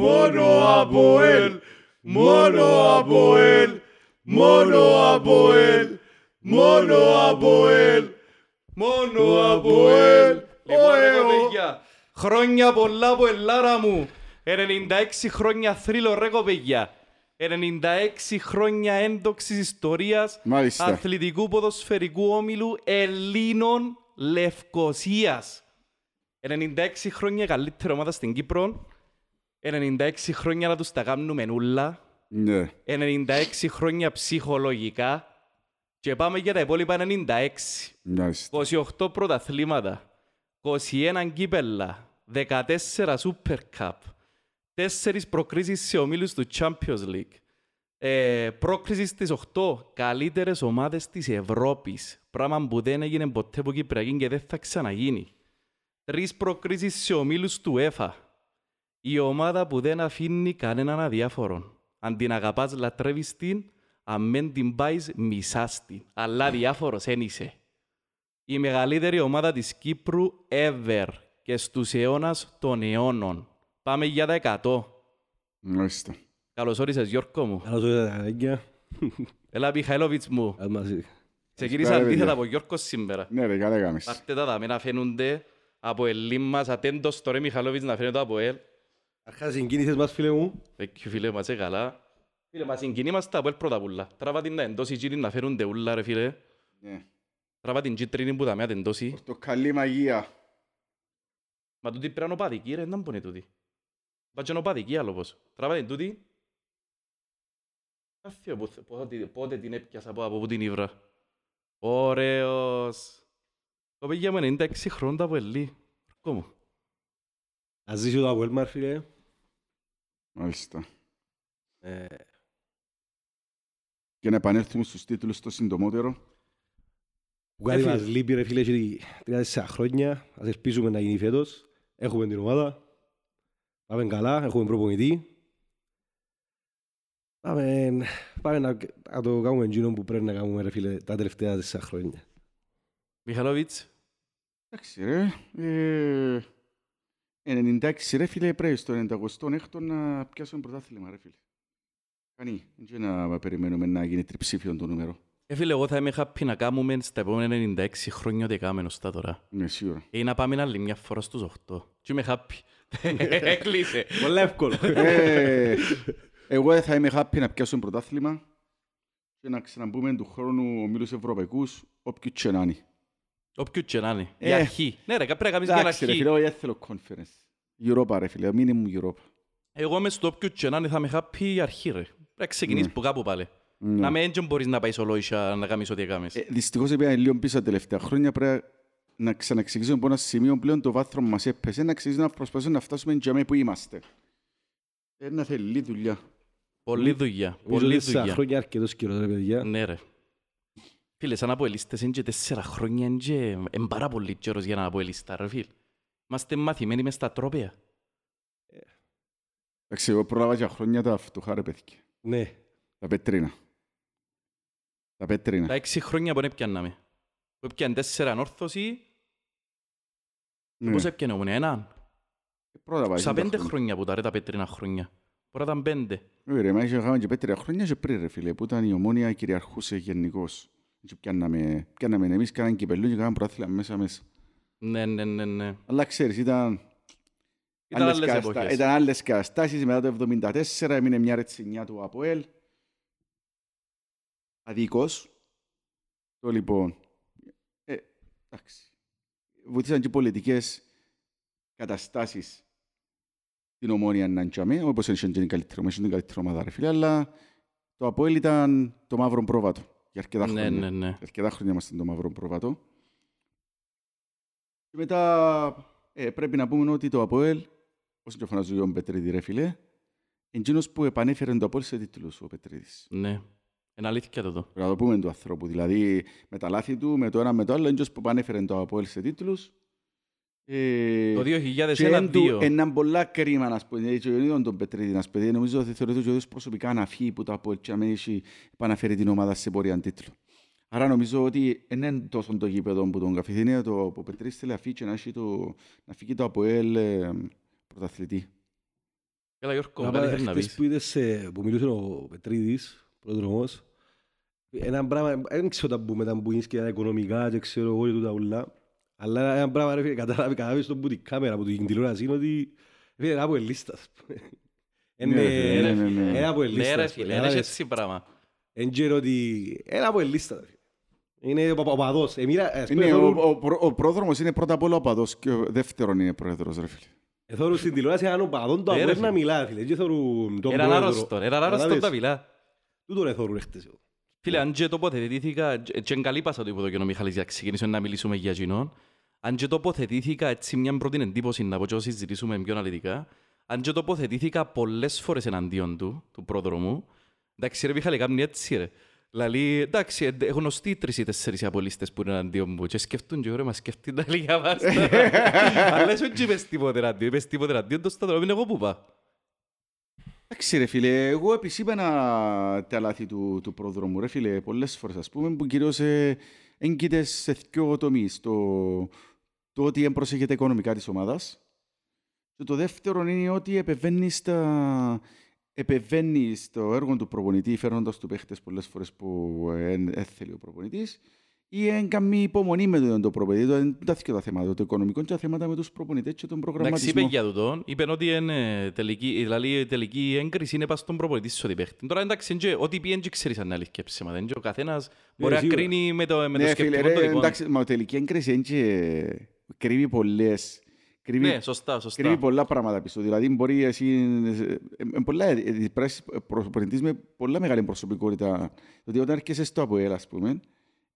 Μόνο από ελ. Μόνο από ελ. Μόνο από ελ. Μόνο από ελ. Μόνο από ελ. Λοιπόν, ρε Ωε, ω. κοπέγια, χρόνια πολλά από ελάρα μου. 96 χρόνια θρύλο ρε κοπέγια. 96 χρόνια έντοξης ιστορίας Μάλιστα. αθλητικού ποδοσφαιρικού όμιλου Ελλήνων Λευκοσίας. 96 χρόνια η καλύτερη ομάδα στην Κύπρο. 96 χρόνια να τους τα κάνουμε νουλά. Ναι. 96 χρόνια ψυχολογικά. Και πάμε για τα υπόλοιπα 96. Μάλιστα. 28 πρωταθλήματα, 21 κύπελα, 14 Super Cup, 4 προκρίσεις σε ομίλους του Champions League, ε, πρόκριση στις 8 καλύτερες ομάδες της Ευρώπης, πράγμα που δεν έγινε ποτέ από Κυπριακή και δεν θα ξαναγίνει. Τρεις προκρίσεις σε ομίλους του ΕΦΑ. Η ομάδα που δεν αφήνει κανέναν αδιάφορον. Αν την αγαπάς λατρεύεις την, αν μεν την πάεις μισάς την. Αλλά διάφορος εν είσαι η μεγαλύτερη ομάδα της Κύπρου ever και στους αιώνας των αιώνων. Πάμε για τα 100. Μάλιστα. Καλώς όρισες Γιώργο μου. Καλώς ήρθατε, αγγέλια. Έλα Μιχαήλοβιτς μου. Ας μαζί. Ξεκίνησα Καλησπέρα, αντίθετα παιδιά. από Γιώργο σήμερα. Ναι ρε, καλά έκαμες. Πάρτε τα δαμένα φαίνονται από ελίν μας. Ατέντος τώρα Μιχαήλοβιτς να φαίνεται από ελ. Αρχάς συγκίνησες μας, φίλε μου. Εκεί φίλε μας, ε, καλά. Φίλε μας, συγκινήμαστε από ελ πρώτα πουλά. Τράβα την να εντός η τζίρι να φαίνονται ούλα ρε φίλε. Ναι. Τράβα την τζίτρινη που τα μέα εντός. Πορτοκαλί μαγεία. Μα τούτη πρέπει να είναι οπαδική ρε, δεν μπορεί τούτη. Βάτσε οπαδική άλλο πως. Τράβα την τούτη. Άθιο που- πότε, πότε την έπιασα από, από πού την ήβρα. Ωραίος. Κοπήγια μου 96 χρόνια από ελί. Ορκό μου. Ας ζήσει το Αποέλμαρ, φίλε. Μάλιστα. Ε, Και να επανέλθουμε στους τίτλους το συντομότερο. Που κάτι Έφυγε. μας λείπει, ρε φίλε, και τρία-τέσσερα χρόνια. Ας ελπίζουμε να γίνει φέτος. Έχουμε την ομάδα. Πάμε καλά, έχουμε προπονητή. Πάμε, πάμε να, να το κάνουμε εκείνο που πρέπει να κάνουμε, ρε φίλε, τα τελευταία τέσσερα χρόνια. Μιχαλόβιτς. Εντάξει ρε. Ε, 96 ρε φίλε πρέπει στο 96ο να πιάσουμε πρωτάθλημα ρε φίλε. Κανεί. Δεν να περιμένουμε να γίνει τριψήφιο το νούμερο. Ε, φίλε, εγώ θα είμαι happy να κάνουμε στα επόμενα 96 χρόνια ό,τι έκαμε ως τα τώρα. Ναι, σίγουρα. Ή να πάμε άλλη μια φορά στους 8. Και είμαι happy. Έκλεισε. Πολύ εύκολο. Ε, εγώ θα είμαι happy να πιάσουμε πρωτάθλημα και να ξαναμπούμε του χρόνου ομίλους ευρωπαϊκούς όποιου και να είναι. Όποιο και να είναι. Η Ε. αρχή. Ναι ρε, πρέπει να κάνεις μια Εντάξει ρε αρχή. φίλε, εγώ δεν θέλω conference. Europa ρε φίλε, minimum Europa. Εγώ μες στο όποιο και να είναι θα είμαι happy η αρχή ρε. Πρέπει να ξεκινήσεις Ναι. που κάπου πάλι. Ναι. Να με έντια μπορείς να πάεις ολόισα να κάνεις ό,τι έκαμες. Ε, δυστυχώς επειδή λίγο πίσω τα τελευταία χρόνια πρέπει να ξαναξεκινήσουμε από ένα σημείο πλέον το βάθρο μας έπεσε να ξεκινήσουμε να προσπαθήσουμε να φτάσουμε για μέ που είμαστε. Ε, να θέλει λίγη δουλειά. Πολλή δουλειά. Νομίζω Πολλή τέσσερα δουλειά. χρόνια αρκετός καιρός, ρε παιδιά. Ναι ρε. Φίλε, σαν αποελίστες είναι και τέσσερα χρόνια είναι και είναι πάρα πολύ καιρός για να αποελίστα ρε φίλε. Είμαστε μαθημένοι μες στα τρόπια. Εντάξει, εγώ πρόλαβα για χρόνια τα φτωχά ρε παιδιά. Ναι. Τα πετρίνα. Τα πετρίνα. Τα έξι χρόνια που έπιαναμε. Που έπιαν τέσσερα ανόρθωση, Ναι. πώς έπιανε όμως έναν. Πρώτα πάει. Στα τα πέντε χρόνια. χρόνια που τα ρε τα πέτρινα χρόνια. Τώρα ήταν πέντε. Ε, ρε, μα είχαμε και πέτρια χρόνια και πριν ρε φίλε, που ήταν η ομόνια κυριαρχούσε γενικώς. Και πιάνναμε, πιάνναμε εμείς κάναν κυπελού και κάναν πρωτάθλημα μέσα μέσα. Ναι, ναι, ναι, ναι. Αλλά ξέρεις, ήταν, Ήταν άλλες άλλες καταστα- εποχές. ήταν άλλες καταστάσεις. Μετά το 1974 έμεινε μια ρετσινιά του ΑΠΟΕΛ. Αδίκως. Το λοιπόν, ε, εντάξει. Βοηθήσαν και πολιτικές καταστάσεις την ομόνια να ντιαμε, όπως είναι και την καλύτερη, όμως είναι την καλύτερη ομάδα ρε φίλε, αλλά το ΑΠΟΕΛ ήταν το μαύρο πρόβατο για αρκετά Ναι, χρόνια. ναι, ναι. Για αρκετά χρόνια είμαστε το μαύρο πρόβατο. Και μετά ε, πρέπει να πούμε ότι το ΑΠΟΕΛ, όσο και φωνάζει ο Γιώργο Πετρίδη ρε φίλε, εκείνος που επανέφερε το ΑΠΟΕΛ σε τίτλους ο Πετρίδης. Ναι. Είναι αλήθεια το. Πρέπει να το πούμε του ανθρώπου. Δηλαδή με τα λάθη του, με το ένα με το άλλο, εκείνος που επανέφερε το ΑΠΟΕΛ σε τίτλους. Ε, Το και εν του 2001-2002. έναν πολλά κρίμα, να πούμε, γιατί ο ίδιος τον Πετρίδη, να πούμε, νομίζω ότι θεωρείται και ο ίδιος προσωπικά να φύγει που το ΑΠΟΕΛ και να μην έχει επαναφέρει την ομάδα σε πορεία τίτλου. Άρα νομίζω ότι δεν είναι τόσο το γήπεδο που τον καθηθήνει, το που ο Πετρίδης θέλει να φύγει και να, έχει το, να φύγει το ΑΠΟΕΛ ε, πρωταθλητή. Έλα Γιώργο, Να κάτι πάμε θέλεις να χτες πεις; που είδες σε- που μιλούσε ο Πετρίδης, πρόδρομος, ένα πράγμα, δεν ξέρω τα που μετά που είναι και τα οικονομικά και ξέρω εγώ και τούτα ούλα, αλλά ένα πράγμα ρε φίλε, κατάλαβε κατάλαβε στον που την κάμερα από την τηλεόραση είναι ότι ρε φίλε, είναι από ελίστας. Ναι, ρε φίλε, ναι, ναι, ναι. Είναι από Ναι ρε ελίστας. φίλε, είναι έτσι πράγμα. Εν ξέρω ότι είναι από ελίστας. ρε φίλε. Είναι ο πα- ο παδός. Εμείρα, ας πούμε, Είναι, ο, θωρούν- ο, προ- ο πρόδρομος είναι πρώτα απ' όλα ο παδός και ο δεύτερον είναι πρόεδρος, ρε φίλε. θωρούν στην τηλεόραση έναν οπαδόν το Ναι, ρε Αποέλ φίλε. να μιλά, φίλε. Και θωρούν τον Έναν πρόεδρο. άρρωστο, έναν άρρωστο Καταλάβες. τα μιλά. Τούτον εθώρουν χτες. Φίλε, αν και τοποθετήθηκα, και είναι καλή πάσα το είπε και ο Μιχάλης για να ξεκινήσουμε να μιλήσουμε για κοινόν, αν και τοποθετήθηκα έτσι μια πρώτη εντύπωση να πω και όσοι συζητήσουμε πιο αναλυτικά, αν και τοποθετήθηκα πολλές φορές εναντίον του, του πρόδρομου, εντάξει ρε Μιχάλη, κάνει έτσι ρε. Λαλή, εντάξει, ε, γνωστοί τρεις ή τέσσερις οι απολύστες που είναι εναντίον μου και σκεφτούν και ωραία, μας σκεφτεί τα λίγα μας. Αλλά εσύ όχι είπες τίποτε εναντίον, είπες τίποτε εναντίον, το σταδρόμι είναι εγώ που πάω. Εντάξει ρε φίλε, εγώ επισήμανα τα λάθη του, του πρόδρομου, ρε φίλε, πολλές φορές ας πούμε, που κυρίως ε, έγκυται σε δυο τομείς. Το, το ότι εμπροσέχεται οικονομικά της ομάδας και το δεύτερο είναι ότι επεβαίνει, στα, επεβαίνει στο έργο του προπονητή φέρνοντας του παίχτες πολλές φορές που δεν έθελε ο προπονητής ή εν καμία υπομονή με τον το προπονητή. Το- Δεν τα θυκιο τα θέματα, το οικονομικό και τα θέματα με τους προπονητές και τον Εντάξει, προγραμματισμό. είπε για τούτον, είπε ότι είναι τελική, δηλαδή η τελική έγκριση είναι πας στον προπονητή σου ότι παίχτη. Τώρα εντάξει, είναι και ό,τι πει δεν ξέρεις αν είναι αλήθεια και ψέματα. Είναι και Ο καθένας μπορεί να σίγουρα. κρίνει με το, με το Ναι, φίλε, σκεπτικό ρε, το δικό του. εντάξει, μα τελική έγκριση είναι και κρύβει πολλές, κρύβει, Ναι, σωστά, σωστά. κρύβει πολλά πράγματα πίσω. Δηλαδή, μπορεί εσύ, ε, ε, πολλά, ε, ε, πράσι- προπονητής με πολλά μεγάλη προσωπικότητα. Δηλαδή, όταν έρχεσαι στο ΑΠΟΕΛ, ας πούμε,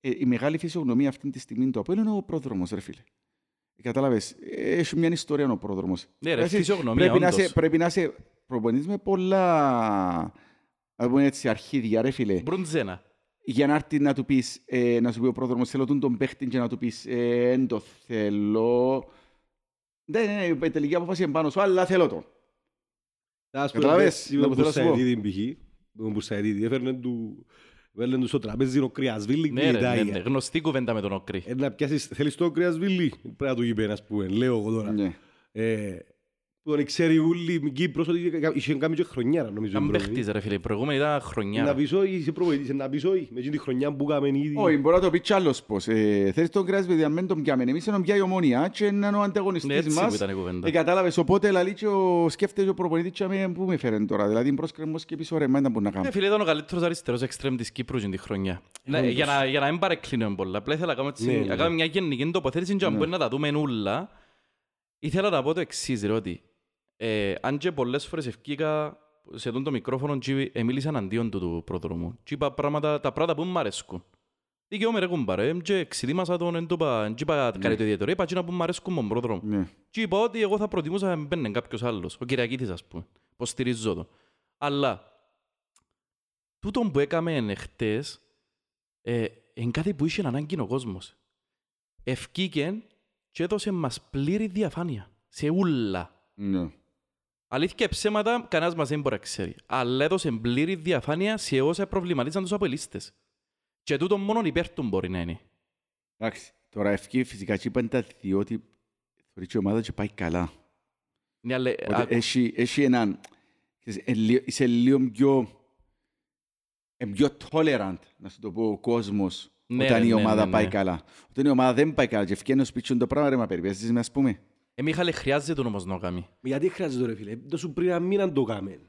ε, η μεγάλη φυσιογνωμία αυτή τη στιγμή του ΑΠΟΕΛ είναι ο πρόδρομος, ρε φίλε. Κατάλαβες, Ε, έχει μια ιστορία ο πρόδρομος. Ναι, ρε, Εσύ φυσιογνωμία, πρέπει, να όντως. είσαι, πρέπει να είσαι προπονητής με πολλά, να πούμε έτσι, αρχίδια, ρε φίλε Μπρουντζένα. Για να έρθει να του πεις, ε, να σου πει ο πρόδρομος, θέλω τον τον παίχτη και να του πεις, ε, εν το θέλω. Ναι, ναι, ναι, η τελική απόφαση είναι πάνω σου, αλλά θέλω το. Ας πούμε, Καταλάβες, με να τον που θέλω να σου πω. Μπουρσαετίδη π.χ. Με τον Μπουρσαετίδη έφερνε του... Έφερνε του στο τραπέζι ο Κρυασβίλη Ναι, και ρε, ναι, κοιτάει. ναι, γνωστή κουβέντα με τον Όκρη. Ε, να πιάσεις, θέλεις το Κρυασβίλη, πρέπει να του είπε, ας πούμε, λέω εγώ τώρα. Ναι. Ε, Που τον ξέρει ούλη η Κύπρος ότι είχε κάνει και χρονιά, νομίζω. Αν η προηγούμενη. παίχτης ρε φίλε, η προηγούμενη ήταν Να χρονιά. πεις όχι, είσαι προπονητής, να πεις όχι, με εκείνη τη χρονιά που έκαμε ήδη. Όχι, μπορεί να το πει κι άλλος πώς. Ε, θέλεις τον κράτης παιδιά, μην τον πιάμε. Εμείς είναι πια η ομόνια και είναι ο Ναι, ανταγωνιστής έτσι που μας. ήταν η κουβέντα. Ε, κατάλαβες, οπότε λαλεί και ο σκέφτεται ο προπονητής και αμέ, πού με φέρνει τώρα. Δηλαδή, πρόσκρεμος και πίσω ρε, μα ήταν που να Ναι, κάνω. φίλε, ήταν ο καλύτερος αριστερός εξτρέμ της Κύπρου την τη χρονιά. Ναι, για να- Για να μην παρεκκλίνουμε πολλά. Απλά ήθελα να κάνω έτσι- Ναι, ναι. να κάνω μια γενική τοποθέτηση και αν Ναι. μπορεί να τα δούμε όλα. Ήθελα να πω το εξής, ρε, ότι ε, αν και πολλές φορές ευκήκα σε τον το μικρόφωνο και ε, μίλησα αντίον του του πρόδρομου. Και είπα πράγματα, τα πράγματα που μου αρέσκουν. Δικαιώμαι ρε κουμπάρε, εμ και εξειδήμασα τον, εν το είπα, εν και είπα κάτι το ιδιαίτερο. Είπα εκείνα που μου αρέσκουν με τον πρόδρομο. Ναι. Και είπα ότι εγώ θα προτιμούσα να μπαίνει κάποιος άλλος, ο Κυριακίτης ας πούμε, πως στηρίζω το. Αλλά, τούτο που έκαμε χτες, ε, είναι κάτι που είχε ανάγκη ο κόσμος. Ευκήκεν και έδωσε μας πλήρη διαφάνεια, σε ούλα. Ναι. Αλήθεια και ψέματα, κανένας μας δεν μπορεί να ξέρει. Αλλά έδωσε πλήρη διαφάνεια σε όσα προβληματίζαν τους απολύστες. Και τούτο μόνο υπέρ του μπορεί να είναι. Εντάξει, τώρα ευκεί φυσικά και είπαν τα διότι θεωρεί και η ομάδα και πάει καλά. Ναι, αλλά, Ότι α, έχει, έχει έναν... ξέρεις, ε, λι- Είσαι λίγο πιο... ε, πιο tolerant, να σου το πω, ο κόσμος Ναι, όταν ρε, η ναι, ομάδα ναι, πάει ναι. καλά. Όταν η ομάδα δεν πάει καλά και ευκαιρνεί ο σπίτι το πράγμα, ρε, μα περιπέζεις με, ας πούμε. Ε, Μιχάλη, χρειάζεται όμως να το κάνει. Γιατί χρειάζεται ρε φίλε, το σου πριν ένα μήνα το κάμε.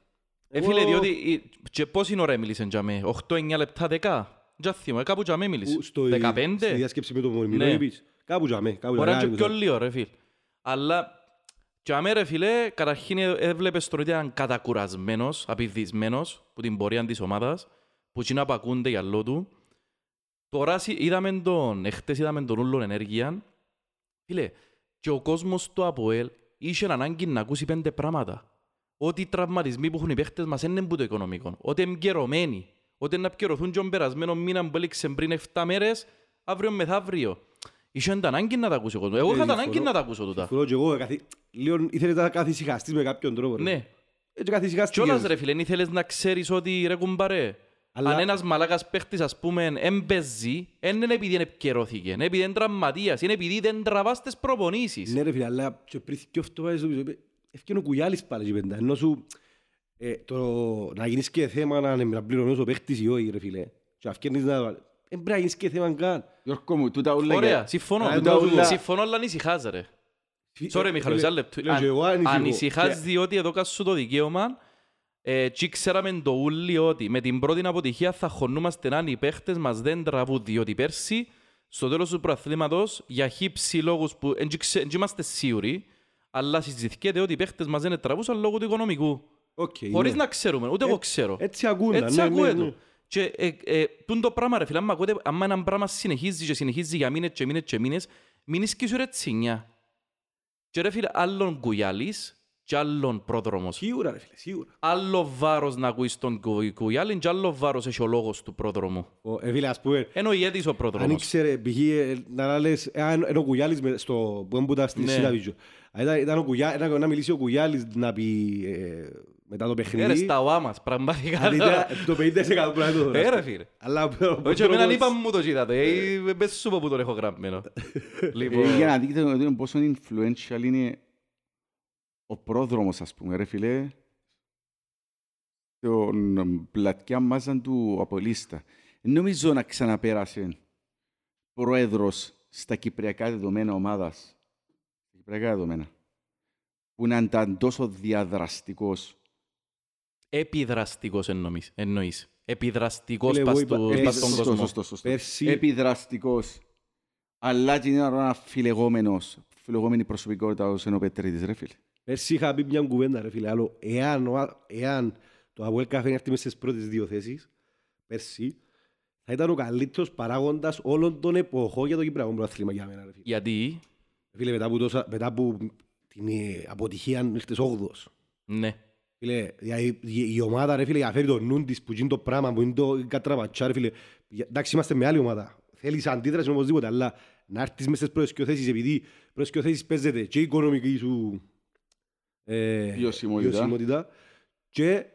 Ε, φίλε, διότι η- και πόση ώρα μίλησες για με, 8-9 λεπτά, 10. Για θυμώ, ε, κάπου για με μίλησες. Στο, 15. Στη διάσκεψη με τον Μωρμινό Ναι. είπες; Κάπου για με, κάπου Μπορεί να για είναι και πιο λίγο, ρε φίλε. Αλλά, για με, ρε φίλε, καταρχήν ε- έβλεπες τον ότι ήταν κατακουρασμένος, απειδισμένος, που την πορεία της ομάδας, που εκείνα που ακούνται για λόγω του. Τώρα σι- είδαμε τον, εχθές είδαμε τον ούλον ενέργεια. Φίλε, και ο κόσμος του ΑΠΟΕΛ είχε ανάγκη να ακούσει πέντε πράγματα. Ότι οι τραυματισμοί που έχουν οι παίχτες μας είναι που το οικονομικό. Ότι είναι καιρωμένοι. Ότι να επικαιρωθούν και τον περασμένο μήνα που έλειξε πριν 7 μέρες, αύριο μεθαύριο. Είχε την ανάγκη να τα ακούσει ο κόσμος. Εγώ Ε, είχα την συμφωνώ. ανάγκη να τα ακούσω τούτα. Συμφωνώ και εγώ, καθι- λίγο ήθελες να καθησυχαστείς με κάποιον τρόπο. ρε. Ναι. Έτσι καθησυχαστήκες. Κιόλας ρε φίλε, ήθελες να ξέρεις ότι ρε κουμπάρε, Αλλά- αν ένας μαλάκας παίχτης ας πούμε εμπεζεί, δεν είναι επειδή επικαιρώθηκε, είναι επειδή είναι τραυματίας, είναι επειδή δεν τραβάς τις προπονήσεις. Ναι ρε φίλε, αλλά και πριν και αυτό πάει στο πίσω, είπε, ευκαινε ο Κουγιάλης πάλι και πέντα, ενώ σου Ε, το να γίνεις και θέμα να να πληρώνεις ο παίχτης ή όχι ρε φίλε. Και να φκέρνεις να... Δεν πρέπει να γίνεις και θέμα καν. Γιώργο μου, τούτα όλα Ωραία, για- συμφωνώ. Α, τούτα όλα- Συμφωνώ, αλλά ανησυχάς ρε. Sorry, Μιχαλό, Φίλε, ένα λεπτό. λέω και εγώ Αν- ανησυχώ. Ανησυχάς Και- διότι εδώ κάτω σου το δικαίωμα ε, και ξέραμε το ούλι ότι με την πρώτη αποτυχία θα χωνούμαστε αν οι παίχτες μας δεν τραβούν διότι πέρσι στο τέλος του προαθλήματος για χύψη λόγους που δεν είμαστε σίγουροι αλλά συζητηθήκεται ότι οι παίχτες μας δεν τραβούσαν λόγω του οικονομικού. Οκ, Χωρίς ναι. να ξέρουμε, ούτε εγώ ξέρω. Έτσι ακούνταν, Έτσι ναι, ακούω ναι, το. ναι. Και ε, ε, τούν το πράγμα ρε φίλε, άμα ακούτε, άμα ένα πράγμα συνεχίζει και συνεχίζει για μήνες και μήνες και μήνες, μην ίσκει σου ρε τσινιά. Και ρε φίλε, άλλον κουγιάλης και άλλον πρόδρομος. Σίγουρα ρε φίλε, σίγουρα. Άλλο βάρος να ακούεις τον κου- κουγιάλη και άλλο βάρος έχει ο λόγος του πρόδρομου. Ο- ε, Φίλε, ας πούμε, Ενώ ηγέτης ο αν πρόδρομος. ήξερε, π.χ. ε, να λες, ε, αν είναι ο Κουγιάλης με- στο που έμπουτα στη Ναι. Σίδαβιτζο. Αν ήταν- ήταν ο Κουγιά- ήταν να μιλήσει ο Κουγιάλης να πει ε, μετά το Ε, ρε, παιχνίδι. στα ΟΑΜΑς, πραγματικά. αν ήταν Το 50% πρέπει να το Ε, ρε δώσει. φίλε. Αλλά ο Όχι, εμένα πρόδρομος- είπα μου το κοίτατε. Ε, πες σου πω που τον έχω γραμμένο. Ε, Λοιπόν, Για να δείτε ότι πόσο influential είναι ο πρόδρομος, ας πούμε, ρε φίλε, τον πλατιά μάζαν του Απολίστα. Δεν Νομίζω να ξαναπέρασε πρόεδρος στα κυπριακά δεδομένα ομάδας. Στα κυπριακά δεδομένα. Που να ήταν τόσο διαδραστικός. επιδραστικός εννοείς. εννοείς. Επιδραστικός Φίλε, πας εγώ είπα- του- ε, πας σωστό, στον Σωστό, κόσμο. σωστό, σωστό. Πέρσι- Επιδραστικός. Αλλά και είναι ένα φιλεγόμενος, φιλεγόμενη προσωπικότητα ως είναι ο Πετρίτης, ρε φίλε. Πέρσι είχα πει μια κουβέντα ρε φίλε, άλλο εάν, ο Α- εάν το Αβουέλ Καφέ έρθει μες στις πρώτες δύο θέσεις, πέρσι, θα ήταν ο καλύτερος παράγοντας όλων των εποχών για το Κυπριακό πρωτάθλημα για μένα ρε φίλε. Γιατί, Φίλε, μετά από, τόσα, μετά από την ε, αποτυχία ήρθες όγδος. ναι. Φίλε, δηλαδή, η, η ομάδα ρε φίλε, για να φέρει το νου της που γίνει το πράγμα, που είναι το κατραματσά ρε φίλε. Για- Εντάξει, είμαστε με άλλη ομάδα. Θέλεις αντίδραση οπωσδήποτε, αλλά να έρθεις μες στις πρώτες δυο θέσεις, επειδή πρώτες δυο θέσεις παίζεται και η οικονομική σου ε, Βιωσιμότητα. βιωσιμότητα και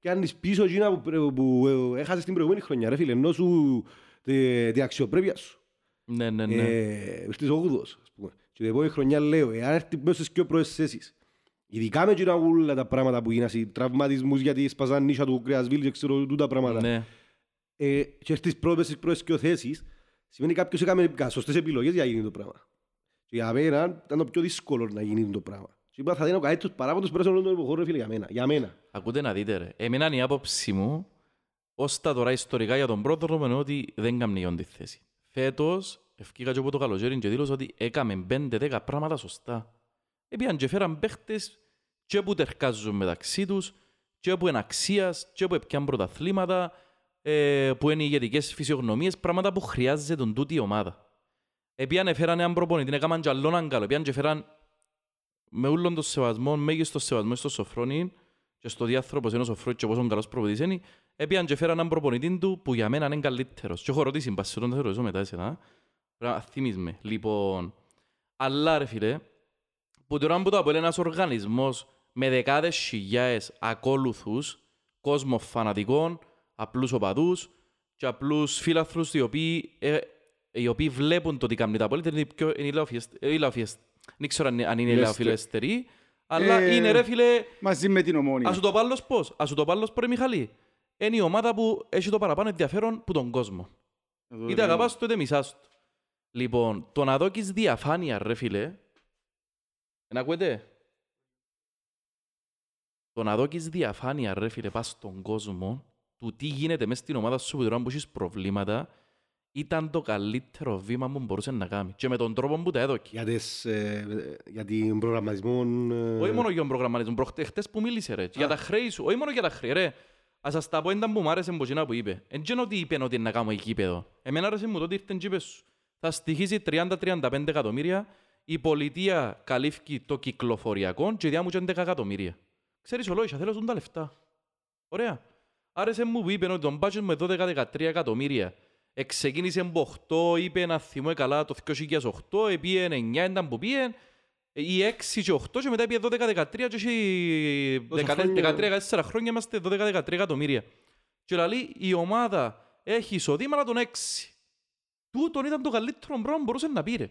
κάνεις πίσω εκείνα που, πρέ- που ε, έχασες την προηγούμενη χρονιά ρε φίλε, ενώ σου τη, τη αξιοπρέπεια σου. Ναι, ναι, ναι. Ε, στις 8 ας πούμε. Και την επόμενη χρονιά λέω, εάν έρθει μέσα στις πιο πρώτες θέσεις, ειδικά με εκείνα όλα τα πράγματα που γίνασαι, τραυματισμούς γιατί σπασαν νύσια του Κρεασβίλ και ξέρω τούτα πράγματα, Ναι. ε, και έρθεις πρώτες στις πρώτες πιο θέσεις, σημαίνει κάποιος έκαμε κα- σωστές επιλογές για να γίνει το πράγμα. Και για μένα ήταν το πιο δύσκολο να γίνει το πράγμα. Και είπα θα είναι ο καλύτερος παράγοντος που πέρασε όλο τον εποχό, ρε φίλε, για μένα. Για μένα. Ακούτε να δείτε ρε. Εμένα η άποψη μου, ως τα τώρα ιστορικά για τον πρόδρομο, είναι ότι δεν κάνει ιόν τη θέση. Φέτος, ευκήκα και από το καλοκαίρι και δήλωσα ότι έκαμε 5-10 πράγματα σωστά. Επίαν και φέραν παίχτες και που τερκάζουν μεταξύ τους, και που είναι αξίας, και που έπιαν πρωταθλήματα, ε, που είναι ηγετικές φυσιογνωμίες, πράγματα που χρειάζεται τον τούτη η ομάδα. Επίαν έφεραν έναν προπονητή, έκαναν και άλλον έναν καλό. Επίαν και φέραν με όλον τον σεβασμό, μέγιστο σεβασμό στο Σοφρόνι και στο διάθροπος ενός Σοφρόνι και πόσο καλός προπονητής είναι, έπιαν και φέραν έναν προπονητή του που για μένα είναι καλύτερος. Και έχω ρωτήσει, μπας σε τον θα ρωτήσω μετά εσένα, πρέπει να θυμείς με. Λοιπόν, αλλά ρε φίλε, που τώρα που το από ένας οργανισμός με δεκάδες χιλιάες ακόλουθους, κόσμος φανατικών, απλούς οπαδούς και απλούς φίλαθρους οι οποίοι, ε, οι οποίοι βλέπουν το τι κάνει τα απόλυτα, είναι, πιο, είναι οι λαοφιεσ- ε, οι λαοφιεσ- δεν ξέρω αν είναι- αν είναι Λεστε- λαοφιλεστεροί, αλλά Ε, είναι ρε φίλε, Μαζί με την ομόνια. ας σου το πω άλλος πώς, ας σου το πω άλλος ρε Μιχαλή, είναι η ομάδα που έχει το παραπάνω ενδιαφέρον που τον κόσμο. Εδώ Είτε λέω. αγαπάς του είτε μισάς του. Λοιπόν, το να δώκεις διαφάνεια ρε φίλε, να ακούετε; Το να δώκεις διαφάνεια ρε φίλε πας στον κόσμο του τι γίνεται μέσα στην ομάδα σου που τώρα που έχεις προβλήματα ήταν το καλύτερο βήμα που μπορούσε να κάνει. Και με τον τρόπο που τα έδωκε. Για, τις, ε, για την προγραμματισμό... ε, Όχι μόνο για τον προγραμματισμό, προχτέ- χτες που μίλησε ρε. Για τα χρέη σου, όχι μόνο για τα χρέη ρε. Ας σας τα πω ήταν που μου άρεσε από εκείνα που είπε. Εν και είναι ότι είπε ότι είναι να κάνω γήπεδο. Εμένα άρεσε μου το ότι ήρθε και είπε σου. Θα στοιχίζει 30-35 εκατομμύρια, η πολιτεία καλύφει το κυκλοφοριακό και διάμου και 11 εκατομμύρια. Ξέρεις ολόγησα, θέλω ζουν τα λεφτά. Ωραία. Άρεσε μου που είπε ότι τον budget με 12-13 εκατομμύρια εξεκίνησε από 8, είπε να θυμώ καλά το 2008, επίε 9 ήταν που πήγε, ή 6 και 8 και μετά επίε 12-13 και έχει Τόσα 13 χρόνια. 13-14 χρόνια είμαστε 12-13 εκατομμύρια. Και λέει η ομάδα έχει εισοδήματα των 6. Τούτον ήταν το καλύτερο πράγμα που μπορούσε να πει ρε.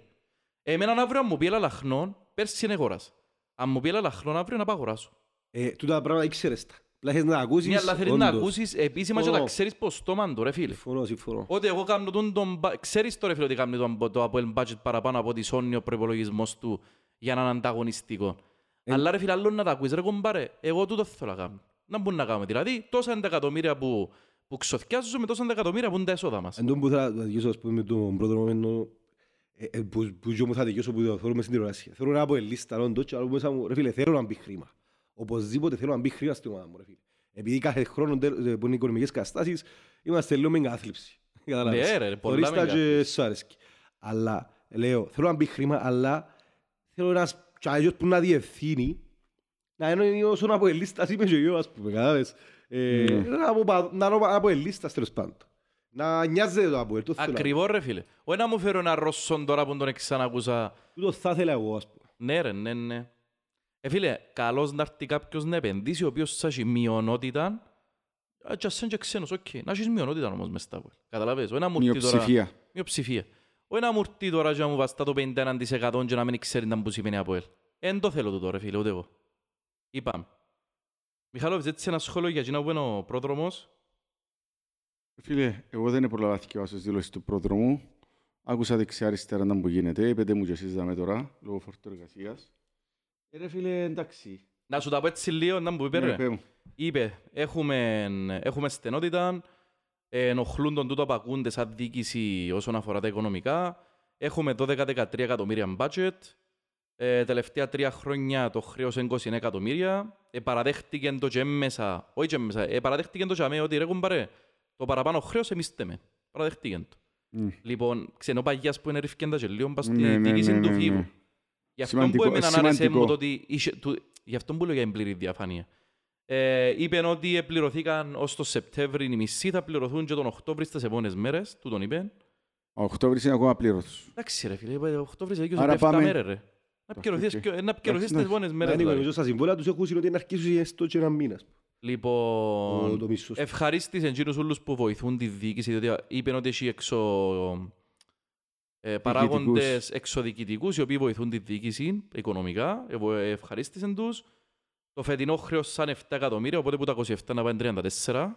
Εμένα αύριο αν μου πει έλα λαχνόν, πέρσι είναι αγοράς. Αν μου πει έλα λαχνόν αύριο να πάω αγοράσω. Ε, τούτα τα πράγματα ήξερες τα. Απλά έχεις να τα ακούσεις, Ναι, αλλά θέλεις να όντως. ακούσεις επίσημα και να Συμφωνώ. ξέρεις πως το μάντο ρε φίλε. Συμφωνώ, συμφωνώ. Ότι εγώ κάνω τον, τον, μπα- ξέρεις τώρα φίλε ότι κάνει τον, το Apple budget παραπάνω από τη Sony ο προϋπολογισμός του για να είναι ανταγωνιστικό. Ε. Αλλά ρε φίλε άλλο να τα ακούεις ρε κομπάρε, εγώ τούτο θέλω να κάνω. Να μπορούμε να κάνουμε. Δηλαδή τόσα εκατομμύρια που, που ξοθιάζουμε, τόσα εκατομμύρια που είναι τα έσοδα μας. Εν τω που θα θα δικαιώσω ας πούμε με τον πρώτο moment ε, ε, που που και μου θα δικαιώσω που το θεωρούμε στην τηλεόραση. Θέλω να πω ελίστα όντως και άλλο μέσα μου, ρε φίλε, θέλω να μπει χρήμα. Οπωσδήποτε θέλω να μπει χρήμα στην ομάδα μου, ρε φίλε. Επειδή κάθε χρόνο τέλ- ε, που είναι οικονομικές καταστάσεις, είμαστε λίγο με εγκάθλιψη. Καταλάβες. Ναι, ρε, πολλά Θωρείς με τα και εγκάθλιψη. σου αρέσκει. Αλλά, λέω, θέλω να μπει χρήμα, αλλά θέλω ένας τσάγιος που να διευθύνει να είναι όσον αποελίστας είμαι και εγώ, ας πούμε, κατάλαβες. Ε, Ναι. να από πα- Να είναι αποελίστας, τέλος πάντων. Να νοιάζεται το από το θέλω. Ακριβώς ρε φίλε. Όχι να μου φέρω έναν Ρώσον τώρα που τον ξανακούσα. Τούτο θα ήθελα εγώ, ας πούμε. Ναι ρε, ναι, ναι. Ε, φίλε, καλώς να έρθει κάποιος να επενδύσει, ο οποίος θα έχει μειονότητα. Α, Και ας είναι και ξένος, οκ. Να έχεις μειονότητα όμως μες στο ΑΠΟΕΛ. Καταλαβες, όχι να μου έρθει τώρα... Μειοψηφία. Μειοψηφία. Όχι να μου έρθει τώρα και να μου βαστά το 51% και να μην ξέρει ίντα μου σημαίνει ΑΠΟΕΛ. Εν το θέλω το τώρα, φίλε, ούτε εγώ. Είπαμε. Μιχαλόβιτς, έτσι ένα σχόλιο για εκείνο που είναι ο πρόδρομος. Φίλε, εγώ δεν προλάβα να διαβάσω τις δηλώσεις του πρόδρομου. Άκουσα δεξιά-αριστερά να που γίνεται. Είπετε μου και εσείς δάμε τώρα, λόγω φορτού εργασίας. Ε, ρε φίλε, εντάξει. Να σου τα πω έτσι λίγο, να μου είπε Ναι, ρε. πέ μου. Είπε, έχουμε, έχουμε στενότητα, ε, ενοχλούν τον τούτο που ακούνται σαν διοίκηση όσον αφορά τα οικονομικά. Έχουμε 12-13 εκατομμύρια budget. Ε, τελευταία τρία χρόνια το χρέος είναι 20 εκατομμύρια. Ε, παραδέχτηκε το και έμμεσα, όχι και έμμεσα, ε, παραδέχτηκε το και αμέ ότι ρε κουμπάρε, το παραπάνω χρέος εμείς τέμε. Παραδέχτηκε το. Μμ. Λοιπόν, ξενοπαγιάς που είναι ριφκέντα και λίγο πας στη Ναι, ναι, διοίκηση ναι, του ναι, φίβου. Ναι. Γι' αυτό που Σημαντικό, εμένα άρεσε σημαντικό. μου το ότι είχε, του, γι' αυτό που λέω για την πλήρη διαφάνεια. Ε, είπε ότι πληρωθήκαν ως το Σεπτέμβρη οι μισοί, θα πληρωθούν και τον Οκτώβρη στις επόμενες μέρες, του τον είπε. Ο Οκτώβρης είναι ακόμα απλήρωτος. Εντάξει ρε φίλε, είπε, Οκτώβρης είναι Άρα 7 πάμε. μέρες ρε. Να πληρωθείς οκ. πιο- να πληρωθείς τις Εντάξει, επόμενες μέρες. Αν δηλαδή. νομίζω στα συμβόλαια τους έχουν ότι να αρχίσουν έστω και ένα μήνα. ας πούμε. Το- Λοιπόν, Το μισθό. ευχαρίστησε εκείνους όλους που βοηθούν τη διοίκηση, διότι είπε ότι έχει εξω... ε, παράγοντες εξωδιοικητικούς οι οποίοι βοηθούν τη διοίκηση οικονομικά. Ε, βο- ευχαρίστησαν τους. Το φετινό χρέος σαν 7 εκατομμύρια, οπότε που τα 27 να πάνε 34.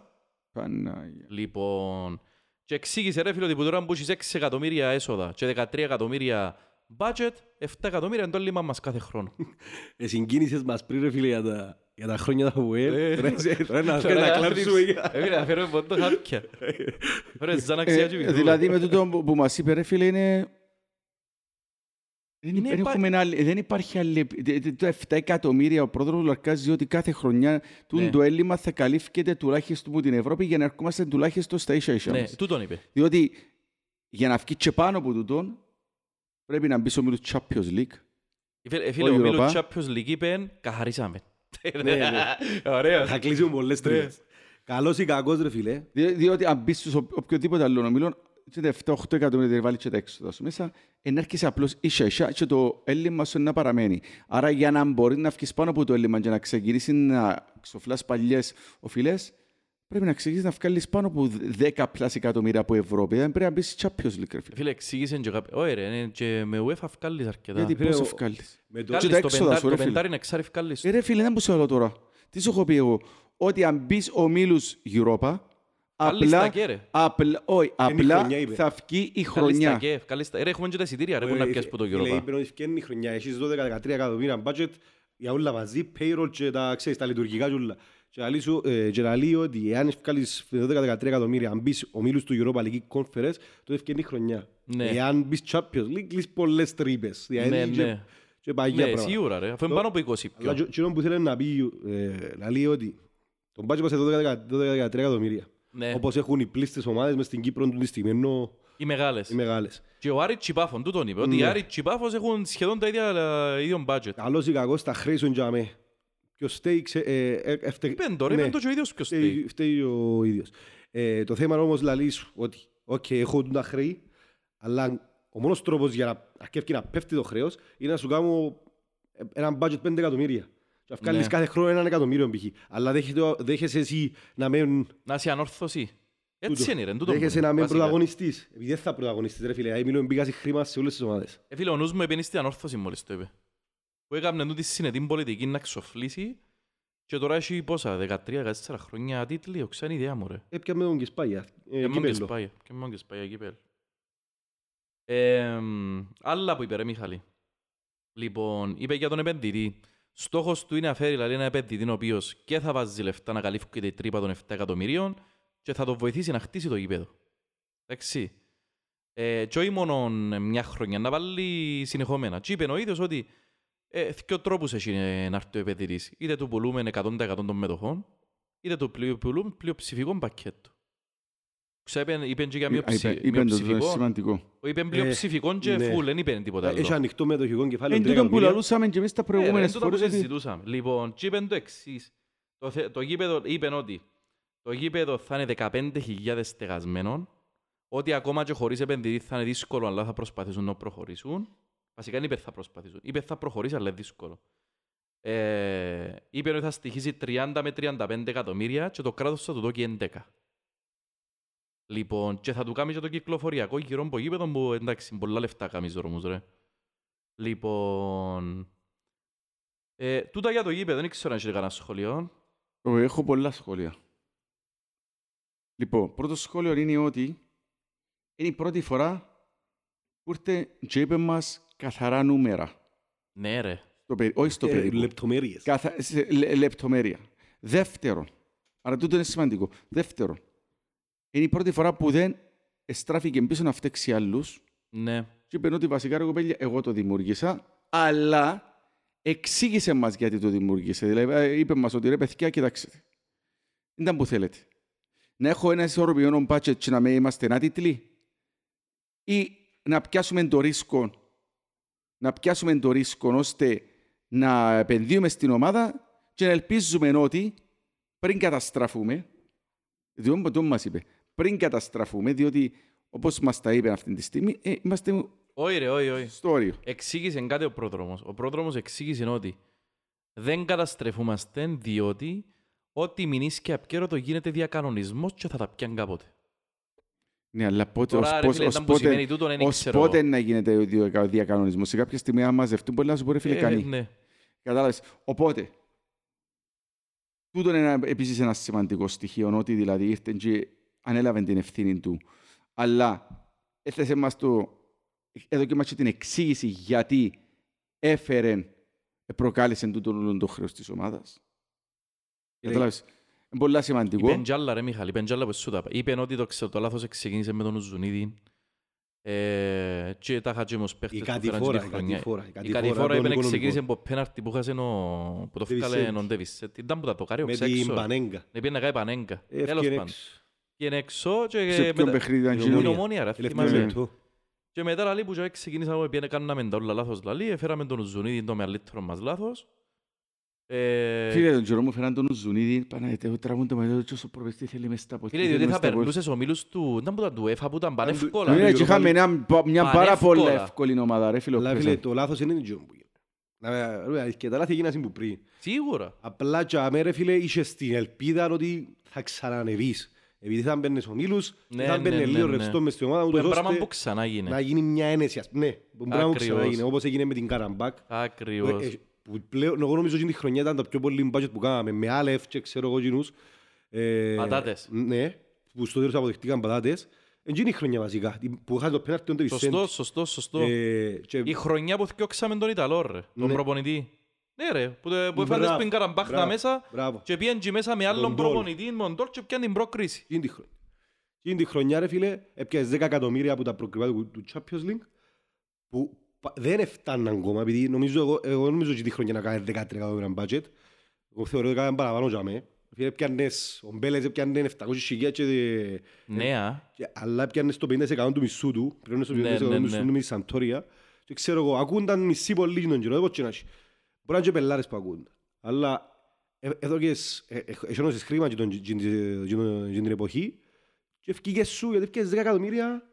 Πανάγια. Λοιπόν, και εξήγησε ρε φίλε ότι που τώρα που έχεις 6 εκατομμύρια έσοδα και 13 εκατομμύρια budget, 7 εκατομμύρια είναι το έλλειμμα μας κάθε χρόνο. Ε, συγκίνησες μας πριν ρε φίλε για τα, για τα χρόνια τα ΟΕΛ. Ε, Ρε, σε- Τώρα να Τώρα να να κλάψουμε. κλείψεις. Ε, φίλε, να φέρουμε πόντο χάπια. Ρε, σαν αξία Ε, και μητρού. δηλαδή με τούτο που που μας είπε ρε φίλε είναι... Δεν, Είναι δεν υπά- έχουμε άλλη- δεν υπάρχει άλλη... δε- δε- Το 7 εκατομμύρια ο πρόεδρος λαρκάζει ότι κάθε χρονιά τούν Ναι. το έλλειμμα θα καλύφθηκε τουλάχιστον από την Ευρώπη για να ερχόμαστε τουλάχιστον στα ίσα ίσα Ναι, μας. τούτον είπε. Διότι για να βγει και πάνω από τούτον πρέπει να μπει στο μήλος Champions League. Ε, Φίλε, ε, φίλε, Ο ο Μίλος Europa. Champions League είπε, καθαρίσαμε. Ναι, ναι. Ωραίος. Θα κλείσουν πολλές τρύπες. Καλός ή κακός ρε φίλε. Δι- Διότι αν μπεις στους ο- οποιοδήποτε άλλο ομίλο, και τα 7-8 εκατομμύρια δεν βάλεις και τα έξοδα σου μέσα, εν έρχεσαι απλώς ίσα ίσα και το έλλειμμα σου να παραμένει. Άρα για να μπορεί να βγεις πάνω από το έλλειμμα και να ξεκινήσεις να ξοφλάς παλιές οφειλές, πρέπει να ξεκινήσεις να βγάλεις πάνω από 10 plus εκατομμύρια από Ευρώπη. Δεν πρέπει να μπεις στη Champions League, ρε φίλε. Φίλε, εξήγησαν και κάποιοι. Όχι ρε, ναι, και με UEFA βγάλεις αρκετά. Γιατί φίλε, πώς ο- εφκάλλεις. Με το- και Βγάλεις τα το έξοδα πεντάρι- σου, ρε Το φίλε. πεντάρι είναι εξάρι βγάλεις. Ε, ρε φίλε, δεν μπορούσα να λέω τώρα. Τι σου έχω πει εγώ; Ότι αν μπεις ομίλους Europa, Βγάλεις τα απλά, και, ρε. απλά, όχι, απλά χρονιά, είπε. θα βγει η Βγάλεις τα χρονιά. και, βγάλεις τα- Ρε, έχουμε και τα εισιτήρια, ρε, που Ε, να ε, πιάσεις που το φίλε, Europa. είπε ότι φτιάχνει η χρονιά. Έχεις 12-13 εκατομμύρια budget για όλα μαζί, payroll και τα, ξέρεις, τα λειτουργικά και όλα. Και να λύσω- ε, Και να λέω ότι εάν βγάλεις 12-13 εκατομμύρια, αν μπεις ομίλους του Europa League Conference, τότε φτιάχνει η χρονιά. Ναι. Εάν μπεις Champions League, κλείς πολλές τρύπες. Δηλαδή, Ναι, και- ναι. Και παγιά Ναι, πράγματα. σίγουρα ρε, αφού είναι Το- πάνω από 20 Αλλά πιο. και- εκείνο που θέλει να πει, ε, να λέει ότι τον budget μας σε 12-13 εκατομμύρια. Ναι, Όπως έχουν οι πλείστες ομάδες μες στην Κύπρο του τη στιγμή, ενώ οι μεγάλες. οι μεγάλες. Και ο Άρης τζιαι Πάφος, τούτον είπε, ότι οι Ναι. Άρης τζιαι Πάφος έχουν σχεδόν τα ίδια ε, ίδιο budget. Καλός ή κακός, τα χρέη σου για με. Και ο Στέι ξε- ε, ε, ευτε- Είπεν το ρε, ναι, είπεν το και ο ίδιος ποιος θέλει. φταίει- φταίει ο ίδιος. Ε, Το θέμα όμως λαλείς σου ότι οκ, έχω τα χρέη, αλλά ο μόνος τρόπος για να αρκεύει να πέφτει το χρέος είναι να σου κάνω ε, ένα budget 5 εκατομμύρια. Και να βγάλεις Ναι. κάθε χρόνο έναν εκατομμύριο π.χ. Αλλά δέχεται- δέχεσαι εσύ να μην Να είσαι ανόρθωση. Έτσι Τούτο. είναι ρε, τούτο Δέχεσαι που- να μην βασικά. πρωταγωνιστείς. Επειδή δεν θα πρωταγωνιστείς ρε φίλε. Μιλούμε μπήκας χρήμα σε όλες τις ομάδες. Ε, φίλε, ο νους μου επένει στην ανόρθωση μόλις το είπε. Που έκαμε τούτη συνετή πολιτική να ξοφλήσει Και τώρα έχει πόσα, 13-14 χρόνια τίτλοι, ο ξένη ιδέα μου ρε. Έπιαμε τον Κεσπάγια. ε, Και μόνο και κύπελλο. σπάει, και μόνο και σπάει κύπελ. Ε, άλλα που είπε ρε Μιχάλη. Λοιπόν, είπε για τον επενδυτή. Στόχος του είναι να φέρει δηλαδή, ένα επενδυτή ο οποίος και θα βάζει λεφτά να καλύφει τη τρύπα των 7 εκατομμυρίων και θα τον βοηθήσει να χτίσει το γήπεδο. Εντάξει. Ε, και όχι μόνο μια χρονιά, να βάλει συνεχόμενα. Και είπε ο ίδιος ότι ε, δύο τρόπους έχει ε, να έρθει ο επενδυτής. Είτε του πουλούμε 100% των μετοχών, είτε του πλου- πουλούμε πλειοψηφικό πακέτο. Ξέπεν, είπεν και για μειοψη- Είπε- Είπε το το είναι μειοψηφικό. σημαντικό. Είπε πλειοψηφικό και ναι. φουλ, δεν είπε τίποτα Έχει άλλο. ανοιχτό μετοχικό κεφάλαιο Εν τρία τούτον που εκατομμύρια. λαλούσαμε και εμείς τα Ε, ρε, προηγούμενες τούτο που φορές ότι συζητούσαμε. Λοιπόν, και είπεν το εξής. Το, θε- το γήπεδο είπεν ότι το γήπεδο θα είναι 15.000 στεγασμένων, ότι ακόμα και χωρίς επενδυτή θα είναι δύσκολο, αλλά θα προσπαθήσουν να προχωρήσουν. Βασικά δεν είπε θα προσπαθήσουν. Είπε θα προχωρήσει, αλλά είναι δύσκολο. Ε, είπε ότι θα στοιχήσει 30 με 35 εκατομμύρια και το κράτος θα του δώσει 11. Λοιπόν, και θα του κάνει και το κυκλοφοριακό γύρω από γήπεδο που εντάξει, πολλά λεφτά κάνεις δρόμους ρε. Λοιπόν, ε, τούτα για το γήπεδο, δεν ξέρω αν έχετε κανένα σχολείο. Ω, Έχω πολλά σχόλια. Λοιπόν, πρώτο σχόλιο είναι ότι είναι η πρώτη φορά που ήρθε και είπε μας καθαρά νούμερα. Ναι ρε. Στο περι... Όχι στο Ε, περίπου. Λεπτομέρειες. Καθα... σε λε- λεπτομέρεια. Δεύτερον, άρα τούτο είναι σημαντικό. Δεύτερον, είναι η πρώτη φορά που δεν εστράφηκε πίσω να φταίξει άλλους Ναι. και είπε ότι βασικά ρε κοπέλια, εγώ το δημιούργησα, αλλά εξήγησε μας γιατί το δημιούργησε. Δηλαδή, ε, είπε μας ότι ρε παιδιά, κοιτάξτε, ήταν που θέλετε. Να έχω ένα ισορροπημένο budget και να μην είμαστε άτιτλοι ή να πιάσουμε το ρίσκο να πιάσουμε το ρίσκο ώστε να επενδύουμε στην ομάδα και να ελπίζουμε ότι πριν καταστραφούμε, διότι το μας είπε, πριν καταστραφούμε, διότι όπως μας τα είπε αυτή τη στιγμή, ε, είμαστε Όχι ρε, όχι, όχι. στο όριο. Εξήγησε κάτι ο πρόδρομος. Ο πρόδρομος εξήγησε ότι δεν καταστρεφούμαστε διότι ό,τι μηνύσει και απκέρωτο γίνεται διακανονισμός και θα τα πιάνει κάποτε. Ναι, αλλά πότε, Τώρα, ως, ρε πώς, φίλε, ως, ήταν που σημαίνει πότε, τούτο, δεν ως ξέρω πότε εγώ. να γίνεται ο δια- διακανονισμός. Σε κάποια στιγμή, αν μαζευτούν, μπορεί να σου πω, ρε φίλε, Ε, κανεί. ναι. Κατάλαβες. Οπότε, τούτο είναι ένα, επίσης ένας σημαντικός στοιχείο, ότι δηλαδή ήρθε και ανέλαβε την ευθύνη του. Αλλά έθεσε μας το, εδώ και μας και την εξήγηση γιατί έφερε, προκάλεσε τούτο όλο το χρέος της ομάδας. Ε, Κατάλαβες. Είναι πολύ σημαντικό. Είπεν κι άλλα ρε Μιχάλη, είπεν κι άλλα που σου τα είπα. Είπεν ότι το, ξέρω, το λάθος ξεκίνησε με τον Ουζουνίδη ε, και τα είχα ως παίχτες Η που φέραν κατηφόρα, και η τη χρονιά. κατηφόρα, η Η κατηφόρα κατηφόρα των είπεν οικονομικών. ξεκίνησε από πέναρτι που χάσε ο- που το Ντέβις βγάλε Σέντ. ο Ντέβις. Ε, Ήταν που τα το κάνει ο Με Ξέξο. την Πανέγκα. Ναι, πήγαινε να κάνει πανέγκα. Ε, Τέλος ευκαιρία πάντων. έξω. Πήγαινε έξω και Σε ποιον μετά- παιχνίδι ήταν η εκείνο; την Ομόνια. ομόνια ρε, Τελευταίο θυμάσαι. λεπτό. Και μετά λαλή που και ξεκινήσαμε πήγαινε κάναμε τα όλα λάθος λαλή, έφεραμε τον Ζουνίδη το μεγαλύτερο μας λάθος. Ε, Φίλε, τον Τζερόμου φέραν τον Ζουνίδη, Παναγιώτη, εγώ τραβούν το μεγάλο και όσο προβεστή θέλει μες στα ποτήρια. Φίλε, διότι μες θα στα πόλη. περνούσες ομίλους του, ήταν που ήταν του ΕΦΑ που ήταν πανεύκολα. του- Ναι, λίγο και είχαμε πάλι- ένα- μια πάρα πολύ Πανεύκολα. εύκολη ομάδα, ρε φίλο. Αλλά πες φίλε, να. το λάθος είναι το που γίνεται. Να- ρε, αλήθεια, τα λάθη έγιναν που πριν. Σίγουρα. Απλά και αμέ, ρε φίλε, είχες την ελπίδα ότι θα ξανανεβείς. Επειδή θα μπαίνεις ομίλους, Ναι, θα ναι, μπαίνεις ναι, λίγο ναι. ρευστό μες στην ομάδα, Που ούτως είναι πράγμα ώστε που ξανά να γίνει. γίνει μια ένεση. ας- Ναι, που πράγμα που Ακριβώς. ξαναγίνει, όπως έγινε με την Καραμπάκ. Ακριβώς. Ε, που πλέον, εγώ νομίζω ότι την χρονιά ήταν το πιο πολύ budget που κάναμε, με Άλεφ και ξέρω εγώ κοινούς. Ε, Πατάτες. Ναι, που στο τέλος αποδεχτήκαν πατάτες. Εκείνη η χρονιά βασικά, την- που είχαν το πέναρτι τον Τεβισέντ. Σωστό, σωστό, σωστό. Ε, και- Η χρονιά που θκιόξαμε τον Ιταλό ρε, τον Ναι. προπονητή. Ναι ρε, που, το- που Μπράβο, έφαλες πριν Καραμπάχ τα μπράβο, μέσα Μπράβο. και πήγαν και μέσα με άλλον Μοντόλ. προπονητή, Μοντόλ και πιάνε την πρόκριση. Εκείνη τη χρονιά. Εκείνη τη χρονιά, ρε φίλε, έπιασες 10 εκατομμύρια από τα προκριβά του, του Champions League που πα- δεν έφταναν ακόμα, επειδή νομίζω, εγώ, εγώ νομίζω ότι τη χρονιά να κάνει 13 εκατομμύρια budget. Εγώ θεωρώ ότι έκαναν παραπάνω για μέ. Φίλε, έπιανες, ο Μπέλες έπιανε 700 χιλιάδες και, Ναι, α. και, αλλά έπιανες το 50% του μισθού του, πρέπει να στο 50% Ναι, ναι, του μισθού ναι. του με τη Σαντόρια. Και ξέρω εγώ, ακούνταν μισή πολύ τον καιρό, έπω και να έχει. Μπορεί να είναι και πελάρες που ακούνταν. Αλλά ε- εδώ και σ- ε- ε- έχονωσες χρήμα και τον- και την- και τον- και την εποχή και ευκήγες σου γιατί έφυγες 10 εκατομμύρια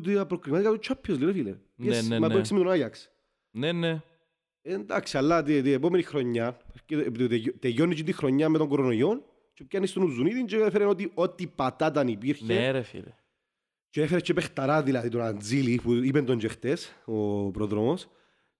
που τα προκριματικά του Champions League, ρε φίλε. Πήγες ναι, μα ναι. το έξι με τον Άγιαξ. Ναι, ναι. Ε, Εντάξει, αλλά την την επόμενη χρονιά, και τε- τε- τελειώνει και τη χρονιά με τον κορονοϊό και πιάνεις τον Ουζουνίδη και έφερε ότι ό,τι πατάταν υπήρχε Ναι ρε φίλε. και έφερε και παιχταρά δηλαδή τον Αντζήλη που είπε τον και χτες, ο προδρόμος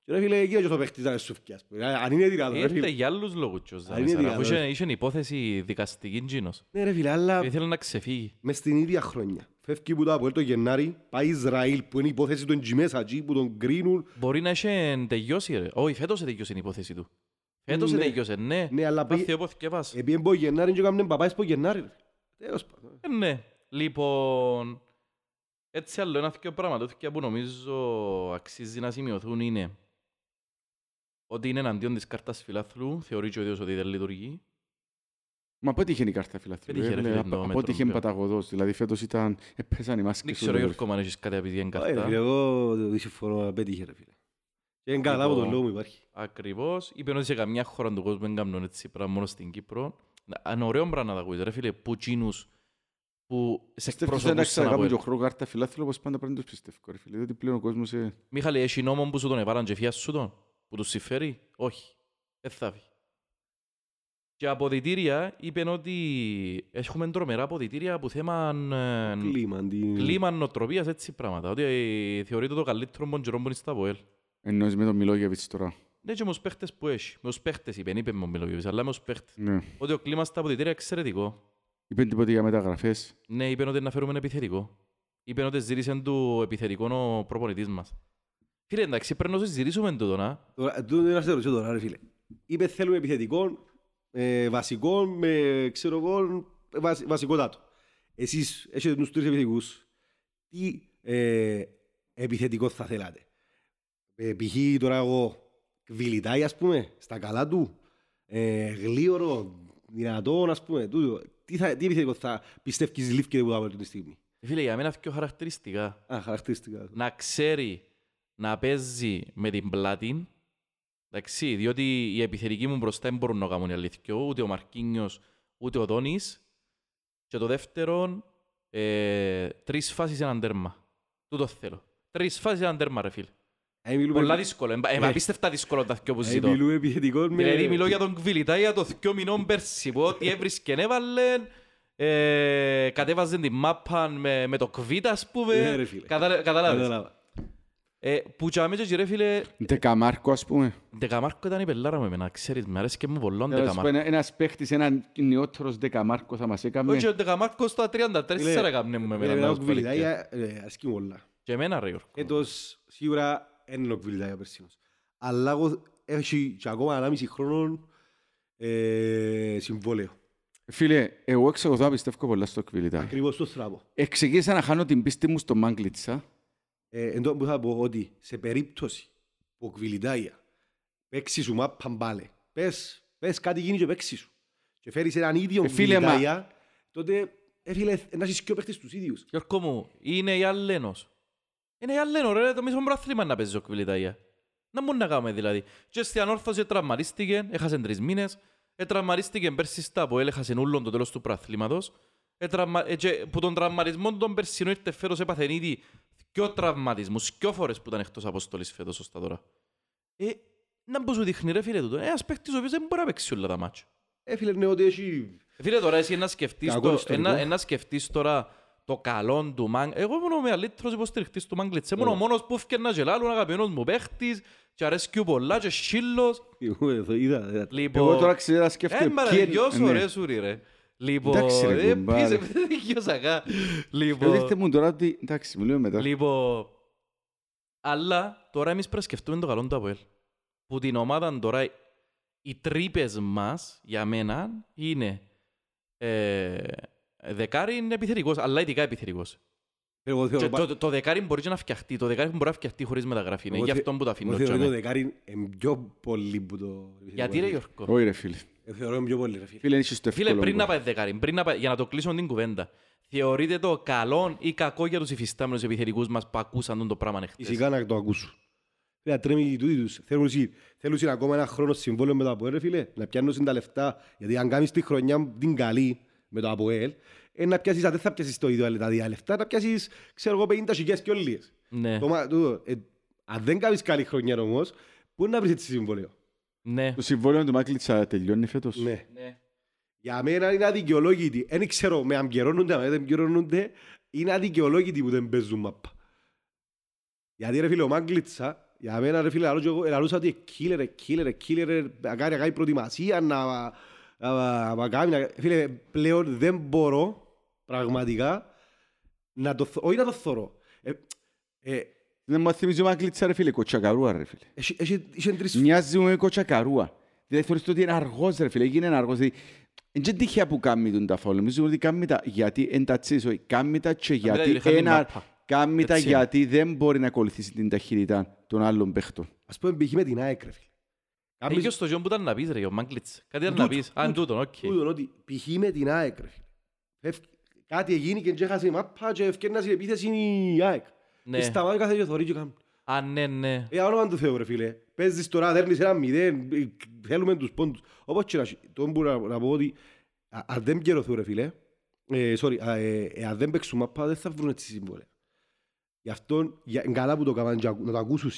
Και ρε φίλε, εκεί και ο παίχτης να σου φτιάς. Αν είναι δυνατόν, ρε Ήρθε φίλε. για άλλους λόγους και ο είναι Ζαμής, άρα, αφού δυνατόν. είχε- είχε υπόθεση δικαστική τζίνος. Ναι ρε φίλε, αλλά Και ήθελε να ξεφύγει. μες στην ίδια χρόνια. Φεύγει που το Αποέλ το Γενάρη, πάει Ισραήλ που είναι η υπόθεση των Τζιμές εκεί, που τον κρίνουν. Μπορεί να είχε τελειώσει ρε. Όχι, φέτος τελειώσει η υπόθεση του. Φέτος Ναι. τελειώσε, ναι. Ναι, αλλά Μάθει πήγε- όπως θκευάς. Επίεν πως Γενάρη και έκαμε παπάες πως Γενάρη. ρε. Τέλος πάντων. Ε, Ναι. Λοιπόν, έτσι άλλο ένα δύο πραγματούθηκια που νομίζω αξίζει να σημειωθούν είναι ότι είναι εναντίον της κάρτας φιλάθλου, θεωρεί και ο ίδιος ότι δεν λειτουργεί. Μα πότε είχε η κάρτα φιλαθλού. Πέτυχε, ρε, φίλε, το Από μέτρο ό,τι είχε πιο. παταγωδός. Δηλαδή φέτος ήταν... Έπαιζαν οι Δεν μάσκες. ξέρω Γιώργο αν έχεις κάτι επειδή είναι Όχι, ρε φίλε, κάρτα. εγώ δεν συμφωνώ, πέτυχε ρε φίλε. Και είναι καλά από τον Λοιπόν, λόγο μου υπάρχει. Ακριβώς. Είπε ότι σε καμιά χώρα του κόσμου δεν κάνουν έτσι πράγμα μόνο στην Κύπρο. Είναι ωραίο πράγμα να τα ακούεις, ρε φίλε, που τσίνους που σε Πιστεύω ότι εντάξει θα εκπροσωπούσαν από κάνουμε και ελ. χρόνο κάρτα φιλάθλου όπως πάντα πρέπει να τους πιστεύω. Ρε φίλε, διότι πλέον ο κόσμος... ε, Μιχάλη, έχει νόμο που σου τον εβάραν και φιάς σου τον, που τους συμφέρει; Όχι. Δεν θα βγει. Και αποδητήρια είπαν ότι έχουμε τρομερά αποδητήρια που θέμα ε, Κλίμα, αντί- κλίμα νοοτροπίας, έτσι πράγματα. Ότι ε, θεωρείται το καλύτερο μποντζερό που είναι στα ΒΟΕΛ. Εννοείς με τον Μιλόγεβιτς τώρα. Ναι, και με τους παίχτες που έχει. Με τους παίχτες είπεν, είπε με ο Μιλόγεβιτς, αλλά με τους παίχτες. Ναι. Ότι ο κλίμας στα αποδητήρια είναι εξαιρετικό. Είπεν τίποτε για μεταγραφές. Ναι, είπεν ότι να φέρουμε επιθετικό. Είπεν ότι ζήτησαν του επιθετικό ο προπονητής μας. Φίλε, εντάξει, πρέπει να το συζητήσουμε τούτο, να. Τώρα, τούτο είναι να σε ρωτήσω τώρα, ρε φίλε. Είπε θέλουμε επιθετικό, ε, βασικό, με, ξέρω εγώ, βασ, βασικότατο. Εσείς έχετε τους τρεις επιθετικούς. Τι ε, επιθετικό θα θέλατε; Ε, π.χ. τώρα εγώ, κβιλιτάει, ας πούμε, στα καλά του, ε, γλίωρο, δυνατόν, ας πούμε, τούτο. Τι, θα, τι επιθετικό θα πιστεύεις λήφκεται που θα βάλει τη στιγμή; Φίλε, για μένα πιο χαρακτηριστικά. Α, χαρακτηριστικά. Να ξέρει να παίζει με την πλάτη. Εντάξει, διότι οι επιθετικοί μου μπροστά δεν μπορούν να κάνουν η αλήθεια. Ούτε ο Μαρκίνιος, ούτε ο Δόνης. Και το δεύτερο, ε, τρεις φάσεις έναν τέρμα. Τούτο θέλω. Τρεις φάσεις έναν τέρμα, ρε φίλε. Ε, μιλούμε- Πολλά δύσκολο. Ε, Ναι. απίστευτα δύσκολο τα δυο που ε, ζητώ. μιλούμε επιθετικό με... Δηλαδή μιλώ για τον Κβιλιτά για το δυο μηνών πέρσι που ό,τι έβρισκε έβαλε ε, κατέβαζε την μάπα με, με το κβίτα ας Ναι, πούμε ρε φίλε. Κατάλα- Καταλάβες Κατάλαβα. Ε, Που τσάμε και ρε φίλε Ντεκαμάρκο ας πούμε. Ντεκαμάρκο ήταν η πελάρα με εμένα ξέρεις με αρέσει και μου πολλόν Τέλος πάντων, Ντεκαμάρκο ένα- Ένας παίχτης, έναν νεότερος Ντεκαμάρκο θα μας έκαμε. Όχι ο Ντεκαμάρκος στα 34 Φίλε, έκαμε μου με Φίλε, εμένα εμένα να ο σου πω αλήθεια. Κβιλιτάια, ε, αρέσκει μου πολλά. Και εμένα ρε Γιώργο Έτος σίγουρα είναι ο Κβιλιτάια περσίνος. Αλλά εγώ έχει και ακόμα 1,5 χρόνων ε, συμβόλαιο. Φίλε, εγώ εξακολουθώ να πιστεύω πολλά στο Κβιλιτά. Ακριβώς το στραβό. Εξεκίνησα να χάνω την πίστη μου στο Μάγκλιτσα. Ε, εν τω που θα πω ότι σε περίπτωση που ο Κβιλιτάια παίξει σου μάπα μπάλε, πες, πες κάτι γίνει και παίξει σου. Και φέρεις έναν ίδιο Ε, φίλε, μα- Κβιλιτάια, τότε ε, φίλε, να έχεις και ο παίχτες τους ίδιους. Γιώργο μου είναι η Αλένος. Είναι η Αλένος ρε το μισό μπράθλημα να παίζει ο Κβιλιτάγια Να μου να κάνουμε δηλαδή. Και στην ανόρθωση τραυματίστηκε, έχασε τρεις μήνες. Ε, Τραυματίστηκε πέρσι στα από έχασε ούλον το τέλος του πραθλήματος ε, τραυμα... ε, και που τον τραυματισμό των περσινών ήρθε φέτος έπαθε ήδη δυο τραυματισμούς, δυο φορές που ήταν εκτός αποστολής φέτος ως τα τώρα. Ε, να μπω σου δείχνει ρε φίλε τούτο, ε, ένας παίκτης ο οποίος δεν μπορεί να παίξει όλα τα μάτια. Ε, φίλε, ναι, ότι έχει... Ε, Φίλε, τώρα εσύ να σκεφτείς, Κακό το, ιστορικό. ένα, ένα σκεφτείς τώρα το καλό του Μάγ... Εγώ ήμουν ο μεγαλύτερος υποστηριχτής του Μάγκλητς. Ήμουν ο Ωραία. μόνος που έφτιανα και λάλλον αγαπημένος μου παίχτης και αρέσκει πολλά και σύλλος. Εγώ εδώ είδα, είδα. Λοιπόν, Εγώ τώρα ξέρω να σκέφτομαι Ε, μα ρε, ποιοι- δυο ναι. ωραίες ουρί, ρε. Λοιπόν, Εντάξει, ρε, ε, κουμπάρε. πείσαι, δεν δικαιώσα καν. Και Λοιπόν, δείχτε μου τώρα ότι... Εντάξει, μιλούμε μετά. Λοιπόν, αλλά τώρα εμείς πρέπει να σκεφτούμε το καλό του ΑΠΟΕΛ. Που την ομάδα τώρα, οι τρύπες μας, για μένα, είναι ε, δεκάρι είναι επιθετικός, αλλά ειδικά επιθετικός. Εγώ Και θεωρώ πα- το, το δεκάρι μπορεί και να φτιαχτεί, το δεκάρι μπορεί να φτιαχτεί χωρίς μεταγραφή. Είναι εγώ γι' θε- αυτό που τα αφήνω. εγώ θεωρώ το τζάμε. δεκάρι είναι πιο πολύ που το... Γιατί ρε Γιώργο; Όχι ρε φίλε. Εγώ θεωρώ είναι πιο πολύ, ρε φίλε. Φίλε, είσαι στο Φίλε, εύκολο. πριν να γκολ. πάει δεκάρι, πριν να πάει, για να το κλείσουμε την κουβέντα, θεωρείτε το καλό ή κακό για τους υφιστάμενους επιθετικούς μας που ακούσαν τον το πράγμα εχθές. Φυσικά να το ακούσουν. Φίλε, τρέμει τούτοι τους. Θέλουν συ- Θέλουν συ ακόμα ένα χρόνο συμβόλαιο με το ΑΠΟΕΛ, ρε φίλε. Να πιάνουν τα λεφτά. Γιατί αν κάνεις τη χρονιά την καλή με το ΑΠΟΕΛ, ε, να πιάσεις, α, δεν θα πιάσεις το ίδιο τα δύο λεφτά, να πιάσεις, ξέρω εγώ, 50 χιλιάδες και όλες. Ναι, Το μα- τούτο, ε, Αν δεν κάνεις καλή χρονιά όμως, πού να βρεις έτσι συμβόλαιο; ναι. Το συμβόλαιο του Μάκλιτσα τελειώνει φέτος. Ναι. ναι. Για μένα είναι αδικαιολόγητη. Δεν ξέρω με αν καιρώνονται, αν δεν καιρώνονται, είναι αδικαιολόγητη που δεν παίζουν μάπα. Γιατί ρε φίλε, ο Μάγκλητσα, Για μένα ρε φίλε, λαλώ και εγώ, λαλούσα ότι killer, killer, killer, να κάνει, να κάνει προετοιμασία, να, να, να κάνει, να- φίλε, πλέον δεν μπορώ, πραγματικά, να το, θω- όχι να το θωρώ. Ε, ε, Δεν μου θυμίζει ο Μαγκλίτσα ρε φίλε, κοτσακαρούα ρε φίλε. έχει- έχει- είχε τρεις Μοιάζει μου με κοτσακαρούα. Δηλαδή θεωρείς το ότι είναι αργός ρε φίλε, έγινε αργός. Δηλαδή, Είναι και τυχαία που κάνει τον τα φάουλ. Νομίζω ότι κάνει τα γιατί εν τα τσίς, όχι. Κάνει τα και τα γιατί direct hand ένα... mappa. Κάνει τα Έτσι είναι. γιατί δεν μπορεί να ακολουθήσει την ταχύτητα των άλλων παίχτων. Ας πούμε, π.χ. με την ΑΕΚ, ρε φίλε. Κάμεις- Έγινε στο γιο που ήταν να πεις ρε, ο Μάγκλητς. Κάτι ήταν Τούτο, να πεις. Αν τούτο, τούτον, οκ. τούτον, ότι π.χ. με την ΑΕΚ, ρε φίλε. Φεύγει- Κάτι έγινε και έχασε η μάπα και ευκαιρνά στην επίθεση η ΑΕΚ. Ναι. Και σταματάει κάθε και θωρεί και κάνει. Α, ναι, ναι. Ε, όνομα του Θεού ρε φίλε. Παίζεις τώρα, δέρνεις ένα μηδέν, ε, θέλουμε τους πόντους. Όπως και να έχει. Το που να, να πω ότι α- αν δεν πληρωθούν ρε φίλε, ε, sorry, α, ε, ε, αν δεν παίξουν μάπα δεν θα βρουν έτσι συμβόλαια. Γι' αυτό για, είναι καλά που το κάνουν και ακού- να το ακούσουν.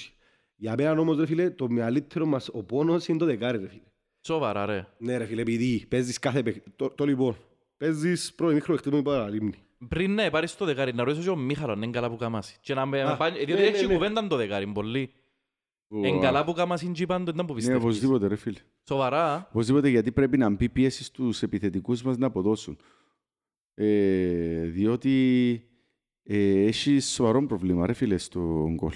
Για μένα όμως ρε φίλε, το μεγαλύτερο μας ο πόνος είναι το δεκάρι ρε φίλε. Σοβαρά ρε. Ναι ρε φίλε, επειδή παίζεις κάθε παιχνίδι. Το, το λοιπόν, παίζεις πρώτη μήχρο χτύπημα παραλίμνη. Πριν να πάρεις το δεκάρι, να ρωτήσω και ο Μίχαλο, είναι καλά που κάμασαι. Και να με Α, πάνε- ναι, διότι ναι, έχει ναι. κουβέντα το δεκάρι, πολύ. Είναι καλά που κάμασαι και πάντο, ήταν που Ναι, πιστεύεις. οπωσδήποτε ρε φίλε. Σοβαρά. α. Οπωσδήποτε γιατί πρέπει να μπει πίεση στους επιθετικούς μας να αποδώσουν. Ε, διότι ε, έχει σοβαρό πρόβλημα ρε φίλε στο γκολ.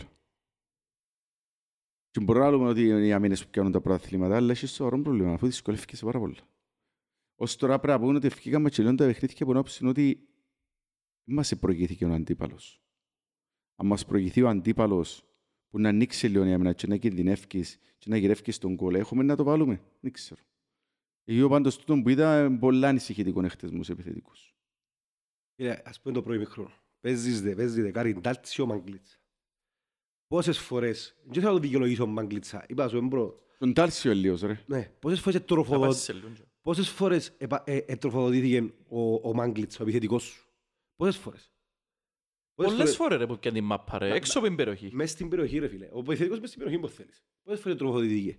Και μπορούμε να λέμε ότι είναι οι αμήνες που κάνουν τα πρωταθλήματα, αλλά έχει σοβαρό πρόβλημα, αφού δυσκολεύκεσαι πάρα πολύ. Ως τώρα πρέπει να πούμε ότι ευκήκαμε και λίγο τα παιχνίδια που όψιν ότι μας σε προηγήθηκε ο αντίπαλος. Αν μας προηγηθεί ο αντίπαλος που να ανοίξει λίγο η άμυνα και να κινδυνεύκεις και να γυρεύκεις τον κόλλο, έχουμε να το βάλουμε; Δεν ξέρω. Εγώ πάντως τούτο που είδα είναι πολλά ανησυχητικό εχθές μου σε επιθετικούς. Κύριε, ας πούμε το πρώτο χρόνο. Παίζεις δε, παίζεις δεκάρι Ντάλτσιο Μαγκλίτσα. Πόσες φορές, δεν θέλω να το δικαιολογήσω Μαγκλίτσα, είπα σου εμπρό, Τον Τάλσιο λίγος ρε. ναι, πόσες φορές Θα τροφοδο... πάσεις σε λίγο. πόσες φορές επα... ε, ε, τροφοδοτήθηκε ο, ο Μαγκλίτσα, ο επιθετικός σου; Πόσες φορές; Πόσες Πολλές φορές ρε που πιάνει την μάπα ρε, Να- έξω από την περιοχή. Μες στην περιοχή ρε φίλε. Ο επιθετικός μες στην περιοχή που θέλεις. Πόσες φορές τροφοδοτήθηκε.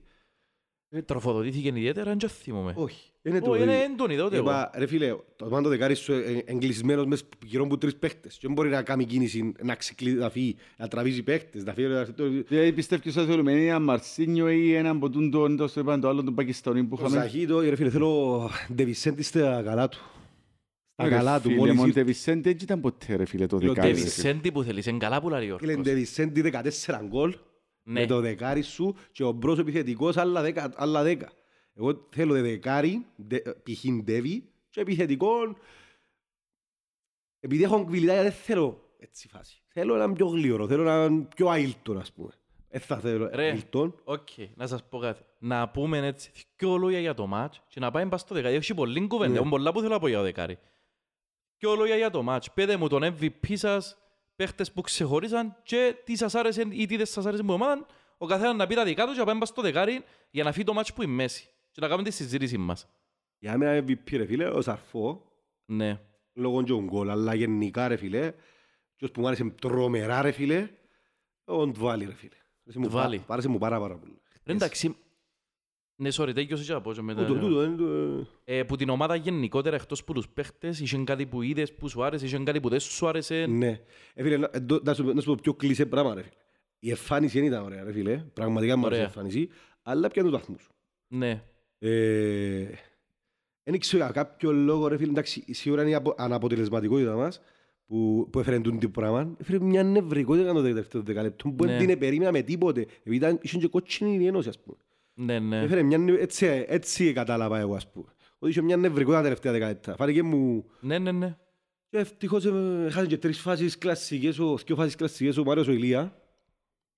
Ε, Τροφοδοτήθηκε ιδιαίτερα, δεν θυμούμαι. Όχι. Είναι Ω, Είναι έντονη τότε εγώ. Είπα, ρε φίλε, το μάντο δεκάρι σου ε, εγκλεισμένος μες γύρω από τρεις παίχτες. Και δεν μπορεί να κάνει κίνηση, να ξεκλεί, να φύγει, να τραβήσει παίχτες, να φύγει... να- το- Δηλαδή πιστεύεις ότι θέλουμε ένα Μαρσίνιο ή έναν από τον τον τόσο είπαν το άλλο τον Πακιστανί που Ο είχαμε. Ζαχίτο, ρε φίλε, θέλω Ντεβισέντη στα καλά του. Στα Ρε καλά του, φίλε, μόλις Μον ήρθε. Τεβισέντε έτσι ήταν ποτέ ρε φίλε το Φίλε, ο δεκάρι. ρε Ντεβισέντε. φίλε. Ντεβισέντη που θέλεις, είναι καλά που λέει ο Φίλε, Γιώργος. Ντεβισέντη 14 γκολ, Ναι. με το δεκάρι σου και ο μπρος επιθετικός άλλα 10. Άλλα 10. Εγώ θέλω δεκάρι, ντε- π.χ. Ντεβι και επιθετικό. Επειδή έχω κβιλιτάρια δεν θέλω έτσι φάση. Θέλω έναν πιο γλύωρο, θέλω έναν πιο αίλτον ας πούμε. Δεν θα θέλω Ρε. αίλτον. Οκ, να σας πω κάτι. Να πούμε έτσι δυο λόγια για το μάτς και να πάμε πας στο δεκάρι. Έχει πολλή κουβέντα, Ναι. έχουν πολλά που θέλω να πω για το δεκάρι. Δυο λόγια για το μάτς. Πέτε μου τον MVP σας, παίχτες που ξεχωρίσαν και τι σας άρεσε ή τι δεν σας άρεσε που ομάδα. Ο καθένας να πει τα δικά του και να πάμε πας στο δεκάρι για να φύγει το μάτς που είναι μέση. Και να κάνουμε τη συζήτηση μας. Για μένα MVP ρε φίλε, ο Σαρφό, Ναι. λόγω του γκολ, αλλά γενικά ρε φίλε, και που μου άρεσε τρομερά ρε φίλε, ο Ντβάλι ρε φίλε. Άρεσε μου Ντβάλι. πα- Άρεσε μου πάρα πάρα πολύ. Ρε εντάξει, ναι, sorry, τέγιος και από και μετά. Τούτο, τούτο, είναι το- Ε, που την ομάδα γενικότερα εκτός που τους παίχτες, είχε κάτι που είδες που σου άρεσε, είχε κάτι που δεν σου άρεσε. Ναι. Ε, φίλε, να- εντό- να σου να σου πω πιο κλεισέ πράγμα ρε φίλε. Η εμφάνιση δεν ήταν ωραία ρε φίλε, πραγματικά μου άρεσε η Ωραία. εμφάνιση, αλλά πιάνε τους βαθμούς. Ναι. Ε, Δεν ξέρω για κάποιο λόγο ρε φίλε, εντάξει, σίγουρα είναι η απο- αναποτελεσματικότητα μας που, που έφερε τούτο το πράγμα. Έφερε μια νευρικότητα το τελευταίο δεκαλεπτό που Ναι. δεν την περίμενα με τίποτε. Επειδή ήταν, είχε και κότσινη η ένωση ας πούμε. Ναι, ναι. Έφερε μια, νε- έτσι, έτσι κατάλαβα εγώ ας πούμε. Ότι είχε μια νευρικότητα τα τελευταία δεκαλεπτά. Φάνηκε μου... Ναι, ναι, ναι. Και ευτυχώς ε, χάσε και τρεις φάσεις κλασσικές, ο, δύο φάσεις κλασσικές ο Μάριος ο Ηλία.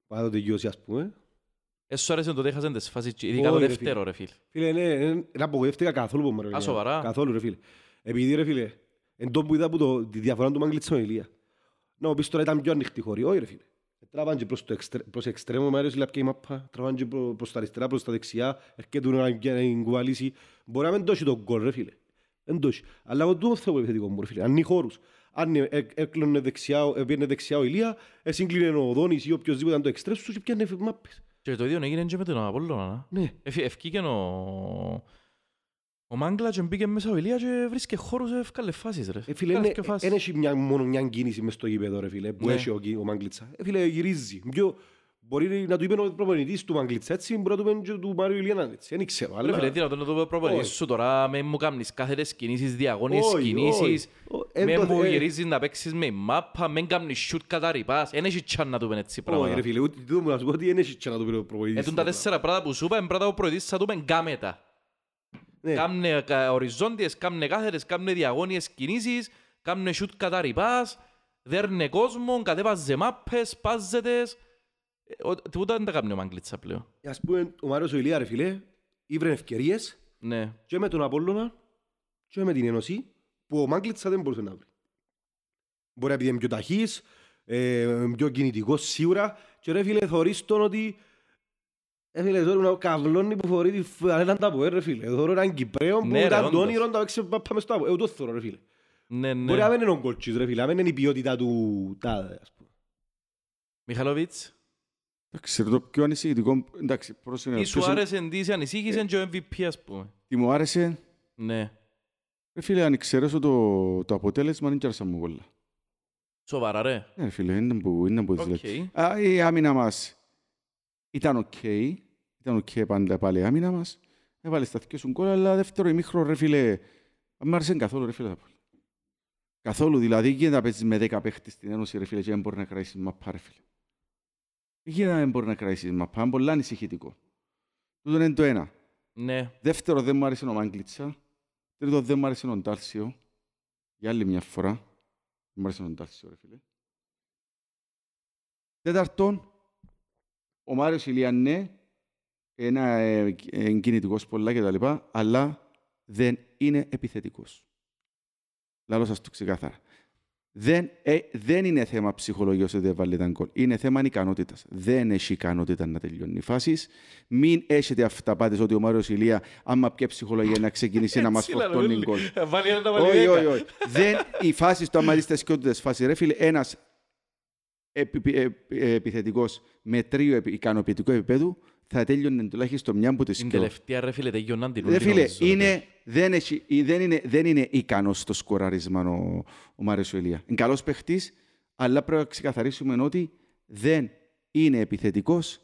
Πάρα το τελειώσει ας πούμε. Ε, σου άρεσε το έχασαν τις φάσεις, ειδικά το Όχι, ρε, δεύτερο ρε φίλ. Φίλε, ναι, ναι, δεν απογοητεύτηκα καθόλου από Μάριο Α, Ηλία. σοβαρά; Καθόλου ρε φίλε. Επειδή ρε φίλε, εν τω που είδα που το, τη διαφορά του Μάγκλητσα ο Ηλία. Να μου πεις τώρα ήταν πιο ανοιχτή χώρη. Όχι ρε φίλε. Τραβάν και προς το εξτρέ- προς εξτρέμο ο Μάριος Ηλία η μάπα. Τραβάν και προ- προς τα αριστερά, προς τα δεξιά. Έρχεται να να κουβαλήσει. Μπορεί να μην δώσει τον γκολ ρε φίλε. Δεν το έχει. Αλλά εγώ τούτο θέλω επιθετικό μου ρε φίλε. Ανοίγει χώρους. Αν ε- ε- έκλωνε δεξιά, ο- έπαιρνε δεξιά ο Ηλία, ε, σύγκλινε ο Δόνης ή οποιοσδήποτε ήταν το εξτρέμ σου και πιάνε μάπες. Και το ίδιο έγινε και με τον Απόλλωνα. Ναι. Εφ- Ευκήκεν ο... Ο Μάγκλα και μπήκε μέσα ο Ηλία και βρίσκε χώρους και έφκαλε φάσεις ρε. Ε, φίλε, Έφκαλε είναι- και φάσεις. δεν έχει μια, μόνο μια κίνηση μες στο γήπεδο, ρε φίλε, που Ναι. έχει ο, Κι- ο Μάγκλητσα. Ε, φίλε, γυρίζει. Πιο, Μπορεί να του είπε ο προπονητής του Μαγκλίτσα έτσι, μπορεί να του είπε και του Μάριου Ηλιανάν έτσι. Δεν ξέρω, Ρε φίλε, αλλά... δυνατόν να το πω προπονητής Όχι. σου τώρα, με μου κάνεις κάθετες κινήσεις, διαγώνιες Όχι, κινήσεις, όχι. Ο- ε, με το- μου ε, γυρίζεις να παίξεις με μάπα, με κάνεις σιούτ κατά ρηπάς, δεν έχεις τσάν να του πούν έτσι Όχι ρε πράγματα. φίλε, ούτε τούτο μου να σου πω ότι δεν έχεις και να του πει ο προπονητής. Ετούν τα τέσσερα πράγματα που σου είπα, είναι πράγματα που προηγείς θα του πούν κάμε τα. Ναι. Κάμνε κα- οριζόντιες, κάμνε κάθετες, κάμνε διαγώνιες κινήσεις, κάμνε σιούτ κατά ρηπάς, δέρνε κόσμο, κατέβαζε μάπες, πάζετες. Ε, ο- Τούτα δεν τα κάνει ο Μαγκλίτσα πλέον. Ας πούμε, ο Μάριος ο Ηλία ρε φίλε, ήβρε ευκαιρίες Ναι. και με τον Απόλλωνα και με την Ένωση που ο Μάγκλητσα δεν μπορούσε να βρει. Μπορεί να επειδή είναι πιο ταχύς, ε, πιο κινητικός σίγουρα και ρε φίλε θωρείς τον ότι ε, φίλε, τώρα ο καβλώνει που φορεί τη φανέλα τα από ρε φίλε. Θωρώ έναν Κυπρέο που Ναι, ρε, ήταν το όντως. όνειρο να τα παίξει πάμε στο από. Εγώ το θωρώ ρε φίλε. Ναι, ναι. Μπορεί να μην είναι ο κολτσής ρε φίλε, να μην είναι η ποιότητα του τάδε ας πούμε. Μιχαλοβίτς, Εντάξει, το πιο ανησυχητικό, εντάξει, πρόσεχε, τι σου ποιος είναι- άρεσε, τι σε ανησύχησε και ο MVP ας πούμε. τι μου άρεσε, Ναι. Ρε φίλε, αν εξαιρέσω το, το αποτέλεσμα, δεν κέρδισα μου πολλά. Σοβαρά ρε. Ναι, ρε φίλε, είναι που, είναι που τις Οκ. λέξεις. Α, η άμυνα μας ήταν οκ, ήταν οκ πάντα πάλι η άμυνα μας. Έβαλε στα δυο σου γκολ, αλλά δεύτερο ημίχρονο, ρε φίλε, δεν μ' άρεσε καθόλου, ρε φίλε. τα πολλά. Καθόλου, δηλαδή, γίνεται να παίζεις με 10 παίχτες στην Ένωση, ρε φίλε, και δεν μπορεί να κρατήσεις μαπά, ρε φίλε. Γίνεται να δεν μπορεί να κρατήσεις μαπά, είναι πολύ ανησυχητικό. Τούτο είναι το ένα. Ναι. Δεύτερο, δεν μου άρεσε ο Μάγκλητσα. Τρίτο, δεν μου άρεσε ο Ντάλσιο. Για άλλη μια φορά. Δεν μου άρεσε ο Ντάλσιο, ρε φίλε. Τέταρτον, ο Μάριος Ηλιάν, ναι, ένα ε, εγκινητικός πολλά και τα λοιπά, αλλά δεν είναι επιθετικός. Λάλο σας το ξεκάθαρα. Δεν, ε, δεν είναι θέμα ψυχολογίας ότι δεν βάλει τα γκολ. Είναι θέμα ικανότητας. Δεν έχει ικανότητα να τελειώνει οι φάσεις. Μην έχετε αυταπάτες ότι ο Μάριος Ηλία, άμα πια ψυχολογία να ξεκινήσει να μας φορτώνει γκολ. Βάλει ένα τα Όχι, όχι, όχι. Δεν, οι φάσεις του, άμα δεις τις σκιότητες φάσεις, ρε φίλε, ένας επι, επι, ε, επιθετικός με τρίο επι, ικανοποιητικό επίπεδο θα τέλειωνε τουλάχιστον μια από τις Την σκιό. τελευταία ρε φίλε τελειώναν την Ρε ούλη, φίλε, νομίζω, ρε. είναι, δεν, έχει, ε, δεν, είναι, δεν είναι ικανός στο σκοράρισμα ο, ο Μάριος Ηλία. Είναι καλός παίχτης, αλλά πρέπει να ξεκαθαρίσουμε ότι δεν είναι επιθετικός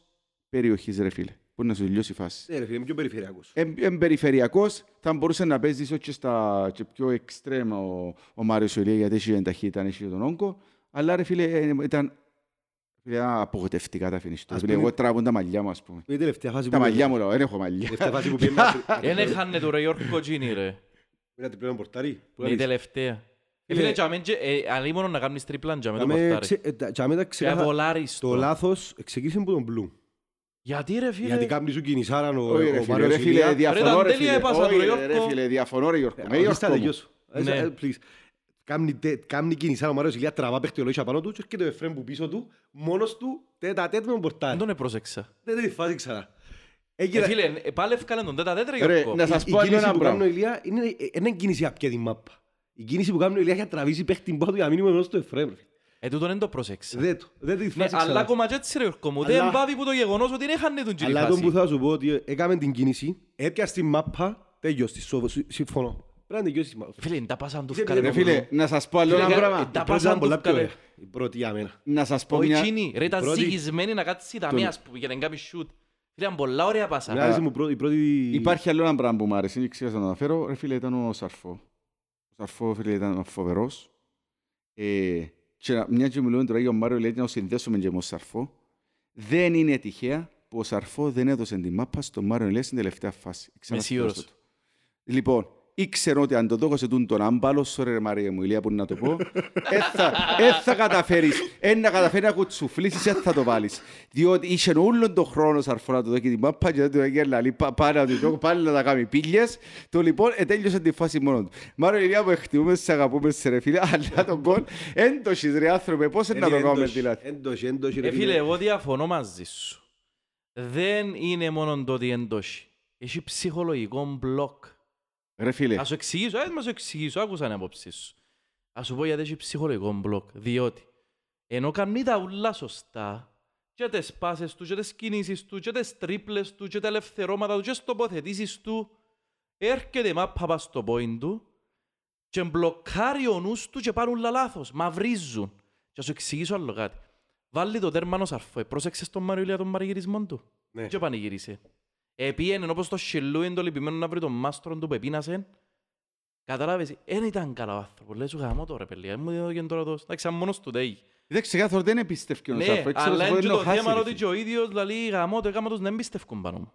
περιοχής, ρε φίλε. Μπορεί να σου τελειώσει η φάση. Ναι ρε φίλε, είμαι πιο περιφερειακός. Εν περιφερειακός θα μπορούσε να παίζει ίσως και στα και πιο εξτρέμα ο, ο Μάριος Ηλία γιατί έχει την ταχύτητα, έχει τον όγκο. Αλλά ρε φίλε, ε, ήταν φίλε, απογοητευτικά τα φινίς του. Ας Φίλε, πούμε- Εγώ τραβούν τα μαλλιά μου, ας πούμε. Η τελευταία φάση Τα που- μαλλιά μου, λέω, δεν έχω μαλλιά. η τελευταία φάση που πήγαινε Εν έχανε το ρε Γιώργο Τζίνι ρε. ένα τριπλέον πορτάρι. Που Είναι η λαλείς. τελευταία. Ε, Φίλε- Φίλε, τζαμέ, τζε- ε, αλλή μόνο να κάνεις τρίπλαν τζαμέ το Τζαμέ πορτάρι. ξε- ε, τα- τζαμέ τα Για ξεκάθα- βολάρεις Το το. λάθος ξεκίνησε από τον Μπλου. Γιατί ρε φίλε; Γιατί κάμνη σου κινησάραν ο Όχι, ρε ο φίλε, Μάριος ρε φίλε, Ηλία. διαφωνώ ήταν ρε τέλεια φίλε. έπασα του, Όχι, ρε ρε, ρε Γιώργο. φίλε, διαφωνώ ρε Γιώργο. Με Ε, Γιώργο αφήστε τα μου. Τελειώσω. Ε, Ναι. ε, please. Κάμνη τε- Κάμνη κινησάραν ο Μάριος Ηλία, τραβά παίχτη ο Λόισα πάνω του και έρχεται ο Εφραίμ που πίσω του, μόνος του, τέτα τέτ με τον Δεν πορτάρι. τον επρόσεξα. Δεν τη φάση ξανά. Ε, Έγινε- Φίλε, ε, πάλι ευκάλεν τον τέτα τέτρα Ρε, Γιώργο. να η- σας η πω άλλο κίνηση ένα που κάνει ο πράγμα. Ηλία είναι ε, δεν είναι κίνηση απ' την μάπα. Η κίνηση που κάνει ο Ηλία για να τραβήσει παίχτη πάνω του για να μείνει μόνος του Εφραίμ. Ε, τούτον δεν το πρόσεξα. Δεν το- δεν τη Ναι, φάση αλλά ξανά. ακόμα και έτσι ρε Γιώργο μου. Αλλά- Δεν πάβει που το γεγονός ότι δεν έχανε τον τζινι Αλλά τον που φάση. θα σου πω ότι έκαμε την κίνηση, έπιασε την μάπα, τέλειωσε, σο- σο- συμφωνώ. Πρέπει να τελειώσει τη μάπα. Φίλε, δεν τα πάσαν τους Είσαι φκάλε Ρε το φίλε, μπλου. να σας πω άλλο Φίλε, ένα κα- πράγμα. τα Η πρώτη πάσαν ήταν πολλά τους πιο φκάλε. ωραία. Η πρώτη για μένα. Να σας πω Όχι μια... τσίνη, ρε ήταν πρώτη- ζυγισμένη να κάτσει τα μία, ας πούμε, για να κάνει σιούτ. Φίλε, ήταν πολλά ωραία πάσα. Εμένα άρεσε μου πρώτη- η πρώτη... Υπάρχει άλλο ένα πράγμα που μου άρεσε, δεν ξέρω να το αναφέρω. Ρε φίλε, ήταν ο Σαρφό. Ο Σαρφό, φίλε, ήταν φοβερός. Ε, και να- μια και μιλούμε τώρα για τον Μάριο, λέει να το συνδέσουμε και με τον Σαρφό. Δεν είναι τυχαία που ο Σαρφό δεν έδωσε την μάπα στον Μάριο Ηλία στην τελευταία φάση. Ξαναθυμάσαι σίγουρος. το. Λοιπόν, ήξερα ότι αν το δώκωσε τούν τον άμπαλο, sorry ρε Μαρία μου, Ηλία που να το πω, ε θα, ε θα καταφέρεις, ε να καταφέρεις να κουτσουφλήσεις, ε θα το βάλεις. Διότι είχε όλον τον χρόνο σαρφό να του δώσει την μάπα και δεν του έγινε λαλή, πά- πάνε να του δω, πάλι να τα κάνει πίλιες. Το λοιπόν, ε, τέλειωσε τη φάση μόνο του. Μάρο Ηλία που εκτιμούμε, σε αγαπούμε σε ρε φίλε, αλλά τον κόλ, έντοχης ρε άνθρωπε, πώς είναι να το κάνουμε Έντοχη, δηλαδή; έντοχη, έντοχη, ρε Ε, φίλε, εγώ διαφωνώ μαζί σου. Δεν είναι μόνο το ότι εντός. Έχει ψυχολογικό μπλοκ. Ρε φίλε, Ας σου εξηγήσω, ας μας σου εξηγήσω, άκουσα την απόψη σου. Ας σου πω γιατί έχει ψυχολογικό μπλοκ. Διότι, ενώ κάνει τα ούλα σωστά, και τις πάσες του, και τις κινήσεις του, και τις τρίπλες του, και τα ελευθερώματα του, και τις τοποθετήσεις του, έρχεται η μάπα πας στο point του και μπλοκάρει ο νους του και πάρουν όλα λάθος, μαυρίζουν. Και ας σου εξηγήσω άλλο κάτι. Βάλει το τέρμα ως αρφό. Πρόσεξες τον Μάριο Ηλία τον παρηγυρισμό του. Ναι. Και πανηγύρισε. Επίενε όπως το σιλούιν το λυπημένο να βρει τον μάστρον του που επίνασε. Κατάλαβες, δεν ήταν καλά ο άνθρωπος. Λέει σου γαμώ το ρε παιδιά, μου δίνω τώρα το... Εντάξει, αν μόνος του τέγει. Δεν ξεκάθαρο, δεν εμπιστεύει ο Ναι, Σάρφο. Ξέρω αλλά ότι είναι μπορεί και να το χάσει, θέμα ρε ότι φίλε. και ο ίδιος δηλαδή γαμώ το έκαμα τους να εμπιστεύκουν πάνω μου.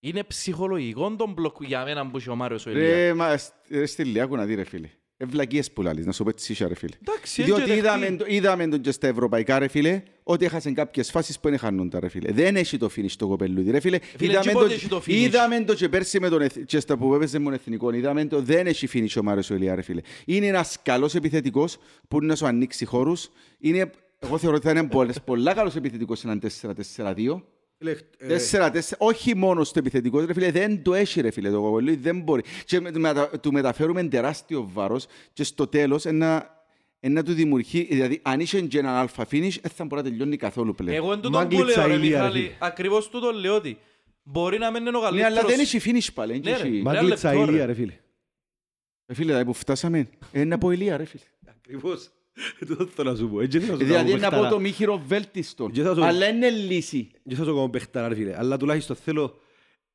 Είναι ψυχολογικό τον μπλοκ για μένα που είχε ο Μάριος ο Ηλίας. Ρε, μα, ρε στη Λιάκου να δει ρε φίλε. Ευλακίες που λαλείς, να σου πω έτσι ίσια, ρε φίλε. Εντάξει, Διότι έτσι είδαμε, δεχτεί. το- είδαμε τον και στα ευρωπαϊκά ρε φίλε, ότι έχασαν κάποιες φάσεις που δεν χάνονταν ρε φίλε. Δεν έχει το finish το κοπελούδι ρε φίλε. Φίλε, Είδαμε και το- πότε έχει το finish. Είδαμε το και πέρσι με τον εθ- και στα που έπαιζε με τον εθνικό. Είδαμε το δεν έχει finish ο Μάριος ο Ηλία ρε φίλε. Είναι ένας καλός επιθετικός που να σου ανοίξει χώρους. Είναι, εγώ θεωρώ ότι θα είναι πολλές- πολλά καλός επιθετικός σε έναν 4-4-2. Φίλε, ε, Τέσσερα, τέσσερα, όχι μόνο στο επιθετικό, ρε φίλε, δεν το έχει ρε φίλε το κοπολί, δεν μπορεί. Και με- μετα, του μεταφέρουμε τεράστιο βάρος και στο τέλος ένα, ένα του δημιουργεί, δηλαδή αν είσαι και έναν αλφα finish, δεν θα μπορεί να τελειώνει καθόλου πλέον. Εγώ εν τούτο που Μάγκλητσα λέω ρε ηλία, ρε Μιχάλη, φίλε. ακριβώς τούτο λέω ότι μπορεί να μην είναι ο ναι, αλλά καλύτερος. δεν έχει finish πάλι. Ναι, ρε. έχει- Μα- Μάγκλητσα λεπτό, ρε. ηλία ρε φίλε. Ρε φίλε, δηλαδή που φτάσαμε, είναι από ηλία ρε φίλε. Ακριβώς. Τούτο θέλω να σου πω. Έτσι θέλω να σου Δηλαδή κάνω είναι από παιχτάρα. το μη χειροβέλτιστο, Και θα σου- αλλά είναι λύση. Και θα σου κάνω παιχτάρα ρε φίλε. Αλλά τουλάχιστον θέλω...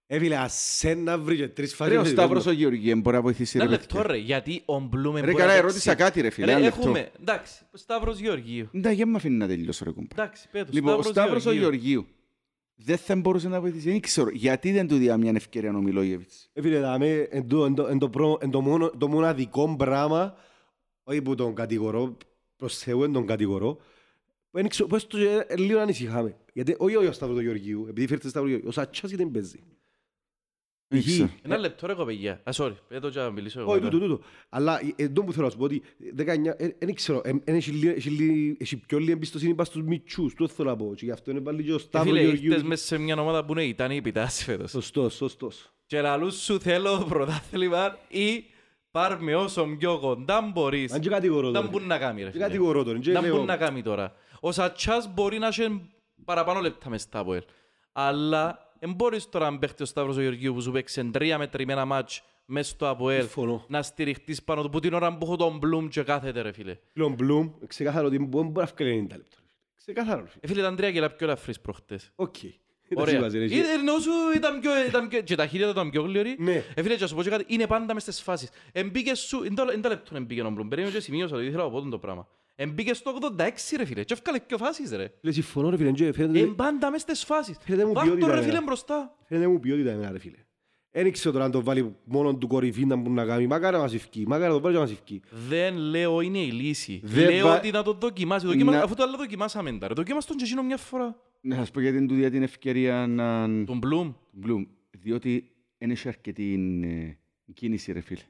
Ε, φίλε, ας ένα βρει και τρεις φάσεις. Ρε ο με Σταύρος ο τον- Γεωργιέμ μπορεί να βοηθήσει ρε Ένα λεπτό παιδιά. ρε, γιατί ο Μπλούμε Ρε μπορεί καλά, να ερώτησα παίξει. κάτι ρε φίλε, Ρε, ένα λεπτό. έχουμε, εντάξει, ο Σταύρος Γεωργίου. Ναι, για με αφήνει να τελειώσω ρε κουμπά. Εντάξει, πέτω, Λοιπόν, ο Σταύρος ο Γεωργίου. Γεωργίου δεν θα μπορούσε να βοηθήσει. Δεν ξέρω. Γιατί δεν του διά μια ευκαιρία ο Μιλόγεβιτς. Ε, φίλε, δάμε, εν το- εν το- εν το προ- εν το μόνο- το μοναδικό πράγμα, όχι που τον κατηγορώ, προς Θεού εν τον κατηγορώ, δεν ξέρω, πώς το ε, λίγο ανησυχάμε. Γιατί όχι ο Σταύρος του Γεωργίου, επειδή φέρετε Σταύρος του Γεωργίου, ο Σατσάς γιατί δεν παίζει. Δεν Π.χ. ξέρω. Ένα λεπτό ρε κοπεγιά. Α, sorry, πέτω και να μιλήσω εγώ. Όχι, μετά. τούτο, τούτο. Αλλά ε, εντό που θέλω να σου πω ότι 19, ε, δεν ξέρω, ε, ε, έχει λίγη- έχει λίγη- έχει πιο λίγη εμπιστοσύνη πας στους μητσούς, τούτο θέλω να πω. Και γι' αυτό είναι πάλι και ο Ε, Σταύρος Φίλε, Γεωργίου. ήρθες μέσα σε μια ομάδα που είναι ήταν η πιτάση φέτος. Σωστός, σωστός. Και λαλούς σου θέλω πρωτάθλημα ή πάρ' με όσο πιο κοντά μπορείς. Αν και κατηγορώ Να τώρα. μπουν να κάνει ρε Και φίλε. κατηγορώ τον. και Να λέω- μπουν να κάνει τώρα. Ο Σατσάς μπορεί να έχει παραπάνω λεπτά μες στα ΑΠΟΕΛ. Αλλά δεν μπορείς τώρα να παίχτει ο Σταύρος ο Γεωργίου που σου παίξει τρία μετρημένα ματς μες στο ΑΠΟΕΛ Συμφωνώ. να στηριχτείς πάνω του που την ώρα που έχω τον Μπλουμ και κάθεται ρε φίλε. Φίλον Μπλουμ, ξεκάθαρο ότι μπορεί να βγάλει 90 λεπτά. Ξεκάθαρο. φίλε. Ε, φίλε ήταν τρία κιλά πιο ελαφρύς προχτές. Οκ. Ωραία. Εντάξει, είπα, ρε, Ε, Ενώ σου ήταν πιο, ήταν πιο, και τα χέρια του ήταν πιο γλήορη. Ναι. Ε, φίλε, και να σου πω και κάτι, είναι πάντα μες στις φάσεις. Εμπήκε σου, εν τα- εν τα λεπτό εμπήκε ο Μπλουμ, περίμενε και σημείωσα, ότι ήθελα να πω το πράγμα. Εμπήκε στο 86 ρε φίλε, και έφκαλες πιο φάσεις ρε. Φίλε, συμφωνώ ρε φίλε, και φαίνεται- Εν πάντα μες στις φάσεις. Φαίνεται μου Βάρ' το ποιότητα, ρε ρε. φίλε μπροστά. φαίνεται μου ποιότητα εμένα ρε φίλε. Δεν ξέρω τώρα αν το βάλει μόνο του κορυφή να μπορεί να κάνει. Μακάρι να μας ευκεί. Μακάρι να το βάλει και να μας ευκεί. Δεν λέω είναι η λύση. Δεν λέω βα- ότι να το δοκιμάσει. Δοκιμα... Να- Αφού το άλλο δοκιμάσαμε τα ρε. Δοκιμάσαι τον και εκείνο μια φορά. Να σας πω γιατί δεν του διά την ευκαιρία να... Τον Μπλουμ. Μπλουμ. Διότι δεν έχει αρκετή ε, κίνηση ρε φίλε.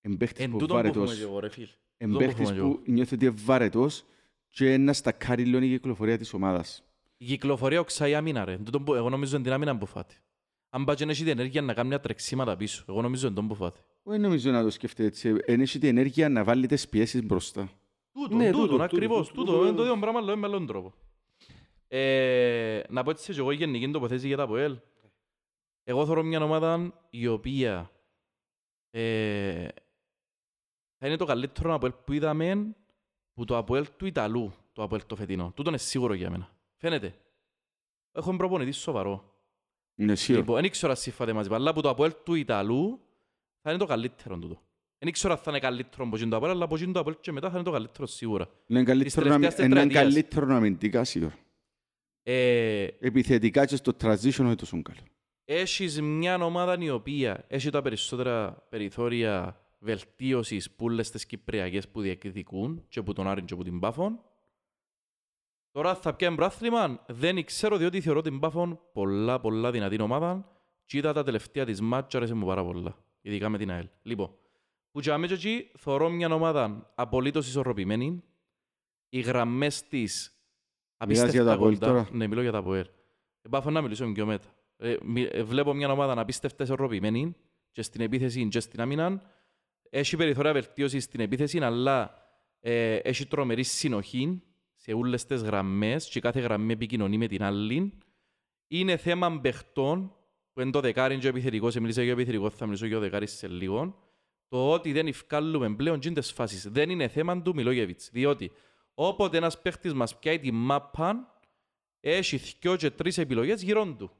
Εμπαίχτης Εν που τούτον που έχουμε βάρετος. και εγώ ρε φίλε. Εμπαίχτης έχουμε που νιώθει ότι είναι βάρετος και να στακάρει λίγο η κυκλοφορία της ομάδας. Η κυκλοφορία οξάει άμυνα ρε. Τούτον που- Εγώ νομίζω είναι την άμυνα που φάτε. Αν πάει και να έχει την ενέργεια να κάνει μια τρεξίματα πίσω. Εγώ νομίζω είναι τον που φάτε. Δεν νομίζω να το σκεφτεί έτσι. Δεν έχει την ενέργεια να βάλει τις πιέσεις μπροστά. Τούτον, Ναι, τούτον, τούτο, ακριβώς. τούτο, Τούτο, τούτο. είναι το ίδιο πράγμα, λέω με άλλον τρόπο. Ε, να πω έτσι και εγώ η γενική τοποθέτηση για τα ΑΠΟΕΛ. Εγώ θέλω μια ομάδα η οποία ε, θα είναι το καλύτερο ΑΠΟΕΛ που είδαμε που το ΑΠΟΕΛ του Ιταλού, το ΑΠΟΕΛ το φετινό. Τούτο είναι σίγουρο για μένα. Φαίνεται. Έχω προπονητή σοβαρό. Είναι σίγουρο. Λοιπόν, δεν ξέρω αν συμφάτε μαζί, αλλά που το ΑΠΟΕΛ του Ιταλού θα είναι το καλύτερο τούτο. Δεν ξέρω αν θα είναι καλύτερο από εκείνο το ΑΠΟΕΛ, αλλά από εκείνο το ΑΠΟΕΛ και μετά θα είναι το καλύτερο σίγουρα. Είναι καλύτερο να- τελευταίας είναι τετραετίας. καλύτερο αμυντικά σίγουρα. Ε, Επιθετικά και στο transition όχι τόσο καλό. έχεις μια ομάδα η οποία έχει τα περισσότερα περιθώρια βελτίωσης που όλες τις Κυπριακές που διεκδικούν και που τον Άρην και που την Πάφον. Τώρα θα πιάνει πρόθλημα, δεν ξέρω διότι θεωρώ την Πάφον πολλά πολλά δυνατή ομάδα και είδα τα τελευταία της μάτσα άρεσε μου πάρα πολλά, ειδικά με την ΑΕΛ. Λοιπόν, που και αμέσως εκεί θεωρώ μια ομάδα απολύτως ισορροπημένη, οι γραμμές της Μιλάς για απίστευτα τα ΑΠΟΕΛ κοντά. τώρα; Ναι, μιλώ για τα ΑΠΟΕΛ. Ε, Πάφω να μιλήσω πιο μετά. Ε, μι- ε, βλέπω μια ομάδα απίστευτα ισορροπημένη και στην επίθεση και στην άμυνα. Έχει περιθώρια βελτίωσης στην επίθεση, αλλά ε, έχει τρομερή συνοχή σε όλες τις γραμμές και κάθε γραμμή επικοινωνεί με την άλλη. Είναι θέμα παιχτών, που είναι το δεκάρι και ο επιθετικός, μίλησα για επιθετικός, θα μιλήσω για ο δεκάρις σε λίγο. Το ότι δεν ευκάλλουμε πλέον και τις φάσεις δεν είναι θέμα του Μιλόγεβιτς, διότι όποτε ένας παίχτης μας πιάει τη μάπα, έχει δυο και τρεις επιλογές γύρω του.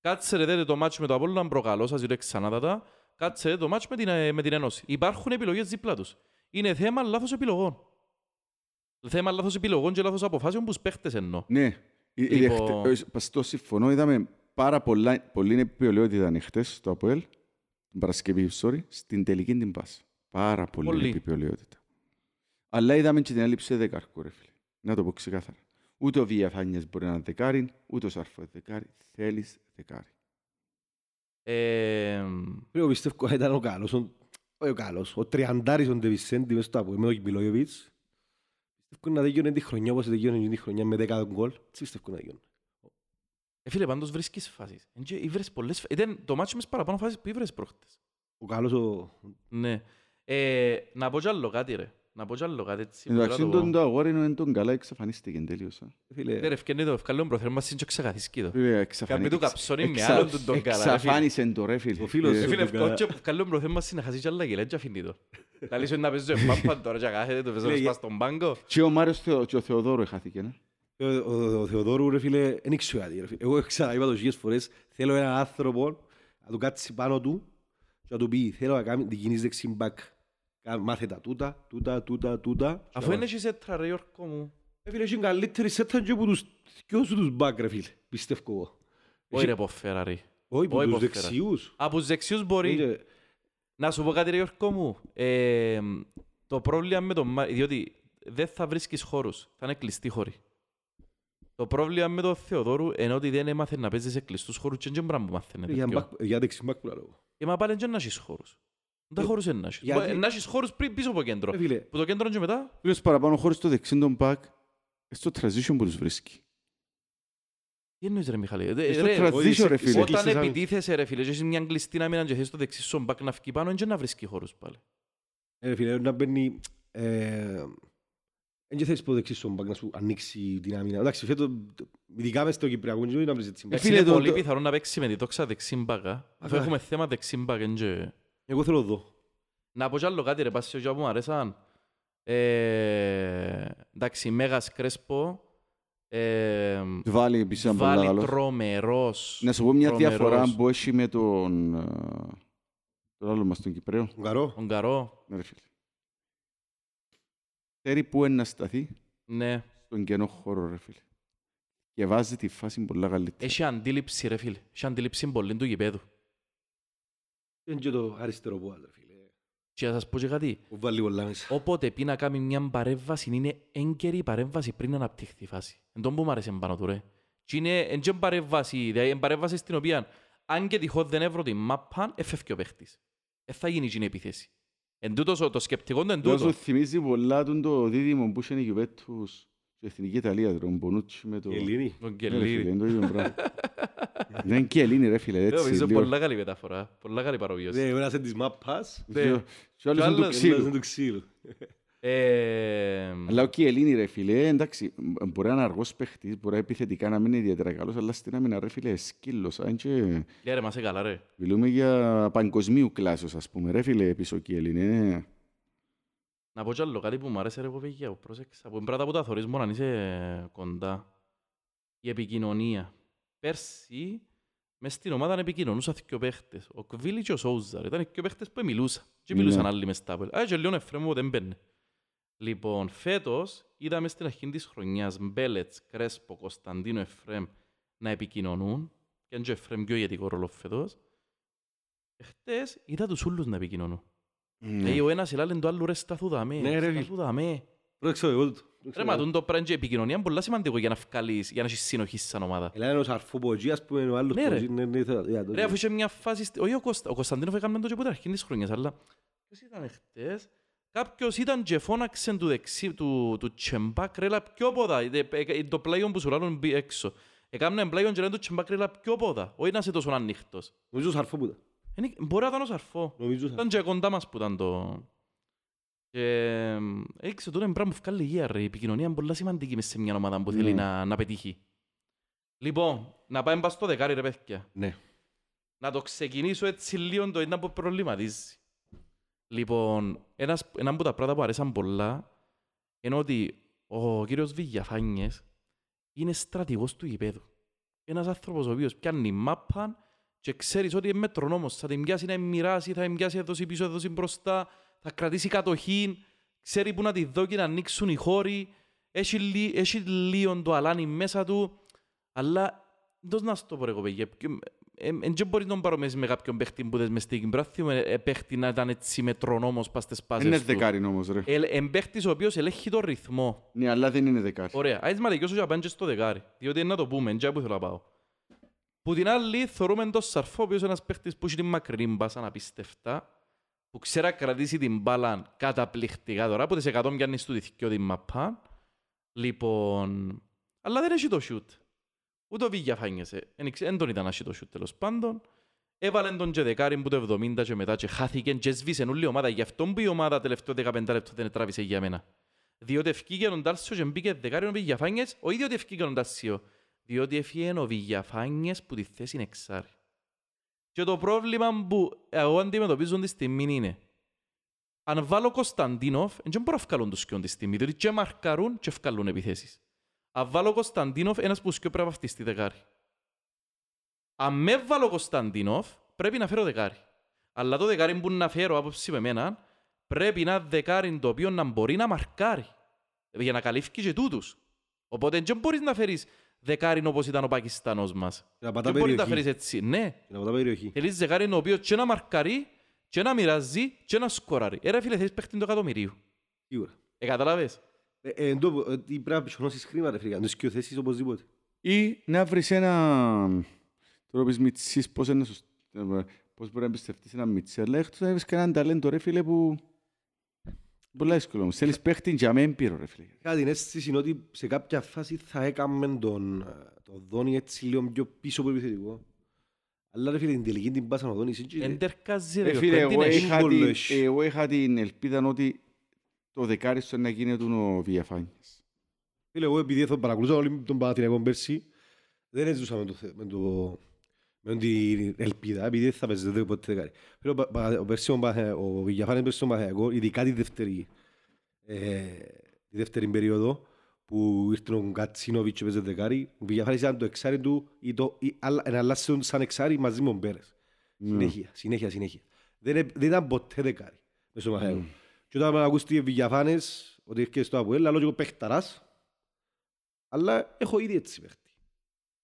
Κάτσε ρε δείτε το μάτσο με το Απόλλωνα προκαλώ, σας λέω ξανά Κάτσε ρε το μάτσο με την, ε, με την Ένωση. Υπάρχουν επιλογές δίπλα τους. Είναι θέμα λάθος επιλογών. Θέμα λάθος επιλογών και λάθος αποφάσεων που τους παίχτες εννοώ. Ναι. Η- η Λοιπόν- δεχτε- ε, Στο συμφωνώ, είδαμε πάρα πολλά, πολλή επιπολαιότητα ήταν χτες στο ΑΠΟΕΛ, την Παρασκευή, sorry, στην τελική την πάση. Πάρα πολύ, Πολύ. επιπολαιότητα. Αλλά είδαμε και την έλλειψη δεκάρκου, ρε φίλε. Να το πω ξεκάθαρα. Ούτε ο Βιαφάνιας μπορεί να είναι δεκάρι, ούτε ο Σαρφό δεκάρι. Θέλεις δεκάρι. Ε, Εγώ πιστεύω ήταν ο καλός, ο, όχι ο καλός, ο τριαντάρης ο Ντεβισέντη μες στο Αποέλ με τον Κιμπιλόγεβιτς. Πιστεύω να τελειώνει τη χρονιά όπως τελειώνει τη χρονιά με 10 γκολ. Τι πιστεύω να τελειώνει. ε, φίλε, πάντως βρίσκεις φάσεις. Εν και ήβρες πολλές φάσεις. Ήταν το μάτσο μες παραπάνω φάσεις που ήβρες προχτές. Ο καλός ο... Ναι. Ε, να πω κι άλλο κάτι ρε. Να πω κι άλλο κάτι έτσι. Εντάξει, μπορώ να το τον πω. το αγόρι είναι τον καλά εξαφανίστηκε τελείως. α. Φίλε, Ναι ρε, ευκαινεί το ευκαλόν προθέρμας και ξεχαθίσκει το. Φίλε, Κάμει εξαφανί- του καψόνι με εξα- άλλον του τον καλά, ρε, φίλε. Εξαφάνισε το ρε φίλε. Ο φίλος Ε, σου. Ε, Φίλε, τον καλά. ευκό- και ευκαλόν προθέρμας είναι να χάσει κι άλλα γελέ και αφήνει το. Λαλείς είναι να παίζω εμπάπαν τώρα και κάθεται το παίζω να Φίλε, σπάς τον πάγκο. Και ο Μάριος Θεο- και ο Θεοδόρου έχαθηκε, ναι. Ο, ο, ο Θεοδόρου ρε φίλε, δεν ξέρω γιατί ρε φίλε. Εγώ ξαναείπα το χίλιες φορές, θέλω έναν άνθρωπο να του κάτσει πάνω του και να του πει θέλω να κάνει την κινής δεξιν μπακ. Κα- Μάθε τα τούτα, τούτα, τούτα, τούτα. Αφού είναι και σέτρα ρε Γιώργο μου. Ρε φίλε, έχει καλύτερη σέτα και από τους δυο σου τους μπακ ρε φίλε, πιστεύω εγώ. Όχι ρε ποφέρα ρε. Όχι, από όχι, τους ποφέρα. δεξιούς. Από τους δεξιούς μπορεί. Είναι- Να σου πω κάτι ρε Γιώργο μου. Ε, το πρόβλημα με τον Μάρ... Διότι δεν θα βρίσκεις χώρους. Θα είναι κλειστοί χώροι. Το πρόβλημα με τον Θεοδόρου είναι ότι δεν έμαθες να παίζεις σε κλειστούς χώρους και δεν πράγμα που μάθαινε. Για τέτοιο. μπακ- Για δεξιν μπακ που λέω. Ε, μα πάλι δεν να έχεις χώρους. Δεν τα χώρους είναι να έχεις. γιατί- Μπορεί Να έχεις χώρους πριν- πίσω από κέντρο. Ρε φίλε, Που το κέντρο και μετά. Φίλος παραπάνω χωρίς το δεξί τον μπακ, στο transition που τους βρίσκει. Τι εννοείς ρε Μιχαλή. Ε, Στο ρε, transition ρε είσαι- φίλε. Όταν Είσαι- επιτίθεσαι ρε φίλε και έχεις μια κλειστή άμυνα και θες το δεξί σου μπακ να φύγει πάνω και να βρίσκει χώρους πάλι. ε, ρε φίλε, να μπαίνει... ε, Δεν και θέλεις πω δεξί στον μπακ να σου ανοίξει την άμυνα. Εντάξει, φέτος, ειδικά μες στο Κυπριακό, δεν να βρεις έτσι μπακ. Εντάξει, φίλε, είναι το- πολύ το- πιθανό να παίξει με τη τόξα δεξί μπακά. Αφού Α, έχουμε θέμα δεξί μπακ. εν και- Εγώ θέλω εδώ. Να πω κι άλλο κάτι ρε πάση που μου αρέσαν. Ε, εντάξει, Μέγας Κρέσπο. Ε, Βάλει επίσης ένα πολύ βάλει καλό. τρομερός. Να σου πω μια τρομερός. διαφορά που έχει με τον... ε, τον άλλο μας τον Κυπρέο. Ουγγαρό. Τον Καρό, Ναι ρε φίλε. Ξέρει πού είναι να σταθεί ναι. στον κενό χώρο ρε φίλε. Και βάζει τη φάση πολλά καλύτερα. Έχει αντίληψη ρε φίλε. Έχει αντίληψη πολύ του γηπέδου. Είναι και το αριστερό που άλλο, φίλε. Και να σας πω και κάτι. Που βάλει πολλά μέσα. Όποτε πει να κάνει μια παρέμβαση, είναι έγκαιρη η παρέμβαση πριν να αναπτυχθεί η φάση. Εν τόν που μου άρεσε πάνω του ρε. Και είναι εν και παρέμβαση, δηλαδή είναι παρέμβαση στην οποία αν και τυχόν δεν έβρω τη μάπα, εφεύγει ο παίχτης. Δεν θα γίνει η επίθεση. Εν τούτος, το σκεπτικό είναι εν Το τούτο. σου θυμίζει πολλά τον το δίδυμο που είχε η Γιουβέτους στην Εθνική Ιταλία, τον Μπονούτσι με το... Η Ελλήνη. Τον Ναι, ρε φίλε, Κελίδη. είναι το ίδιο πράγμα. Δεν είναι και Ελλήνη ρε φίλε, έτσι. Νομίζω λίγο. πολλά καλή μεταφορά. Πολλά καλή παρομοίωση. Ναι, ο ένας είναι της μάπας, Ναι. Και- Και ο άλλος είναι του άλλος- ο άλλος ξύλου. είναι του ξύλου. Ε, Αλλά ο Κιελίνη ρε φίλε, εντάξει, μ- μπορεί να είναι αργός παίχτης, μπορεί επιθετικά να μην είναι ιδιαίτερα καλός, αλλά στην άμυνα ρε φίλε σκύλος, αν και Ναι ρε, μας καλά ρε. μιλούμε για παγκοσμίου κλάσος ας πούμε, ρε φίλε πίσω ο Κιελίνη. Να πω κι άλλο κάτι που μου άρεσε ρε κοπέγια, που πρόσεξα, που είναι πράγματα που τα θωρείς μόνο αν είσαι κοντά. Η επικοινωνία. Πέρσι, μες στην ομάδα επικοινωνούσαν δύο παίχτες. Ο Κβίλη και ο Σόουζαρ. Ήταν δύο παίχτες που μιλούσαν. Και Ναι. μιλούσαν άλλοι μες στα Α, και λίγο Εφραίμ που δεν μπαίνει. Λοιπόν, φέτος είδαμε στην αρχή της χρονιάς Μπέλετς, Κρέσπο, Κωνσταντίνο, Εφραίμ να επικοινωνούν. Και αν και ο Εφραίμ πιο ηγετικό ρόλο φέτος. Χτες είδα τους ούλους να επικοινωνούν. Ε, ο ένας ελάλεν το άλλο ρε σταθού δαμέ, Ναι, ρε, σταθού δαμέ. Πρόσεξα εγώ το. Ρε μα τούν το πράγμα και η επικοινωνία είναι πολύ σημαντικό για να βγάλεις, για να έχεις συνοχή σαν ομάδα. Ελά είναι ο Σαρφό που εκεί, ας πούμε, ο άλλος Ναι, που ρε. εκεί, ναι, ναι, θα- για το- Ρε αφού είχε μια φάση, στη- όχι ο, Κωστα, ο Κωνσταντίνοφ έκαμε το και από την αρχή της χρονιάς, αλλά ποιος ήταν χτες, κάποιος ήταν και φώναξε του δεξί, του, του Τσεμπάκ, ρε, έλα πιο πόδα, Ε, ε, ε, το πλάγιον που σου λάλλον μπει έξω. Έκαμε ένα πλάγιον και λένε του Τσεμπάκ, ρε, έλα πιο πόδα, όχι να είσαι τόσο ανοιχτός. Νομίζω ο Σαρφό που ήταν. Είναι- Μπορεί να ήταν ο Σαρφό. Νομίζω ο Ήταν και κοντά μας που ήταν το... Και έξω τώρα είναι πράγμα που βγάλει υγεία ρε. Η επικοινωνία είναι πολύ σημαντική μες σε μια ομάδα που θέλει Ναι. να, να πετύχει. Λοιπόν, να πάμε πας στο δεκάρι ρε παιδιά. Ναι. Να το ξεκινήσω έτσι λίγο το ένα που προβληματίζει. Λοιπόν, ένας, ένα από τα πράγματα που αρέσαν πολλά είναι ότι ο κύριος Βηγιαφάνιες είναι στρατηγός του γηπέδου. Ένας άνθρωπος ο οποίος πιάνει μάπαν και ξέρεις ότι είναι μετρονόμος. Θα την πιάσει να μοιράσει, θα την πιάσει εδώ πίσω, εδώ μπροστά, θα κρατήσει κατοχή, ξέρει που να τη δω και να ανοίξουν οι χώροι. Έχει, λί, έχει λίγο το αλάνι μέσα του, αλλά δεν να σου το πω ρε κοπέγια. Δεν μπορείς να τον παρομέσεις με κάποιον παίχτη που δες μες στην Κυπράθιο, με παίχτη να ήταν έτσι μετρονόμος πας στις πάσες Είναι του. δεκάρι όμως ρε. Εν παίχτης ο οποίος ελέγχει τον ρυθμό. Ναι, αλλά δεν είναι δεκάρι. Ωραία. Άις μαλακιώσω και πάνε στο δεκάρι. Διότι να το πούμε, εντιά που θέλω να πάω. Που την άλλη θεωρούμε τον Σαρφό, ο οποίος είναι ένας παίχτης που έχει την μακρινή μπάσα αναπίστευτα, που ξέρει να κρατήσει την μπάλα καταπληκτικά τώρα, που τις 100 πιάνει στο διθκιο την μαπά. Λοιπόν, αλλά δεν έχει το σιούτ. Ούτε ο Βίγια φάνιασε. Δεν τον ήταν να έχει το σιούτ τέλος πάντων. Έβαλε τον και δεκάρι που το 70 και μετά και χάθηκε και σβήσε όλη η ομάδα. Γι' αυτό που η ομάδα τελευταίο 15 λεπτό δεν τράβησε για μένα. Διότι ευκήγε ο Ντάρσιο και μπήκε δεκάρι ο Βηγιαφάνιες, ο ίδιος ότι ευκήγε ο Ντάρσιο. Διότι έφυγε ο Βηγιαφάνιες που τη θέση είναι εξάρι. Και το πρόβλημα που εγώ αντιμετωπίζω τη στιγμή είναι αν βάλω Κωνσταντίνοφ, δεν μπορώ να βγάλω τους σκιόν τη στιγμή, διότι και μαρκαρούν και βγάλουν επιθέσεις. Αν βάλω Κωνσταντίνοφ, ένας που σκιό πρέπει να βαφτεί στη δεκάρι. Αν με βάλω Κωνσταντίνοφ, πρέπει να φέρω δεκάρι. Αλλά το δεκάρι που να φέρω άποψη με εμένα, πρέπει να δεκάρι το οποίο να μπορεί να μαρκάρει. Για να καλύφει και τούτους. Οπότε δεν μπορείς να φέρεις δεκάρι όπως ήταν ο Πακιστανός μας. Να πατά Δεν μπορείς να περιοχή. φέρεις έτσι. Ναι. Να πατά περιοχή. Θέλεις δεκάρι το οποίος και να μαρκάρει, και να μοιράζει, και να σκοράρει. Ε, ρε φίλε, θέλεις παίχτη το εκατομμυρίου. Σίγουρα. Ε, καταλάβες. Ε, ε, εν τω, ε, τι πρέπει να ψωνώσεις χρήμα ρε φίλε, να το σκιοθέσεις οπωσδήποτε. Ή να βρεις ένα... Τώρα πεις μητσής, πώς, είναι σωσ- ε, πώς μπορεί να εμπιστευτείς ένα μητσί, αλλά εκτός να βρεις κανέναν ταλέντο ρε φίλε που... Πολλά δύσκολο όμως. Θέλεις παίχτη για με έμπειρο ρε φίλε. Είχα την αίσθηση είναι ότι σε κάποια φάση θα έκαμε τον, ε, τον Δόνι έτσι λίγο πιο πίσω από επιθετικό. Αλλά ρε φίλε, την τελική την πάσαν ο Δόνης. έτσι, Εν τερκάζει ρε. Ρε φίλε, Γιώργο, εγώ δεν είναι. είχα, εύκολο, την, έχει. εγώ είχα την ελπίδα ότι το δεκάρι στο να γίνεται ο Βιαφάνης. Φίλε, εγώ επειδή θα παρακολουθούσα όλη τον Παναθηναϊκό πέρσι, δεν έζουσα με, το, θε- με, το, με την ελπίδα, επειδή δεν θα παίζει δεν ποτέ δεκάρι. Φίλε, ο, Πα- ο, πέρσι, ο, Παναθ- ο Βηγιαφάνης πέρσι στον Παναθηναϊκό, ειδικά τη δεύτερη, ε, τη δεύτερη περίοδο, που ήρθε ο Κατσίνοβιτς και παίζει δεκάρι, ο Βηγιαφάνης ήταν το εξάρι του, ή το, ή, άλλα- να αλλάξει τον σαν εξάρι μαζί με τον Πέρες. Συνέχεια, συνέχεια, συνέχεια. Δεν, ε- δεν ήταν ποτέ δεκάρι μες στο Παναθηναϊκό. Και όταν ακούστηκε Βηγιαφάνες, ότι έρχεται στο Αποέλ, λαλό και εγώ παίχταρας, αλλά έχω ήδη έτσι παίχτη.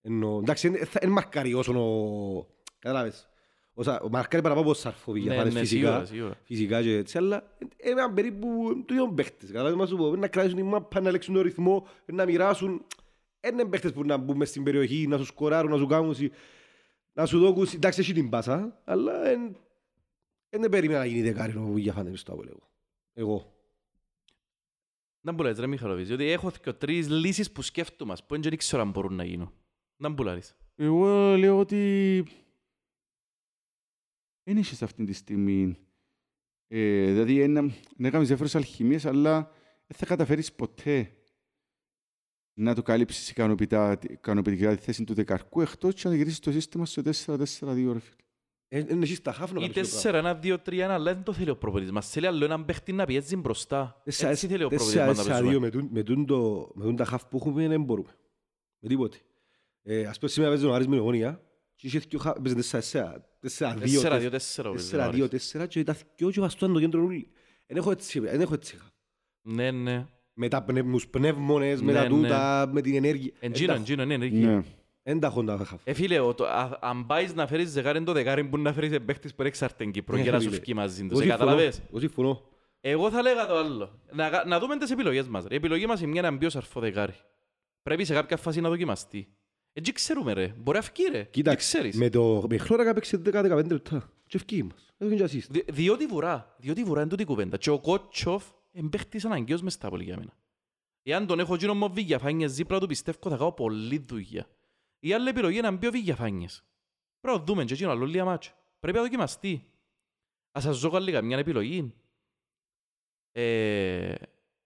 Εννοώ, εντάξει, δεν μαρκάρει όσον ο... Κατάλαβες. Όσα, μαρκάρει παραπάνω από Σαρφό Ναι, Βηγιαφάνες ναι, φυσικά. σίγουρα, σίγουρα. Φυσικά και έτσι, αλλά είναι περίπου του ίδιου παίχτες. Κατάλαβες μα σου πω, να κρατήσουν τη μάπα, να ελέγξουν τον ρυθμό, να μοιράσουν. Είναι παίχτες που να μπουν μες στην περιοχή, να σου σκοράρουν, να σου κάνουν, σι- να σου δώκουν, σι- εντάξει έχει την πάσα, αλλά δεν περίμενα να γίνει δεκάρι ο Βηγιαφάνες μες στο Αποέλ εγώ. Εγώ. Να μπουλάρεις ρε Μιχαλοβής, διότι έχω και τρεις λύσεις που σκέφτομαι, που δεν ξέρω αν μπορούν να γίνουν. Να μπουλάρεις. Εγώ λέω ότι δεν είσαι αυτή τη στιγμή. Ε, δηλαδή, ένα, να κάνεις διάφορες αλχημίες, αλλά δεν θα καταφέρεις ποτέ να το καλύψεις ικανοποιητά- ικανοποιητικά τη θέση του δεκαρκού, εκτός και να γυρίσεις το σύστημα στο 4-4-2, ρε φίλε. Είναι εσύ στα χάφ να Ή κάνεις το πράγμα. 4-1-2-3-1, αλλά δεν το θέλει ο προπονητής μας. Θέλει άλλο έναν παίχτη να πιέζει μπροστά. Τέσσερα- Έτσι θέλει ο τέσσερα- προπονητής μας να τέσσερα δύο παίζουμε. με τούν- με τούν το- με τούν τα χαφ που έχουμε δεν μπορούμε. Με τίποτε. Ε, Ας πούμε σήμερα παίζεις ο Άρης με την Ομόνια και είχε δυο χαφ- παίζεις τέσσερα- τέσσερα- τέσσερα-δύο, 4-2-4 ο τέσσερα- Άρης. δύο, τέσσερα και τα δυο και βαστούν το κέντρο όλοι. Εν έχω έτσι, εν έχω έτσι χαφ. Ναι, ναι. Με τα πνευμους πνεύμονες, με Ναι, τα τούτα, με την ενέργεια. Εντζίνο, Εν εντζίνο, ναι, ναι. Ναι. Εν τα έχουν τα χαφ. Ε, φίλε, ο- το- α- αν πάεις να φέρεις δεκάρι το δεκάρι που να φέρεις παίχτης που είναι εξαρτήν Κύπρο Ναι, για να σου φίλε. φύγει μαζί τους. Εγώ Ε, συμφωνώ, καταλαβες. εγώ συμφωνώ. Εγώ θα λέγα το άλλο. Να, κα- να δούμε τις επιλογές μας. ρε. Η επιλογή μας είναι μια να μπει ο σαρφό δεκάρι. Πρέπει σε κάποια φάση να δοκιμαστεί. Έτσι ξέρουμε ρε. Μπορεί να φύγει ρε. Δεν Κοίταξε, ξέρεις. με το με χλώρακα παίξει 10-15 λεπτά. Και ευκεί μας. Έδωκε και assist. Δι- διότι βουρά. Διότι βουρά είναι τούτη η κουβέντα. Και ο Κότσοφ εμπαίχτης αναγκαίος μες στα πολύ για μένα. Εάν τον έχω γίνω μου Βίγιαφάνιες δίπλα του πιστεύω θα κάνω πολλή δουλειά. Η άλλη επιλογή είναι να μπει ο Βίγιαφάνιες. Πρέπει να δούμε και εκείνο άλλο λίγα μάτσο. Πρέπει να δοκιμαστεί. Ας σας ζω λίγα μια επιλογή. Ε,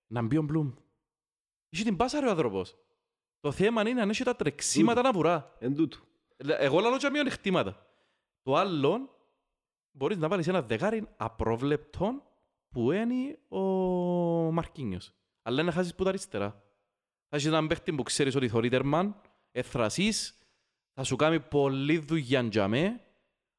να μπει ο Μπλουμ. Είχε την πάσα ρε ο άνθρωπος. Το θέμα είναι αν έχει τα τρεξίματα να βουρά. Εν τούτο. Λε- Εγώ λαλώ και μειονεκτήματα. Το άλλο, μπορείς να βάλεις ένα δεκάρι απρόβλεπτον που είναι ο Μαρκίνιος. αλλά είναι να χάσεις που τα αριστερά. Θα έχεις έναν παίχτη που ξέρεις ότι θωρεί τερμάν, εθρασείς, θα σου κάνει πολλή δουλειά για με,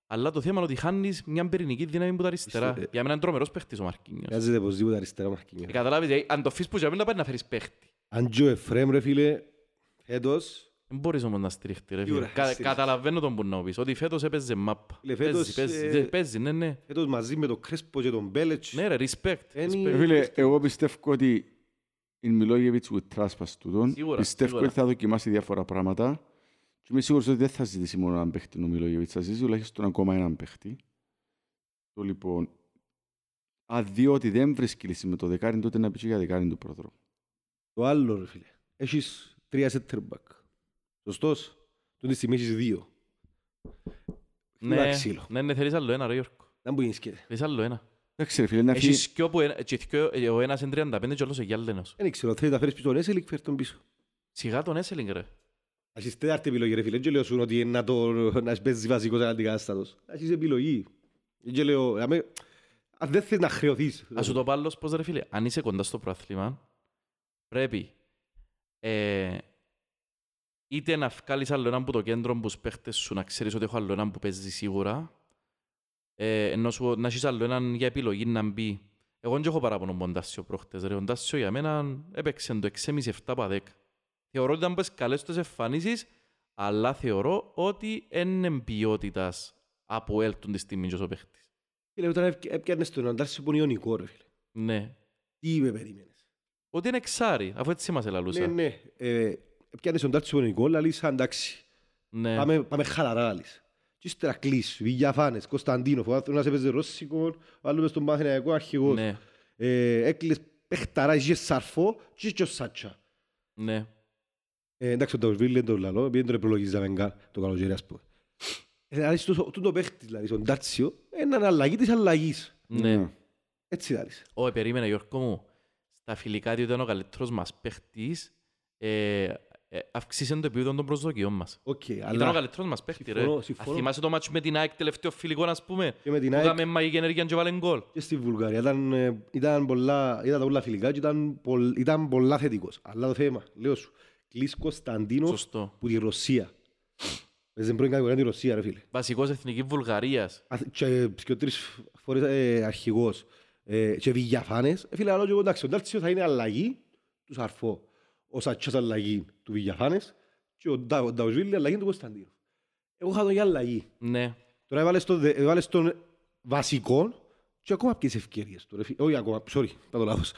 αλλά το θέμα είναι ότι χάνεις μια πυρηνική δύναμη που τα αριστερά. Είστε- Για μένα είναι τρομερός παίχτης ο Μαρκίνιος. Χρειάζεται οπωσδήποτε αριστερά Μαρκίνιος. Ε, Καταλάβεις, ε, αν το αφήσεις που για μένα πάει να φέρεις παίχτη. Αν και ο Εφραίμ ρε φίλε, φέτος, Δεν μπορείς όμως να στηριχτεί ρε Τι φίλε. ώρα, Κα- στηριχτείς. Καταλαβαίνω τον που να πεις, ότι φέτος έπαιζε μάπα. Φίλε, φέτος, Παίζει, παίζει, ε, δε- παίζει, ναι, ναι. φέτος μαζί με τον Κρέσπο και τον Μπέλετς, Ναι ρε, respect. Εν- respect. Ε, Φίλε, εγώ πιστεύω ότι η Μιλόγεβιτς with τράσπας τούτον. Σίγουρα, Πιστεύω σίγουρα. ότι θα δοκιμάσει διάφορα πράγματα. Και είμαι σίγουρος ότι δεν θα ζητήσει μόνο έναν παίχτη ο Μιλόγεβιτς. Θα ζητήσει τουλάχιστον ακόμα έναν παίχτη. Το λοιπόν, αν δει ότι δεν βρίσκει λύση με το δεκάρι, τότε να πει και για δεκάρι του πρόεδρο. το άλλο ρε φίλε. Έχεις τρία center back. Σωστός. Τον τη στιγμή έχεις δύο. Ναι, Φυλά ξύλο. ναι, ναι, θέλεις άλλο ένα ρε Γιώργο. Δεν μπορεί να σκέφτε. Θέλεις άλλο ένα. Εντάξει ρε φίλε, να φύγει... Έχεις δυο που ένα- και δυο- ε, ο ένας είναι 35 και ο άλλος είναι γυάλδενος. Δεν ξέρω, θέλεις να φέρεις πίσω τον Έσελικ, φέρ τον πίσω. Σιγά τον Έσελινγκ ρε. Έχεις τέταρτη επιλογή ρε φίλε. Δεν λέω σου ότι είναι να, το, να παίζεις βασικός αντικατάστατος. Έχεις επιλογή. Δεν λέω, αμέ, αν δεν θέλεις να χρεωθείς. Ας σου το πω άλλος πώς ρε φίλε. Αν είσαι κοντά στο πρόθλημα, πρέπει ε, είτε να βγάλεις άλλο έναν που το κέντρο που τους παίχτες σου, να ξέρεις ότι έχω άλλο έναν που παίζει σίγουρα, ε, ενώ σου, να έχεις άλλο έναν για επιλογή να μπει. Εγώ δεν έχω παράπονο με τον Τάσιο προχτές. Ρε. Ο Τάσιο για μένα έπαιξε το 6,5-7 από 10. Θεωρώ ότι ήταν πες καλές τους εμφανίσεις, αλλά θεωρώ ότι είναι ποιότητας από έλτον της στιγμή και ο παίχτης. Φίλε, όταν έπια- έπιανες τον Αντάρσιο που είναι ιονικό ρε φίλε. Ναι. Τι με περίμενες. Ότι είναι εξάρι, αφού έτσι μας Ναι, ελαλούσα. ναι. Ε, Έπιανες τον Αντάρσιο που είναι ιονικό, λαλείς εντάξει. Ναι. Πάμε, πάμε χαλαρά λαλείς. Και ύστερα κλείς, Βηγιαφάνες, Κωνσταντίνοφ, ο ένας έπαιζε Ρώσικο, ο άλλος μες στον Μαθηναϊκό αρχηγός. Ναι, Ε, Έκλεισες παιχταρά, είχες Σαρφό και είχε ο Σάτσα. ναι. Ε, εντάξει, ο Νταουσβίλ είναι το λαλό, επειδή δεν τον επιλογίζαμε καν το καλοκαίρι, ας πούμε. Ε, Δηλαδή, στο- τούτο παίχτης, δηλαδή, στον Τάρτσιο, είναι αλλαγή της αλλαγής. ναι. Έτσι, δηλαδή. Ω, περίμενε Γιώργο μου. Στα φιλικά, διότι ήταν ο καλύτερος μας παίχτης, ε, ε, αύξησε το επίπεδο των προσδοκιών μας. Οκ, Ήταν ο αλλά καλύτερος μας παίχτη, ρε. Συμφωνώ, Αν συμφωνώ. θυμάσαι το μάτσο με την ΑΕΚ τελευταίο φιλικό, ας πούμε, και με την που ΑΕΚ είχαμε μαγική ενέργεια και βάλεν γκολ. και στη Βουλγαρία ήταν, ε, ήταν, πολλά, ήταν τα πολλά φιλικά και ήταν, πολλ- ήταν πολλά θετικός. Αλλά το θέμα, λέω σου, κλείς Κωνσταντίνοφ Σωστό. που τη Ρωσία. Παίζει πρώην κατηγορία τη Ρωσία, ρε φίλε. Βασικός εθνικής Βουλγαρίας. Αθ- Και πιο τρεις φορές ε, αρχηγός ε, και Βηγιαφάνες. Ε, Φίλε, άλλο και εγώ, εντάξει, ο Ντάρτσιο θα είναι αλλαγή του Σαρφό. Ο Σατσάς αλλαγή του Βηγιαφάνες και ο Ντα- ο Νταουσβίλη αλλαγή του Κωνσταντίνου. Εγώ είχα τον για αλλαγή. Ναι. Τώρα έβαλες τον, δε- έβαλες τον βασικό και ακόμα ποιες ευκαιρίες του. ρε φίλε. Όχι ακόμα, sorry, είπα το λάθος.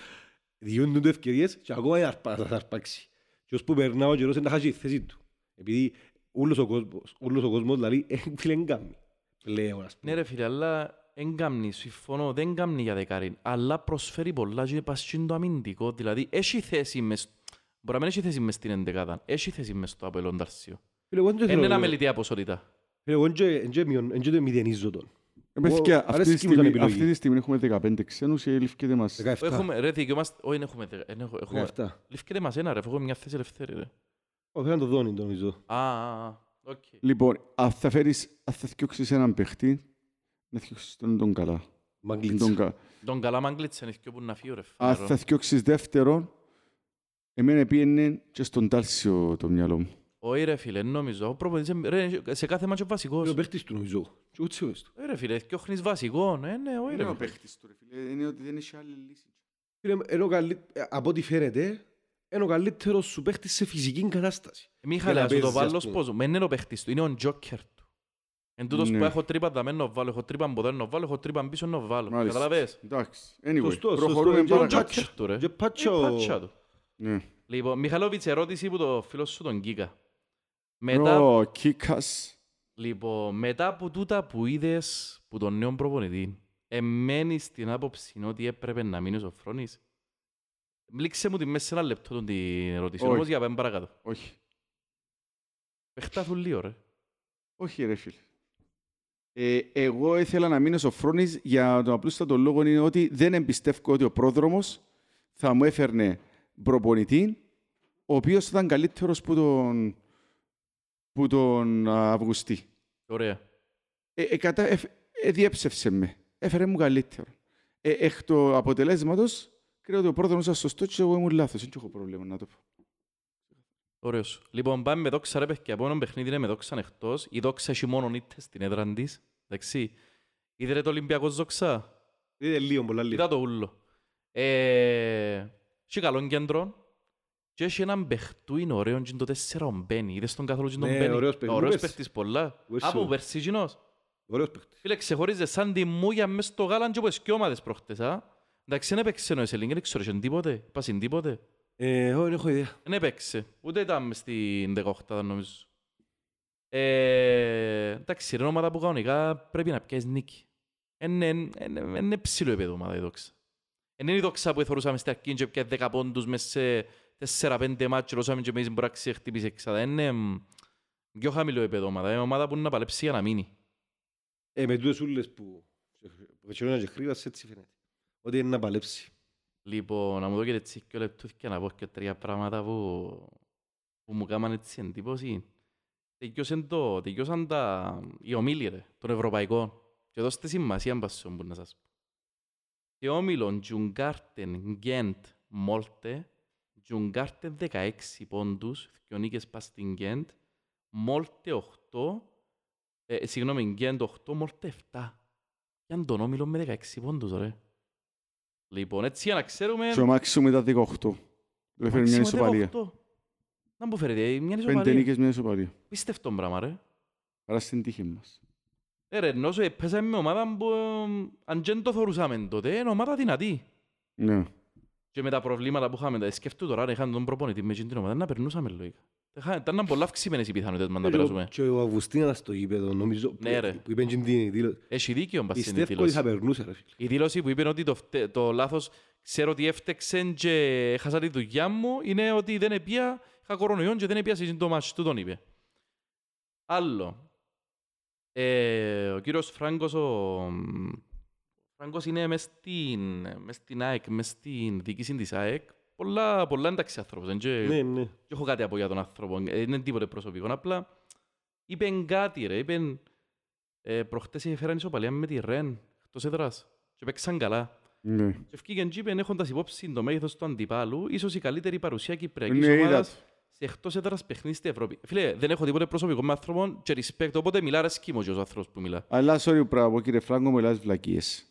Διούνται του ευκαιρίες και ακόμα είναι αρπα- θα αρπάξει. Και ως που περνά ο καιρός είναι να χάσει τη θέση του. Επειδή ούλος ο κόσμος, ούλος ο κόσμος δηλαδή, ε, φίλε, δεν κάνει. Πλέον, ας πούμε. Ναι ρε φίλε, αλλά δεν κάμνει, συμφωνώ, δεν κάμνει για δεκάριν, αλλά προσφέρει πολλά και πας στην το αμυντικό, δηλαδή έχει θέση μες, μπορεί να μην έχει θέση μες στην εντεκάδα, έχει θέση μες στο απελόν Ταρσίο. Φίλε, εγώ δεν Είναι θέλω- ένα μελιτέα ποσότητα. Φίλε, εγώ δεν και μειον- δεν και το μηδενίζω τον. Ε, παιδιά, Εγώ- αυτή τη αρέσκει μου σαν στιγμή- επιλογή. αυτή τη στιγμή έχουμε 15 ξένους και λήφκεται μας; 17. Έχουμε, ρε, δικαιόμαστε, όχι, δεν έχουμε, δε- δεν έχω- έχουμε, 17. λήφκεται μας ένα ρε, αφού έχουμε μια θέση ελευθέρη ρε. Ω, θέλω να το δώνει, το νομίζω. Α, α, α, οκ. Λοιπόν, αν θα φέρεις, αν θα θυκιώξεις έναν παίχτη, να θυκιώξεις τον τον καλά. Μαγκλίτσα. Τον κα- Τον καλά μάγκλητσα είναι και που να φύγω ρε. Αν φέρω. θα θυκιώξεις δεύτερον, εμένα πήγαινε και στον Τάλσιο το μυαλό μου. Όχι ρε φίλε, νομίζω, ο προπονητής, είναι- ρε, σε κάθε μάτσο βασικός. Είναι ο παίχτης του νομίζω. Και ούτε ο του. Ε, ρε φίλε, διώχνεις βασικός, ναι, ναι, όχι ρε. φίλε. παίχτης του, ρε φίλε. Είναι ότι δεν έχει άλλη λύση. Φίλε, είναι ο καλύ- ε, Από ό,τι φαίνεται, είναι ο καλύτερος σου παίχτης σε φυσική κατάσταση. Μίχαλε, Για να ας σου το παίζεις, ας βάλω πούμε. σπόζο. Μεν είναι ο παίχτης του, είναι ο τζόκερ του. Εν τούτος Ναι. που έχω τρύπα δαμέν να βάλω, έχω τρύπα μποδέν να βάλω, έχω τρύπα πίσω να βάλω. Μάλιστα. Καταλαβες; Εντάξει. Anyway, Σωστό, προχωρούμε σωστό. Είναι ο παρακάτω. τζόκερ του ρε. Και Είναι πάτσο... πάτσα του. Ναι. Λοιπόν, Μιχαλόβιτς, ερώτηση που το φίλο σου τον Κίκα. Μετά, Ο Κίκας. λοιπόν, μετά από τούτα που είδες που τον νέο προπονητή, εμένεις στην άποψη ότι έπρεπε να μείνεις ο Φρόνης; Λήξε μου τη μέσα σε ένα λεπτό τον την ερώτηση, Όχι. όμως για πάμε παρακάτω. Όχι. Πεχτάθουν λίγο ρε. Όχι ρε φίλε. Ε, εγώ ήθελα να μείνω στο Φρόνης για τον απλούστατο λόγο είναι ότι δεν εμπιστεύω ότι ο πρόδρομος θα μου έφερνε προπονητή ο οποίος θα ήταν καλύτερος που τον, που τον α, Αυγουστή. Ωραία. Ε, ε, κατα, ε, ε, διέψευσε με. Έφερε μου καλύτερο. Ε, εκ του αποτελέσματος Κρίνω ότι ο πρόδρομος ήταν σωστός και εγώ ήμουν λάθος. Δεν έχω πρόβλημα να το πω. Ωραίος. Λοιπόν, πάμε με δόξα ρε παιδιά. Επόμενο παιχνίδι είναι με δόξα εκτός. Η δόξα έχει μόνο ήττες στην έδρα της. Εντάξει. Είδε το Ολυμπιακός δόξα; Είναι λίγο, πολλά λίγο. Είδα το ούλο. Ε, έχει καλόν κέντρο. Και έχει έναν παιχτούιν ωραίο και είναι το τέσσερα ο Μπένι. Είδες τον καθόλου και τον Ναι, Μπένι; ωραίος παίκτης. Ωραίος Πες. παίχτης πολλά. Πες Από σου. περσίγινος. Ωραίος παίκτης. Φίλε, ξεχωρίζε σαν τη μούγια μες στο γάλαν και όπως και ομάδες προχτές, α. Εντάξει, δεν έπαιξε ο Εσελίνγκ, δεν ξέρω, είχε τίποτε. Πάσιν τίποτε. Ε, εγώ δεν έχω ιδέα. Δεν έπαιξε. Ούτε ήταν μες στην 18 νομίζω. Ε, εντάξει, είναι ομάδα που κανονικά πρέπει να πιάσεις νίκη. Είναι, είναι, είναι ψηλό επίπεδο ομάδα η δόξα. Είναι η δόξα που θεωρούσαμε στην αρχή και πιάσεις 10 πόντους μέσα σε 4-5 μάτσες ρώσαμε και εμείς μπορεί να χτυπήσει εξάδα. Είναι μ, πιο χαμηλό επίπεδο ομάδα. Είναι ομάδα που είναι να παλέψει για να μείνει. Ε, με τούτες ούλες που που χειρόνα και χρήβας έτσι φαίνεται. Ότι είναι να παλέψει. Λοιπόν, να μου δώσετε έτσι και λεπτούθηκια να πω και τρία πράγματα που, που μου κάμαν έτσι εντύπωση. Τελειώσαν το, τελειώσαν τα, οι ομίλοι ρε, των Ευρωπαϊκών. Και δώστε σημασία μπασσόν που να σας πω. Και όμιλον Τζουγκάρτεν, Γκέντ, Μόλτε, Τζουγκάρτεν 16 πόντους, δυο νίκες πας στην Γκέντ, Μόλτε 8, ε, συγγνώμη, Γκέντ 8, Μόλτε 7. Ήταν τον όμιλο με 16 πόντους, ρε. Λοιπόν, έτσι για να ξέρουμε... Και ο Μάξι μου ήταν 18. Το έφερε μια Μάξιμο ισοπαλία. 18. Να μου φέρετε, μια Πέντε ισοπαλία. νίκες, μια ισοπαλία. Πίστευτο πράγμα, ρε. Άρα στην τύχη μας. Ε, ρε, ενώ σου έπαιζαμε με ομάδα που ε, αν δεν το θεωρούσαμε τότε, είναι ομάδα δυνατή. Ναι. Και με τα προβλήματα που είχαμε, τα σκέφτομαι τώρα, αν είχαν τον προπονητή με εκείνη την ομάδα, να περνούσαμε λογικά. Είχα- Ήταν πολλά αυξημένες οι πιθανότητες μας να περάσουμε. Και ο Αυγουστίνας στο γήπεδο, νομίζω, που- Ναι, ρε. που είπε και την δήλωση. Έχει δίκιο μπας στην Πιστεύω ότι θα δήλωση. περνούσε, ρε φίλε. Η δήλωση που είπε ότι το, φτε- το λάθος ξέρω ότι έφτεξε και έχασα τη δουλειά μου είναι ότι δεν έπια, είχα κορονοϊό και δεν έπια σε το μάτς του τον είπε. Άλλο. Ε, ο κύριος Φράγκος, ο Φράγκος είναι μες στην, μες στην ΑΕΚ, μες στην διοίκηση της ΑΕΚ. Πολλά, πολλά εντάξει άνθρωπος, δεν και- Ναι, ναι. δεν έχω κάτι από για τον άνθρωπο, ε, είναι τίποτε προσωπικό. Απλά είπε κάτι ρε, είπε ε, προχτές έφεραν ισοπαλία με τη Ρεν, εκτός έδρας και παίξαν καλά. Ναι. Και ευκήγεν και είπεν έχοντας υπόψη το μέγεθος του αντιπάλου, ίσως η καλύτερη παρουσία κυπριακής Ναι, είδα ομάδας το. σε εκτός έδρας παιχνίδι στην Ευρώπη. Φίλε, δεν έχω τίποτε προσωπικό με άνθρωπον και respect, οπότε μιλά ρε σκύμω και ο άνθρωπος που μιλά. Αλλά sorry πράγμα, κύριε Φράγκο, μου ελάς βλακίες.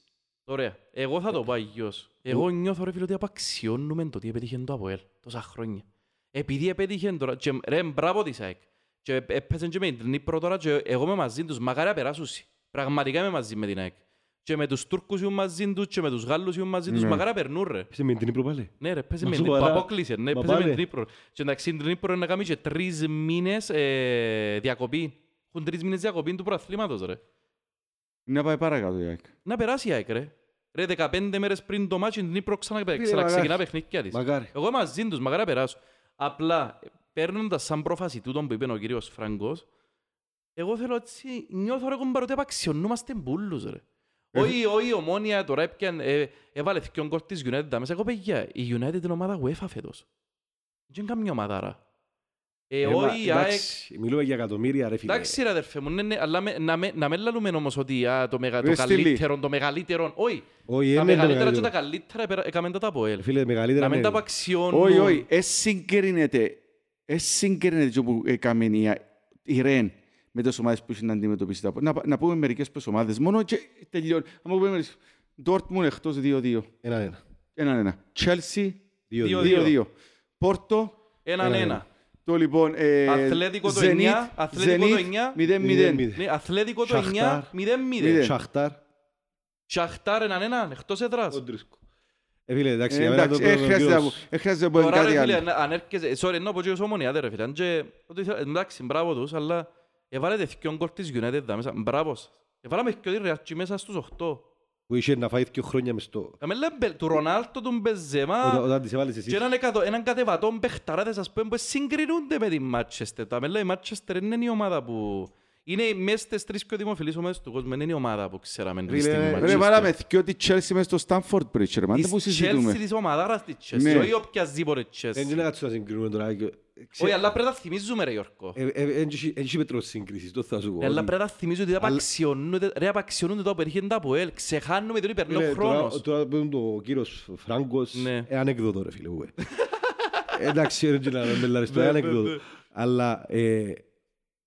Ωραία. Εγώ θα το πω αγιώς. Εγώ νιώθω ρε φίλε ότι απαξιώνουμε το τι επέτυχε το ΑΠΟΕΛ τόσα χρόνια. Επειδή επέτυχε τώρα, και ρε μπράβο της ΑΕΚ. Και έπαιζε και με την Ντνίπρο τώρα και εγώ είμαι μαζί τους, μακάρι να περάσουσι. Πραγματικά είμαι μαζί με την ΑΕΚ. Και με τους Τούρκους ήμουν μαζί τους και με τους Γάλλους ήμουν μαζί τους, Ναι. μακάρι να περνούν ρε. Παίζει με την Ντνίπρο πάλι. Ναι ρε, παίζει Μα με την Ντνίπρο, σοβαρά. απόκλεισε, ναι, Μα παίζει με πάλι. την Ντνίπρο. Και εντάξει, την Ντνίπρο είναι να κάνει και τρεις μήνες ε, διακοπή. Έχουν τρεις μήνες διακοπή του πρωταθλήματος ρε. Να πάει παρακάτω, Ιάκ. Να περάσει η ΑΕΚ ρε. Ρε 15 μέρες πριν το μάτσι την Ντνίπρο ξαναπαι- Φίλε, ξαναξεκινά μακάρι. παιχνίδια της. Μακάρι. Εγώ μαζί τους, μακάρι να περάσω. Απλά, παίρνοντας σαν πρόφαση τούτον που είπε ο κύριος Φραγκός, εγώ θέλω έτσι, νιώθω ρε κομπάρ ότι απαξιωνούμαστε μπούλους ρε. Όχι, όχι, η ομόνια τώρα έπιαν, ε, έβαλε δυο γκολ της United τα μέσα. Εγώ παιδιά, η United είναι ομάδα UEFA φέτος. Δεν είναι καμιά ομαδάρα. Ε, Ε, μα, όχι, η ΑΕΚ... εντάξει, Μιλούμε για εκατομμύρια, ρε φίλε. Εντάξει ρε αδερφέ μου, ναι, ναι, αλλά με- να με- να μην λαλούμε όμως ότι α, το, μεγα, το Ρε, στείλει. καλύτερο, το μεγαλύτερο, όχι. Όχι, Τα είναι το μεγαλύτερα και τα μεγαλύτερο. καλύτερα επερα- έκαμε τα από ελ. Φίλε, μεγαλύτερα Να μην είναι- τα απαξιώνουν. Όχι, όχι, εσύ συγκρίνεται, εσύ συγκρίνεται και όπου έκαμε η- η Ρεν με τις ομάδες που είχε να αντιμετωπίσει. τα- Να, να πούμε μερικές πες ομάδες μόνο και τελειώνει. Αν πούμε μερικές, Dortmund εκτός 2-2. Έναν ένα. Έναν ένα. Chelsea Δύο, Δύο, δύο. 2-2. Πόρτο, Έναν Ένα, ένα. ένα. Το λοιπόν... Ε, Αθλέτικο το Zenit, 9, Αθλέτικο το Zenit, 9. 0-0. Μηδέν. Ναι, Αθλέτικο το 9, Σαχτάρ. 0-0. Μηδέν. Σαχτάρ. Σαχτάρ έναν έναν, εκτός έδρας. Κοντρίσκο. Ε, φίλε, εντάξει, Ε, για μένα Εντάξει, το- ε, το- το χρειάζεται να γιος- πω- ε, χρειάζεται να πω Τώρα κάτι ρε φίλε, άλλο. αν- αν έρχεσαι, sorry, εννοώ από και ομονία, ρε φίλε, αν και- ότι ήθελα- εντάξει, μπράβο τους, αλλά έβαλετε δυο γκολ της United δα μέσα, μπράβο σας. Έβαλαμε και τη Ρεάτσι μέσα στους 8. Που είχε να φάει δύο χρόνια μες στο... Κάμε λέμε, του Ρονάλτο, του Μπεζεμά, Όταν- Όταν τις έβαλες εσύ. και έναν, εκατο, έναν κατεβατό παιχταράδες ας πούμε που συγκρινούνται με την Manchester. Τα μέλα η Manchester είναι η ομάδα που Είναι μέσα στις τρεις πιο δημοφιλείς ομάδες του κόσμου. Είναι η ομάδα που ξέραμε Φίλε, στην ρε, Ρε Manchester. βάλαμε δυο τη Chelsea μες στο Stanford Bridge, ρε. Μάντε που Της συζητούμε. Chelsea της ομάδας της Chelsea, Ναι. όχι οποιασδήποτε Δεν Chelsea. είναι κάτι να συγκρίνουμε τώρα. και- Όχι, Ξέρε- αλλά πρέπει να θυμίζουμε ρε Γιώργο. Ε, ε, ε, εν έχει- εν έχει μέτρο σύγκρισης, το θα σου πω. Ε, Αλλά ότι- πρέπει να θυμίζω ότι απαξιωνούνται, ρε απαξιωνούνται το απερχέντα από ελ. Ξεχάνουμε τον υπερνό Φίλε, τώρα- χρόνος. Τώρα που είναι το κύριος Φράγκος, Ναι. ε, ανέκδοτο ρε φίλε. μου, ε. Εντάξει, δεν ξέρω να με λάρεις το Ναι, ναι, ανέκδοτο. ναι. Αλλά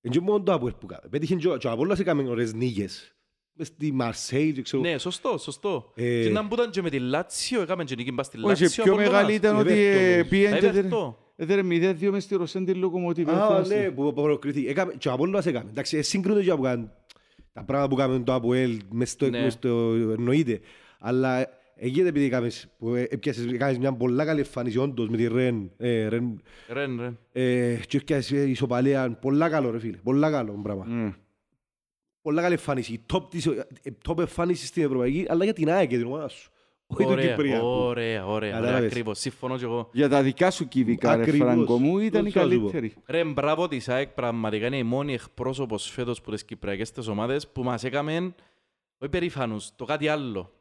ε, εν και μόνο το Αποέλ που κάμε. Πέτυχε και ο- και ο Απόλλωνας έκαμε ωραίες νίκες. Μες στη Μαρσέη, και ξέρω. Ναι, σωστό, σωστό. Ε, Και να που ήταν και με τη Λάτσιο, έκαμε και νίκη μπας στη Όχι, Λάτσιο. πιο Απολλώνας. μεγάλη ήταν Ε, ότι Everton, ε, νομίζω. πήγαινε και Ε, έδερε- Everton. έδερε 0-2 μες στη Ρωσέντη Λοκομοτίβ. Α, ναι, που που προκριθεί. Έκαμε- Και ο Απόλλωνας έκαμε. Εντάξει, ε, σύγκρινο και που κάνουν τα πράγματα που κάνουμε το Αποέλ μες στο Ναι. μες στο εννοείται. Αλλά έγινε επειδή έκαμες, που ε, έπιασες, έκαμες μια πολλά καλή εμφάνιση όντως με τη Ρεν, ε, Ρεν Ρεν, ρεν. ε, και έπιασες ισοπαλία. Πολλά καλό ρε φίλε, πολλά καλό πράγμα. Mm. Πολλά καλή εμφάνιση. Η top, της, η top εμφάνιση στην Ευρωπαϊκή, αλλά για την ΑΕΚ και την ομάδα σου. Όχι τον Ωραία, Κυπριακό. ωραία, ωραία, ωραία, Κατάλαβες. ακριβώς. Συμφωνώ και εγώ. Για τα δικά σου κυβικά, ρε Ακριβώς. Φράγκο μου, ήταν η Αυτό θα σου πω. καλύτερη. Ρε, μπράβο της ΑΕΚ, πραγματικά είναι η μόνη εκπρόσωπος φέτος που τις κυπριακές τις ομάδες που μας έκαμε, όχι περήφανους, το κάτι άλλο.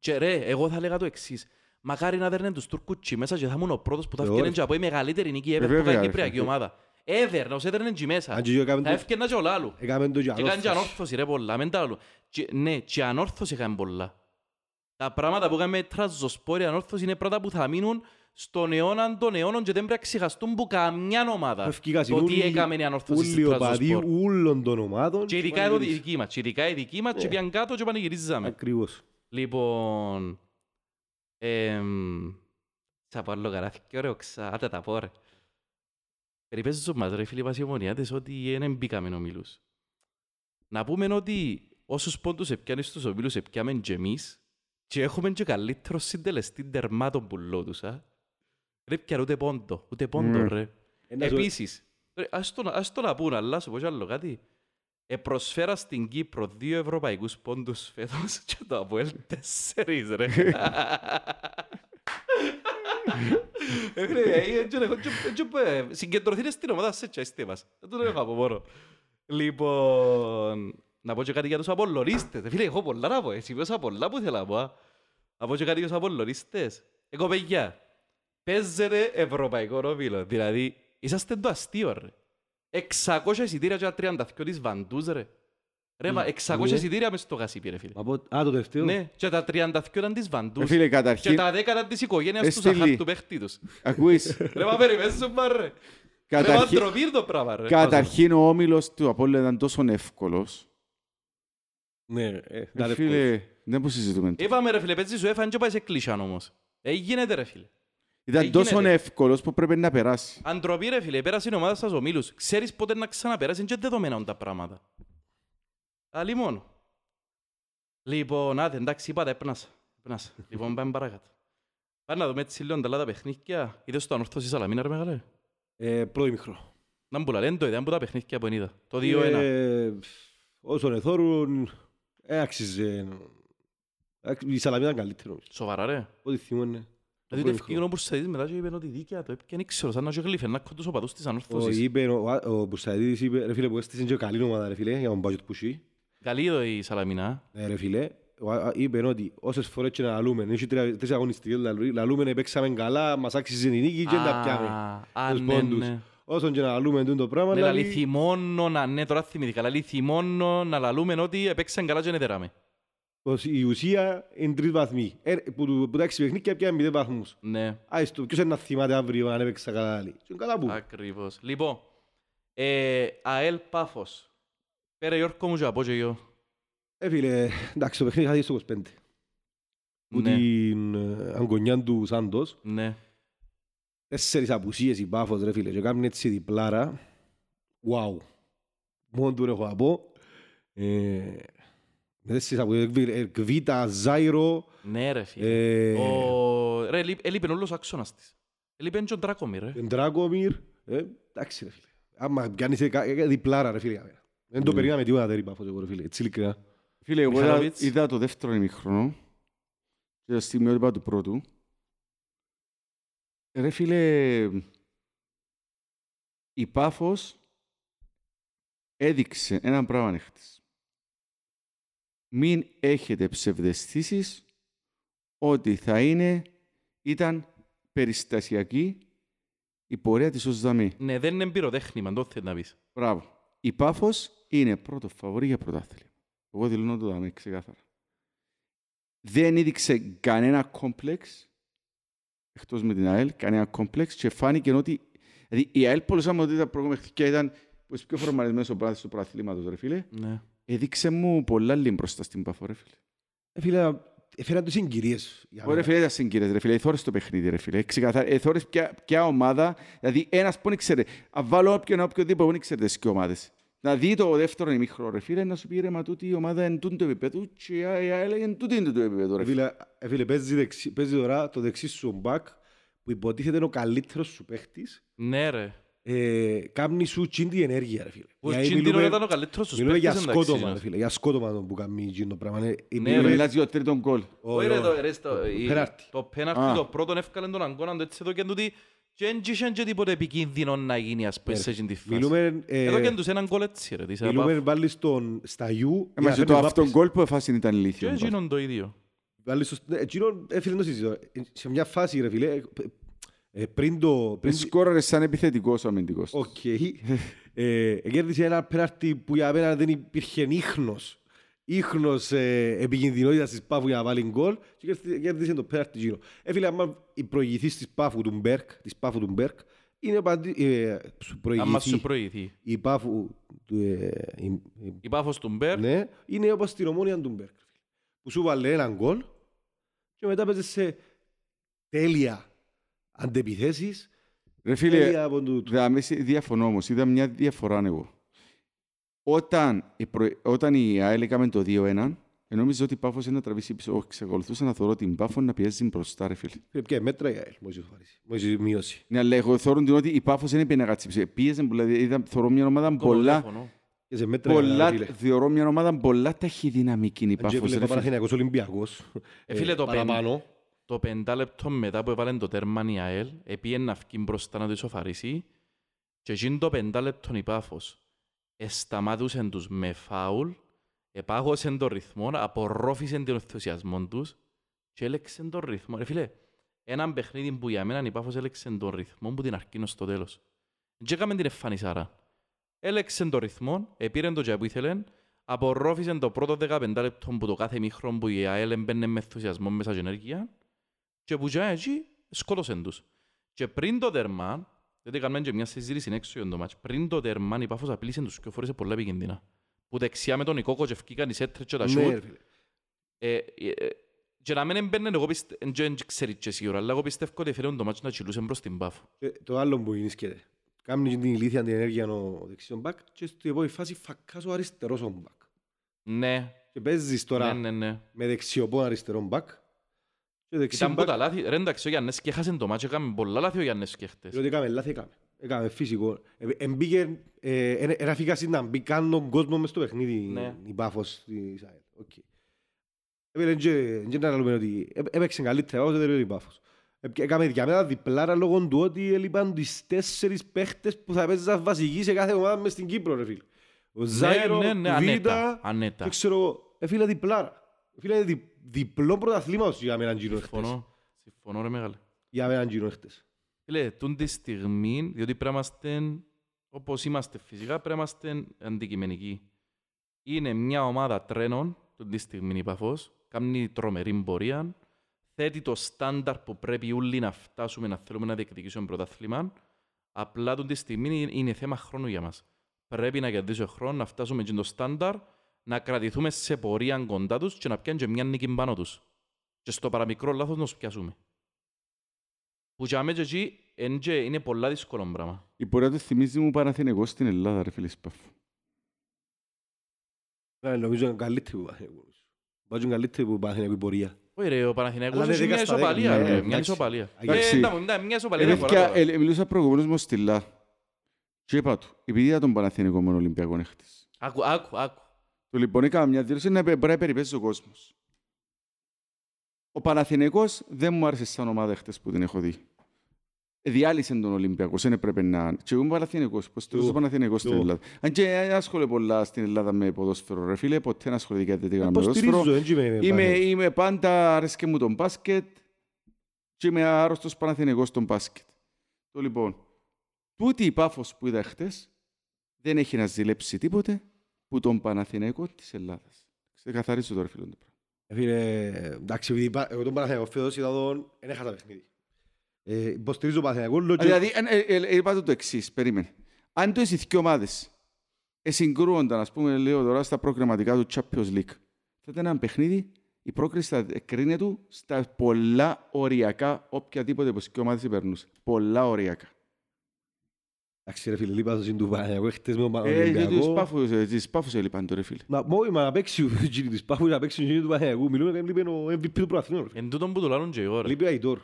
Και ρε, εγώ θα λέγα το εξής. Μακάρι να δέρνε τους Τούρκους μέσα και θα ήμουν ο πρώτος που θα Ε, έφτιανε ωραία. και από η μεγαλύτερη νίκη ever Ε, που βέβαια, κάνει η ρε, κυπριακή φίλε. ομάδα. Ever, να τους έδερνε και μέσα. Αν και εγώ έκαμε Θα το- έφτιανα και όλα άλλου. έκαμε το και Και κάνει και ανόρθωση. ανόρθωση ρε πολλά, μην τα άλλου. Και- Ναι, και ανόρθωση έκανε πολλά. Τα πράγματα που κάνουμε τραζοσπόρη ανόρθωση είναι πράγματα που θα μείνουν στον αιώνα των αιώνων και δεν πρέπει να ξεχαστούν που καμιά ομάδα. Ευκήγας Το τι είναι έκαμε η ανόρθωση ούλοι στην οπαδοί τραζοσπόρ. όλων των ομάδων. Και ειδικά εδώ η δική μας. Και ειδικά η δική μας και Ναι. πιαν κάτω και πανηγυρίζαμε. Ακριβώς. Λοιπόν... εμ, Θα πω άλλο καράθι και ωραίο ξα, άτε τα πω ρε. Περιπέζουν μας ρε φίλοι μας οι ομονιάτες ότι δεν μπήκαμε ομίλους. Να πούμε ότι όσους πόντους επιάνεις στους ομίλους επιάμε και εμείς και έχουμε και καλύτερο συντελεστή τερμάτων που λέω τους, α. Ρε πιάνε ούτε πόντο, ούτε πόντο Μμμ. ρε. Ένα σου- Επίσης, ρε, ας το, να- ας το να πούνε, αλλά σου πω κι άλλο κάτι. Επροσφέρα στην Κύπρο δύο ευρωπαϊκούς πόντους φέτος και το Αποέλ τέσσερις ρε. Ε, ρε, ε, έτσι, ρε, έτσι, έτσι, ε, Συγκεντρωθείτε στην ομάδα σε τσάιστε μας. Δεν το έχω από μόνο. Λοιπόν, να πω και κάτι για τους απολωνίστες. Φίλε, έχω πολλά να πω. Εσύ πέσα πολλά που θέλω να πω. α. Να πω και κάτι για τους απολωνίστες. Εγώ, παιδιά, παίζετε ευρωπαϊκό ρόβιλο. Δηλαδή, είσαστε το αστείο, ρε. 600 εισιτήρια και τα 32 της Βαντούς, ρε. Ρε, μα, 600 ναι. εισιτήρια μες στο γασίπι, ρε φίλε. Από- Α, το τελευταίο. Ναι, και τα 32 ήταν της Ρε Βαντούς. Φίλε, Και καταρχήν, τα 10 ήταν της οικογένειας του Εστίλη. Ζαχάρ του παίχτη τους. ακούεις, Ρε, μα περιμένεις σου, μα, ρε. Ρε, μα καταρχήν, ντροπή είναι το πράγμα, ρε. καταρχήν ο όμιλος του Απόλλωνα ήταν τόσο εύκολος. Ναι, ε, Ε, ήταν εύκολος. Φίλε, δεν μπορείς να συζητούμε. Είπαμε, ρε φίλε, παίζεις σου έφανε και πάει σε κλείσαν όμως. Ε, γίνεται, ρε φίλε. Ήταν ε, τόσο γίνεται. εύκολος που πρέπει να περάσει. Αντροπή, ρε φίλε, πέρασε η ομάδα σας ομίλους. Ξέρεις πότε να ξαναπεράσει, είναι και δεδομένα είναι τα πράγματα. Άλλη μόνο. Λοιπόν, άντε, εντάξει, είπατε, έπνασα. Έπνασα. Λοιπόν, πάμε παρακάτω. Πάμε να δούμε έτσι λίγο τα άλλα τα παιχνίδια. Είδες το ανορθώσει Σαλαμίνα, ρε μεγάλε; Ε, Πρώτο ημίχρονο. Να μου πουλα, λένε το είδα, που τα παιχνίδια που είδα. Το 2-1. Ε, Όσον εθώρουν, ε, άξιζε. Άξι- Η Σαλαμίνα ήταν καλύτερη. νομίζω. Σοβαρά, ρε. Ό,τι θυμώνε. Δηλαδή το ευκήγον ο Μπουρσαϊδής μετά και είπε ότι δίκαια το έπιανε, ξέρω, σαν να και γλύφε, να έχω τους οπαδούς της Ο, ανόρθωσης. είπε, ο, ο Μπουρσαϊδής είπε, ρε φίλε, που έστησαν και καλή ομάδα, ρε φίλε, για τον budget που έχει. Καλή εδώ η Σαλαμίνα. Ναι, ρε φίλε, ο- α- είπε ότι όσες φορές και να λαλούμε, έχει τρία- τρεις αγωνιστικές, λαλού- λαλούμε, παίξαμε καλά, μας άξιζε η νίκη και δεν τα πιάμε. Α, α, Τους ναι, πόντους. ναι. Όσον και να λαλούμε τούτο πράγμα, Ναι, λαλεί- λαλεί θυμώνω να, ναι, τώρα θυμήθηκα, λαλεί θυμώνω να λαλούμε ότι έπαιξαν καλά και νεδεράμε. Πως η ουσία είναι τρεις βαθμοί. Ε, που, του- που τα έξι παιχνίδια πιάνε μηδέν βαθμούς. Ναι, Άιστο, ποιος είναι να θυμάται αύριο αν έπαιξα καλά άλλη. Και καλά που. ακριβώς. Λοιπόν, ε, ΑΕΛ Πάφος. Πέρα Γιώργο μου και απός και εγώ. Ε, φίλε, εντάξει, το παιχνίδι είχα δεις στο 25. Που Ναι. την ε, αγκονιά του Σάντος. Ναι. Τέσσερις απουσίες η Πάφος, ρε φίλε, και κάνουν έτσι διπλάρα. Wow. Μόνο του έχω να πω. Ε, με τέσσερις απουσίες, ε, Κβίτα, Ζάιρο, Ναι ρε φίλε. ε, Ο... Ρε, έλει- έλειπε όλος ο άξονας της. Έλειπε και ο Ντράκομι ρε. Ντράκομιρ. Ε, εντάξει, ρε φίλε. Άμα πιάνεις ε, κα- ε, διπλάρα, ρε φίλε. για μένα. Δεν το περίμενα με τίποτα τέτοια η Πάφος, εγώ, ρε φίλε. Έτσι ειλικρινά. Φίλε, εγώ είδα, Μιχαλοβίτς. είδα το δεύτερο ημίχρονο και τα στιγμιότυπα του πρώτου. Ρε φίλε, η Πάφος έδειξε ένα πράγμα χτες. Μην έχετε ψευδεστήσεις ότι θα είναι, ήταν περιστασιακή η πορεία της ως δαμή. Ναι, δεν είναι πυροτέχνημα, το θέλεις να πεις. Μπράβο. Η Πάφος είναι πρώτο φαβορή για πρωτάθλημα. Εγώ δηλώνω το δαμή ξεκάθαρα. Δεν έδειξε κανένα κόμπλεξ εκτός με την ΑΕΛ, κανένα κόμπλεξ και φάνηκε ότι δηλαδή, η ΑΕΛ πολλές ότι τα προηγούμενα και ήταν πως πιο φορμαρισμένος ο πράθυς του πρωταθλήματος, ρε φίλε. Ναι. Έδειξε μου πολλά λίγο μπροστά στην Πάφο, ρε φίλε. Ε, φίλε, έφεραν τους συγκυρίες. για Ωραία, μένα. φίλε, ήταν συγκύρες, ρε φίλε. Εθώρες το παιχνίδι, ρε φίλε. Ξεκαθάρα, εθώρες ποια, ποια ομάδα, δηλαδή ένας που δεν ξέρει. Αν βάλω όποιον οποιοδήποτε που δεν ξέρει τις δύο ομάδες. Να δει το δεύτερο ημίχρονο, ρε φίλε, να σου πει ρε, μα τούτη η ομάδα είναι τούτο επίπεδο και η ΑΕΛ είναι τούτο είναι το επίπεδο, ρε Ε, φίλε. Φίλε, ε, φίλε παίζει, δεξι, παίζει τώρα το δεξί σου μπακ που υποτίθεται είναι ο καλύτερος σου παίχτης. Ναι, ρε. Ε, κάμνει σου τσίντη ενέργεια, ρε φίλε. Ο Δηλαδή, Τσίντινο μιλούμε- ήταν ο καλύτερος τους Μιλούμε για παίκτες, εντάξει, σκότωμα, είναι. ρε φίλε. Για σκότωμα το που κάνει εκείνο το πράγμα. Ε, Ναι, μιλούμε- ρε. Μιλάς για το τρίτο γκολ. Όχι ρε, το- ρε, στο- η- πέναρτι. Το πέναρτι, Α. το πρώτον έφκαλε τον Αγκώνα, το έτσι εδώ και τούτοι και δεν είχαν και τίποτε επικίνδυνο να γίνει, ας πούμε, σε εκείνη τη φάση. Μιλούμε, ε, Εδώ και τους έναν γκολ έτσι, ρε, της μιλούμε ΑΠΑΦ. βάλεις τον στα γιου. Ε, μα και το αυτόν γκολ που έφασε ήταν Και ηλίθιο. εκείνον το ίδιο. Βάλεις το... ναι, Εκείνο, ε, φίλε, το συζητώ. Ε, Σε μια φάση, ρε φίλε, ε, ε, πριν το... πριν- Σκόραρες σαν επιθετικός ο αμυντικός. Οκ. Ε, κέρδισε ένα πέναρτι που για μένα δεν υπήρχε ίχνος. Ίχνος ε, επικινδυνότητας της Πάφου για να βάλει γκολ και κέρδισε- κέρδισε το πέναρτι γύρω. Ε, φίλε, άμα η προηγηθής της Πάφου του Μπέρκ, της Πάφου του Μπέρκ, είναι παντι... ε, σου Άμα σου προηγηθεί προηγηθεί. η Πάφου του... Ε, η- η- Η Πάφος του Μπέρ, ναι, είναι όπως την ομόνια του Μπέρκ. Που σου βάλε έναν γκολ και μετά παίζεις σε τέλεια αντεπιθέσεις. Ρε φίλε, τέλεια από τούτο. δάμε σε- διαφωνώ όμως, είδα μια διαφορά εγώ. Όταν η, προ... όταν η ΑΕΛ έκαμε το 2-1, νόμιζα ότι η Πάφος είναι να τραβήσει πίσω. Όχι, ξεκολουθούσα να θεωρώ την Πάφο να πιέζει μπροστά, ρε φίλε. Φίλε, Ποια μέτρα η ΑΕΛ, μόλις ισοφαρίσει, μόλις μείωση. Ναι, αλλά εγώ θεωρώ την ότι η Πάφος δεν πήγε να κάτσει πίσω. Πίεζε, δηλαδή, είδα, θεωρώ μια ομάδα ακόμα πολλά, διαφωνώ. Και σε μέτρα πολλά, φίλε. θεωρώ μια ομάδα πολλά ταχυδυναμική η Αν και Πάφος, φίλε, ρε το φίλε. Παναθηναϊκός Ολυμπιακός. Ε, φίλε, το παραπάνω. Το πεντάλεπτο μετά που έβαλε το τέρμαν η ΑΕΛ, επίε να βγει μπροστά να το ισοφαρίσει και εκείνο το πεντάλεπτο η Πάφος εσταμάτουσαν τους με φάουλ, επάγωσαν τον ρυθμό, απορρόφησαν τον ενθουσιασμό τους και έλεξαν τον ρυθμό. Ρε φίλε, έναν παιχνίδι που για μένα η Πάφος έλεξαν τον ρυθμό που την αρκίνως στο τέλος. Δεν έκαμε την εμφανισάρα. Έλεξαν τον ρυθμό, επήραν το τζάι που ήθελαν, απορρόφησαν το πρώτο 15 λεπτό που το κάθε μήχρον που η ΑΕΛ έμπαινε με ενθουσιασμό μέσα και ενέργεια και που τζάι εκεί σκότωσαν τους. Και πριν το τερμά, γιατί κάνουμε και μια συζήτηση έξω για το μάτς, πριν το τερμά η Πάφος απειλήσε τους και φορέσε πολλά επικίνδυνα. Που δεξιά με τον Ικόκο και ευκήκαν οι σέτρες και τα Ναι, σούτ. ρε φίλε. Ε, ε, ε, Και να μην έμπαινε, εγώ πιστεύω, δεν ξέρεις και σίγουρα, αλλά εγώ πιστεύω ότι έφερε το μάτσο να τσιλούσε προς την Πάφο. Και Το άλλο που είναι σκέτε. Κάμνει την ηλίθια την ενέργεια ο δεξιόν μπακ και στην επόμενη φάση φακάς ο αριστερός ο μπακ. Ναι, Και παίζεις τώρα ναι, ναι, ναι. με δεξιοπό αριστερό μπακ και ο Ήταν δεξιόν που μπακ τα λάθη, ρε εντάξει ο Γιάννης και έχασε το μάτσο, έκαμε πολλά λάθη ο Γιάννης και χτες. Διότι έκαμε λάθη, έκαμε. Έκαμε φυσικό. Ε, Εμπήκε, ε, ένα- ένα φύγαση να μπει καν τον κόσμο μες στο παιχνίδι Ναι. η Πάφος της ΑΕΛ. Οκ. Έπαιρνε και- και να λέμε ότι έ- έπαιξε καλύτερα όσο δεν η Πάφος. Ε, Έκαμε για μένα διπλάρα λόγω του ότι έλειπαν τις τέσσερις παίχτες που θα παίζαν βασικοί σε κάθε ομάδα μες στην Κύπρο, ρε φίλε. Ο Ζάιρο, ναι, ναι, ο ανέτα, Βίτα, ανέτα. και ξέρω εγώ, ε, φίλε διπλάρα. Ε, Φίλε δι, διπλό πρωταθλήματος για μένα γύρω χτες. Συμφωνώ, συμφωνώ ρε μεγάλε. Για μένα γύρω χτες. Φίλε, τούν τη στιγμή, διότι πρέπει να είμαστε, όπως είμαστε φυσικά, πρέπει να είμαστε αντικειμενικοί. Είναι μια ομάδα τρένων, τούν τη στιγμή η Παφός, κάνει τρομερή πορεία, θέτει το στάνταρ που πρέπει όλοι να φτάσουμε να θέλουμε να διεκδικήσουμε πρωτάθλημα, απλά τούν τη στιγμή είναι- είναι θέμα χρόνου για μας. Πρέπει να κερδίσουμε χρόνος, να φτάσουμε και το στάνταρ, να κρατηθούμε σε πορεία κοντά τους και να πιάνουν και μια νίκη πάνω τους. Και στο παραμικρό λάθος να τους πιάσουμε. Που για μένα και εκεί εν και είναι πολλά δύσκολο πράγμα. Η πορεία του θυμίζει μου Παναθηναϊκό στην Ελλάδα, ρε φίλε Σπάφου. Ε, Νομίζω είναι καλύτερη που Παναθηναϊκός. Βάζουν καλύτερη που Παναθηναϊκό η πορεία. Όχι ρε, ο Παναθηναϊκός Αλλά έχει είναι μια 10 στα 10, ισοπαλία, ναι, ρε, μια εντάξει. ισοπαλία. Εντάξει. Ε, εντάξει, εντάξει, μια ισοπαλία Ε, δεν παιδιά, φορά τώρα. ε, Μιλούσα προηγουμένως μου στυλά. Και είπα του, επειδή είδα τον Παναθηναϊκό με Ολυμπιακό έχτες. Άκου, άκου, άκου. Του λοιπόν έκανα μια δήλωση να μπορεί να περιπέσει ο κόσμος. Ο Παναθηναϊκός δεν μου άρεσε σαν ομάδα χτες που την έχω δει. διάλυσε τον Ολυμπιακό, δεν έπρεπε να... Και εγώ είμαι Παναθηναϊκός, πως το Εγώ. Παναθηναϊκός στην Εγώ. Ελλάδα. Αν και δεν ασχολούμαι πολλά στην Ελλάδα με ποδόσφαιρο, ρε φίλε, ποτέ δεν ασχολήθηκα τέτοια με Υποστηρίζω, ποδόσφαιρο. δεν είμαι Είμαι, Παναθηναϊκός. είμαι πάντα, αρέσκε μου τον μπάσκετ και είμαι άρρωστος Παναθηναϊκός στον μπάσκετ. Το λοιπόν, τούτη η πάφος που είδα χτες δεν έχει να ζηλέψει τίποτε που τον Παναθηναϊκό της Ελλάδας. Ξεκαθαρίζω τώρα φίλο το πράγμα. Ε, Φίλε, εντάξει, επειδή είπα- εγώ τον Παναθηναϊκό φέτος είδα τον, δεν έχασα παιχνίδι. Ε, Υποστηρίζω τον Παναθηναϊκό, λέω και- Δηλαδή, ε, ε, ε, είπα το το εξής, περίμενε. Αν το οι δύο ομάδες συγκρούονταν, ας πούμε, λέω τώρα, στα προγραμματικά του Champions League, θα ήταν ένα παιχνίδι, η πρόκριση θα κρίνεται του στα πολλά οριακά, οποιαδήποτε από τις δύο ομάδες υπερνούσε. Πολλά οριακά. Εντάξει ρε φίλε, λείπα στο σύντου Παναθηναϊκό χτες με τον Ε, γιατί τους Ολυμπιακό. πάφους, ε, τις πάφους έλειπαν το ρε φίλε. Μα μόλι μα να παίξει ο Τζίνι της Πάφους, να παίξει ο Τζίνι του Παναθηναϊκού. Μιλούμε και λείπει ο MVP του Προαθήνου. ρε φίλε. Εν τούτον που το λάλλουν και εγώ, ρε. Λείπει ο Αϊτόρ. Ε,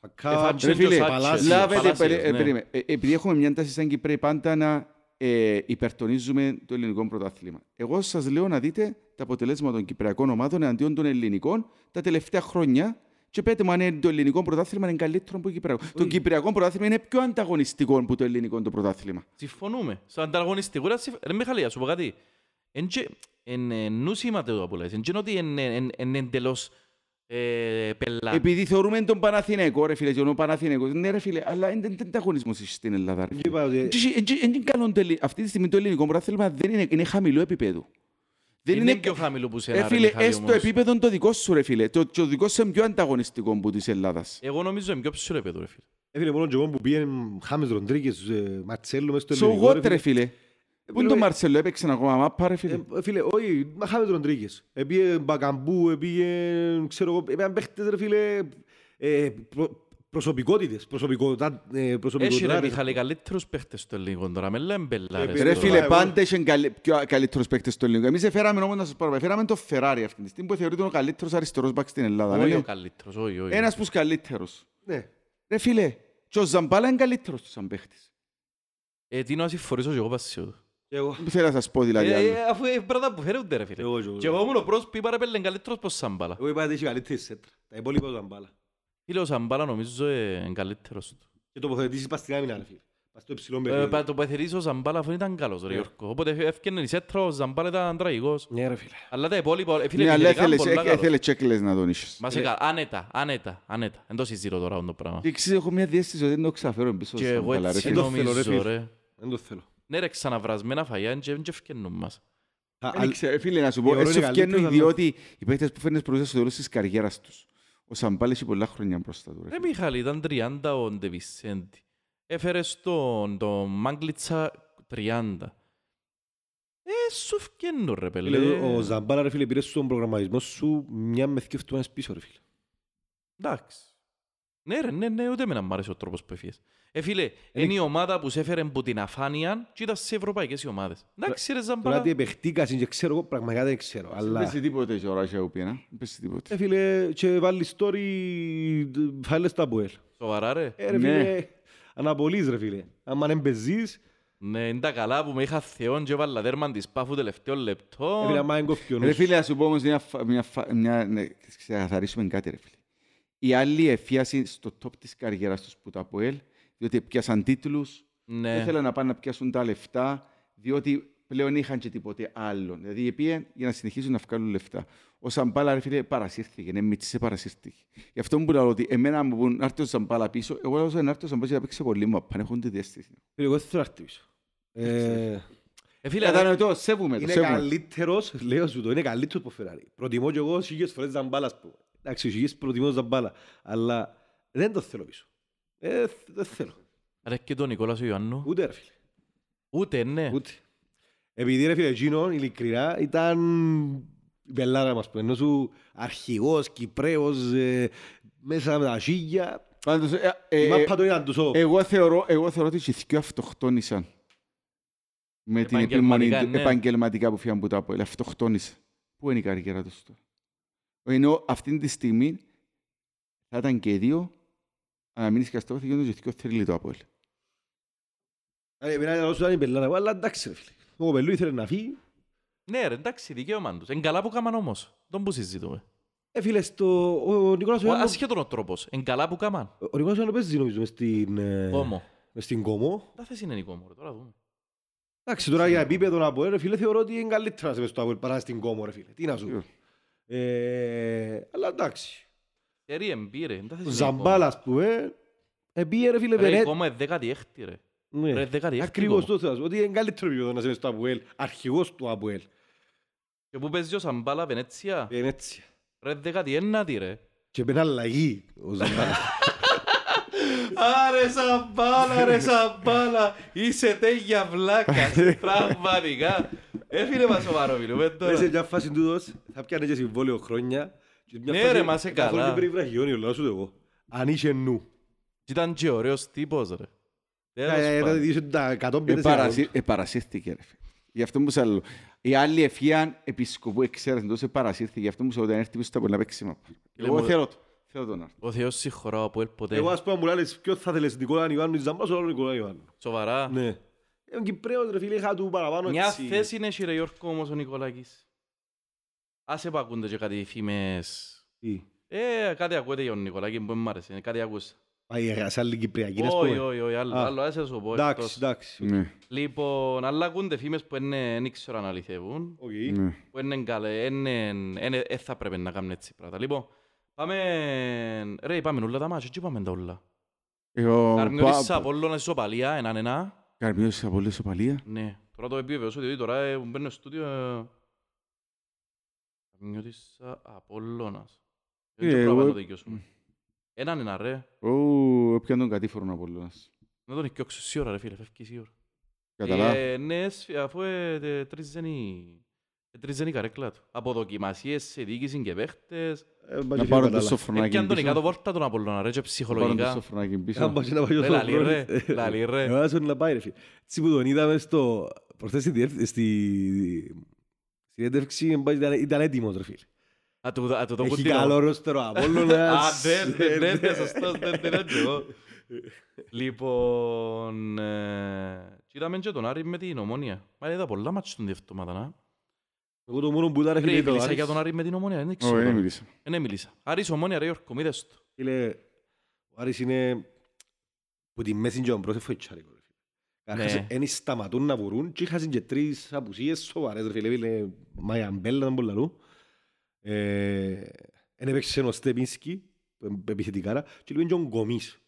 Φακά, φάτσε Ρε και ο φίλε, Σάτσες, Παλάσιος, λάβετε, Παλάσιος, περί- ε, ναι. περίμενε. Ε, επειδή έχουμε μια τάση σαν Κυπρέοι πάντα να ε, υπερτονίζουμε το ελληνικό πρωτάθλημα. Εγώ σας λέω να δείτε τα αποτελέσματα των κυπριακών ομάδων εναντίον των ελληνικών τα τελευταία χρόνια και πέτε μου αν είναι το ελληνικό πρωτάθλημα είναι καλύτερο από το κυπριακό. Το κυπριακό πρωτάθλημα είναι πιο ανταγωνιστικό από το ελληνικό το πρωτάθλημα. Συμφωνούμε. Στο ανταγωνιστικό, ρε, συμφ- ρε Μιχαλή, ας σου πω κάτι. Εν και- εν, ε, νούσιμα το που λες. Εν και είναι ότι είναι- είναι είναι εντελώς ε, πελά. Επειδή θεωρούμε τον Παναθηναϊκό, ρε φίλε, και ο Παναθηναϊκός, ναι ρε φίλε, αλλά είναι είναι ανταγωνισμός στην Ελλάδα. Ρε. Και είπα ότι- φίλε. Είναι καλό το ελλη- Αυτή τη στιγμή το ελληνικό πρωτάθλημα δεν είναι, είναι χαμηλό επίπεδο. Δεν Είναι πιο χαμηλό που σένα, Ε, ρε φίλε, Μιχάλη, έστω όμως. επίπεδο το δικό σου, ρε φίλε. Το, το δικός σου είναι πιο ανταγωνιστικό από της Ελλάδας. Εγώ νομίζω είναι πιο ψηλό επίπεδο, ρε φίλε. Ε, φίλε, μόνο και εγώ που πήγαινε Χάμες Ροντρίγκες, ε, Μαρτσέλο μες στο So ελληνικό, what, ρε φίλε. Πού είναι το Μαρσέλο, έπαιξε ακόμα μάπα, ρε φίλε. Ε, Φίλε, όχι, μα Χάμες Ροντρίγκες. Επήγε Μπακαμπού, επήγε, ξέρω εγώ, επήγαν παίχτες, ρε φίλε, ε, προ- προσωπικότητες, προσωπικότητα, ε, Έχει ρε προσωπικότητα. Μιχάλη καλύτερους παίχτες στο λίγο τώρα, με λέμε μπελάρες. Ε, Ρε το φίλε, εγώ- πάντα είχε καλύ- πιο καλύτερους παίκτες στο ελληνικό. Εμείς έφεραμε όμως να σας πω, έφεραμε το Ferrari αυτή τη στιγμή που θεωρείται ο καλύτερος αριστερός μπακ στην Ελλάδα. Όχι ναι. ο καλύτερος, όχι, όχι. Ένας που καλύτερος. Ναι. Ρε φίλε, και ο Ζαμπάλα είναι καλύτερος του σαν παίχτης. Ε, τι να συμφορήσω και εγώ πασιό του. Και εγώ. Που θέλω να σας πω δηλαδή Ε, άλλο. ε, Αφού είναι πράγματα που φέρονται ρε φίλε. Εγώ, εγώ. Και εγώ ήμουν ο πρώτος που είπα ρε πέλε είναι καλύτερος πως Σαμπάλα. Εγώ είπα ότι έχει καλύτερη σέντρα. Τα υπόλοιπα ήταν μπάλα. Φίλε ο Σαμπάλα νομίζω ε, είναι καλύτερος του. Και τοποθετήσεις πας στην άμυνα, ρε φίλε. Πας στο υψηλό Ε, παιχνίδι. πα- Το παθηρίζω ο Ζαμπάλα αφού ήταν καλός ρε Ναι. Γιώργο. Οπότε έφτιανε η σέτρα ο Ζαμπάλα ήταν τραγικός. Ναι, ρε φίλε. Αλλά τα υπόλοιπα, ε, φίλε Ναι, αλλά επιθετικά ήθελες- πολλά ε, καλός. ήθελες τσέκλες να τον είχες. Μα σε καλά, άνετα, άνετα, άνετα. Εν το συζητώ τώρα αυτό το πράγμα. Και ξέρεις, έχω μια διέστηση ότι δεν το ξαφέρω πίσω Και στον εγώ Ζαμπάλα, ρε έτσι Δεν φίλε. το θέλω, ρε νομίζω φίλε. ρε. Δεν το θέλω. Ναι ρε ξαναβρασμένα φαγιά και δεν ευκαινούν μας. Α, Δεν αλ- ξέρω, Φίλε, να σου η πω, ώρα έτσι είναι ευκαινούν καλύτερα, διότι οι παίκτες που φέρνεις μπροστά στο τέλος της καριέρας τους. Ο Σαμπάλ έχει πολλά χρόνια μπροστά του. ρε Ρε φίλε. Μιχάλη, ήταν 30 ο Ντεβισέντη. Έφερε στον το Μάγκλιτσα 30. Ε, σου ευκαινούν ρε Φίλε, πέλε. Ο Ζαμπάρα, ρε φίλε, πήρε στον προγραμματισμό σου μια με θκευτούμενες πίσω, ρε φίλε. Εντάξει. Ναι ρε, ναι, ναι, ούτε εμένα μ' άρεσε ο τρόπος που έφυγες. Ε, φίλε, είναι η ομάδα που σε έφερε από την αφάνεια και ήταν σε ευρωπαϊκές οι ομάδες. Εντάξει ρε Τώρα Ζαμπάρα. τι επεχτήκασαν και ξέρω εγώ, πραγματικά δεν ξέρω. Δεν Αλλά, πέσει τίποτε και ώρα που πήγαινα. Δεν πέσει τίποτε. ε, φίλε, και βάλεις story, φάλες τα Αποέλ. Σοβαρά ρε. Ε, ρε Ναι. φίλε, αναπολύς, ρε φίλε. Άμα δεν παίζεις, Ναι, είναι τα καλά που με είχα θεόν και έβαλα δέρμαν της πάφου τελευταίο ε, φίλε, λεπτό. άμα δεν κόφει ο Ρε νους. φίλε, να σου πω όμως μια, φα- μια, φα- μια ναι, ξεκαθαρίσουμε κάτι ρε φίλε. Οι άλλοι εφίασαν στο top της καριέρας τους που τα ΑΠΟΕΛ, διότι πιάσαν τίτλους, Ναι. ήθελαν να πάνε να πιάσουν τα λεφτά, διότι πλέον είχαν και τίποτε άλλο. Δηλαδή πήγαν για να συνεχίσουν να βγάλουν λεφτά. Ο Σαμπάλα, ρε φίλε, παρασύρθηκε, ναι, μίτσισε, παρασύρθηκε. Γι' αυτό μου λέω ότι εμένα μου πούν να έρθει ο Σαμπάλα πίσω, εγώ λέω να έρθει ο Σαμπάλα και να παίξει πολύ μου, πάνε έχουν τη διαστήση. Φίλε, εγώ δεν θέλω να έρθει πίσω. Ε, Ε, φίλε, Κατανοητό, σέβουμε το, Είναι σέβουμε. καλύτερος, λέω σου το, είναι καλύτερος από Ferrari. Προτιμώ κι εγώ σίγες φορές Ζαμπάλας, ας πούμε. Εντάξει, σίγες προτιμώ Ζαμπάλα, αλλά δεν το θέλω πίσω. Ε, δεν θέλω. ρε και τον Νικόλας ο Ιωάννου. Ούτε ρε φίλε. Ούτε, ναι. Ούτε. Επειδή ρε φίλε εκείνον, ειλικρινά, ήταν η πελάρα μας που ενώ σου αρχηγός, Κυπρέος, ε, μέσα με τα σίγια. Πάντως, ε, ε, Η ε, μάπα τους ήταν τόσο. Εγώ θεωρώ, εγώ θεωρώ ότι οι δυο αυτοκτόνησαν με την επιμονή Επαγγελματικά, του, ναι. επαγγελματικά που φύγαν από τα ΑΠΟΕΛ. Αυτοκτόνησαν. Πού είναι η καριέρα τους τώρα; Ενώ αυτή τη στιγμή θα ήταν και οι δύο, αν μείνεις και αυτό, θα γίνονται και δυο θρύλοι το ΑΠΟΕΛ. Ε, Εμένα να σου ήταν η πελάρα, εγώ, αλλά εντάξει ρε φίλε. Ο Κοπελού ήθελε να φύγει. Ναι ρε, εντάξει, δικαίωμα τους. Είναι καλά που κάμαν όμως. Τον που συζητούμε. Ε, φίλε, στο... ο ο Νικόλας Ο- Ιωάννου- Ασχέτον ο τρόπος. Εν καλά που κάμαν. ο Νικόλας Ιωάννου παίζει νομίζω μες στην... ε, Κόμο. μες στην Κόμο. Τα θέση είναι η κόμο, ρε, τώρα δούμε. Εντάξει, τώρα για επίπεδο να πω, ρε φίλε, θεωρώ ότι είναι καλύτερα να είσαι μες στο Αποέλ παρά στην Κόμο, ρε φίλε. Τι να σου πω. Ε, Αλλά εντάξει. Τερί εμπήρε. τα θέση Ο είναι η Ζαμπάλας, ας πούμε, επίε ρε φίλε κόμο. Ρε, η Βενέτ. κόμο είναι 16η, ρε. Ναι. Ρε, 16η Ακριβώς κόμο. το θέλω. Ότι είναι καλύτερο επίπεδο να είσαι μες στο Αποέλ. Αρχηγός του Αποέλ. Και πού παίζει ο Σαμπάλα, Βενέτσια. Είναι έτσι. Ρε, 19η, ρε. Και πέντε αλλαγή ο Ζαμπάλας. Άρε Σαμπάλα, ρε Σαμπάλα. Είσαι τέγια βλάκας. Πραγματικά. Έφυγε μας σοβαρό μιλούμε Ρε, τώρα. Σε μια φάση τούτος θα πιάνε και συμβόλαιο χρόνια. και μια Ναι, φάση ρε, μα σε καθόλου καλά. και πριν βραχιόνιο, λέω σου το εγώ. Αν είχε νου. Ήταν και ωραίος τύπος, ρε. Τέλος Ε, πάντων. ε, είσαι τα 150 Επαρασύ- Επαρασύρθηκε ρε φίλε. Γι' αυτό μου σε άλλο. Οι άλλοι εφίαν επισκοπού εξαίρεσαν τόσο επαρασύρθηκε. Γι' αυτό μου σε όταν έρθει πίσω στα πολλά παίξει μάπα. Λέμε Εγώ ότι- θέλω το. Θέλω τον άρθρο. Ο Θεός συγχωρά από ελ ποτέ. Εγώ ας πούμε μου λάλες ποιος θα θέλεις Νικόλα Ιωάννου ή Ζαμπάς ο Νικόλα Ιωάννου. Σοβαρά. Ναι. Είμαι Κυπρέος ρε φίλε, είχα του παραπάνω Μια έτσι. θέση είναι εσύ, ρε Γιώργο όμως ο Νικολάκης. Άσε που ακούνται και κάτι φήμες. Τι; Ε, κάτι ακούτε για τον Νικολάκη που μ' άρεσε. Κάτι ακούσα. Πάει σε άλλη Κυπριακή, ας Όχι, πούμε. όχι, όχι, άλλο, Α. άλλο, άσε να σου πω. Εντάξει, εκτός. εντάξει. Ναι, Λοιπόν, αλλά ακούνται φήμες που είναι- δεν ξέρω αν αληθεύουν. Οκ. ναι. Που είναι καλέ, είναι, είναι, ε, θα πρέπει να κάνουν έτσι πράγματα. Λοιπόν, πάμε, ρε, πάμε όλα τα μάτια, τι πάμε τα όλα. Εγώ... Καρμιώτης πα- Απόλλωνας ισοπαλία, έναν ένα. Καρμιώτης από όλη ισοπαλία. Ναι, τώρα το επιβεβαιώσω, διότι τώρα ε, που μπαίνω στο στούντιο... ε, Καρμιώτης Απόλλωνας. Δεν Ε, ξέρω εγώ- να το δικαιώσουμε. Έναν ένα ρε. Ω, έπιαν τον κατήφορο από όλος. Να τον οικιώξω η ώρα ρε φίλε, φεύγεις η ώρα. Καταλάβω. Ε, ναι, σφ- αφού ε, τε- τρίζεν η- ε, τρίζεν η καρέκλα του. Από δοκιμασίες σε διοίκηση και παίχτες. Ε, μπα και Να φύγω πάρω το κατάλα. σοφρονάκι Έπιαν τον πίσω. κάτω πόρτα τον Απόλλωνα ρε και Να πάρω το ψυχολογικά. σοφρονάκι Ε, πίσω. μπα και να πάει ο Ρε, λαλή, Σοφρόνης. ρε, λαλή, ρε. Εγώ άσο να πάει ρε φίλε. Έτσι που τον είδαμε στο... Προχθές στη διεύθυ- στη... Συνέντευξη ήταν- ήταν- ήταν έτοιμος ρε φίλε. Α, του- α, του το Έχει κουτίνο. καλό ρόστερο Α, Απόλλωνας. ναι, ναι, ναι, Ε, ναι, σωστός, ναι, ναι, ναι, και εγώ. Λοιπόν, ε, και είδαμε και τον Άρη με την Ομόνια. Μα είδα πολλά μάτια τον διευτόματα, να. Εγώ το μόνο που ήταν ρε Ρε, φίλε το μίλησα Άρης. για τον Άρη με την Ομόνια, δεν Ω, ξέρω. δεν τώρα. μίλησα. Ε, Ναι, μίλησα. Άρης Ομόνια, ρε Γιώργο, μ' είδες το. Φίλε, ο Άρης είναι που τη μέση και τον πρόσεφο ετσάρικο. ρε φίλε. Καταρχάς, Ναι. εν σταματούν να βουρούν και είχαν και τρεις απουσίες σοβαρές ρε φίλε. Φίλε, Μαϊαμπέλ ήταν πολλά λού. Ε, Εν έπαιξε ο Στεπίνσκι, που είναι επιθετικάρα, και λίγο και ο Γκομής.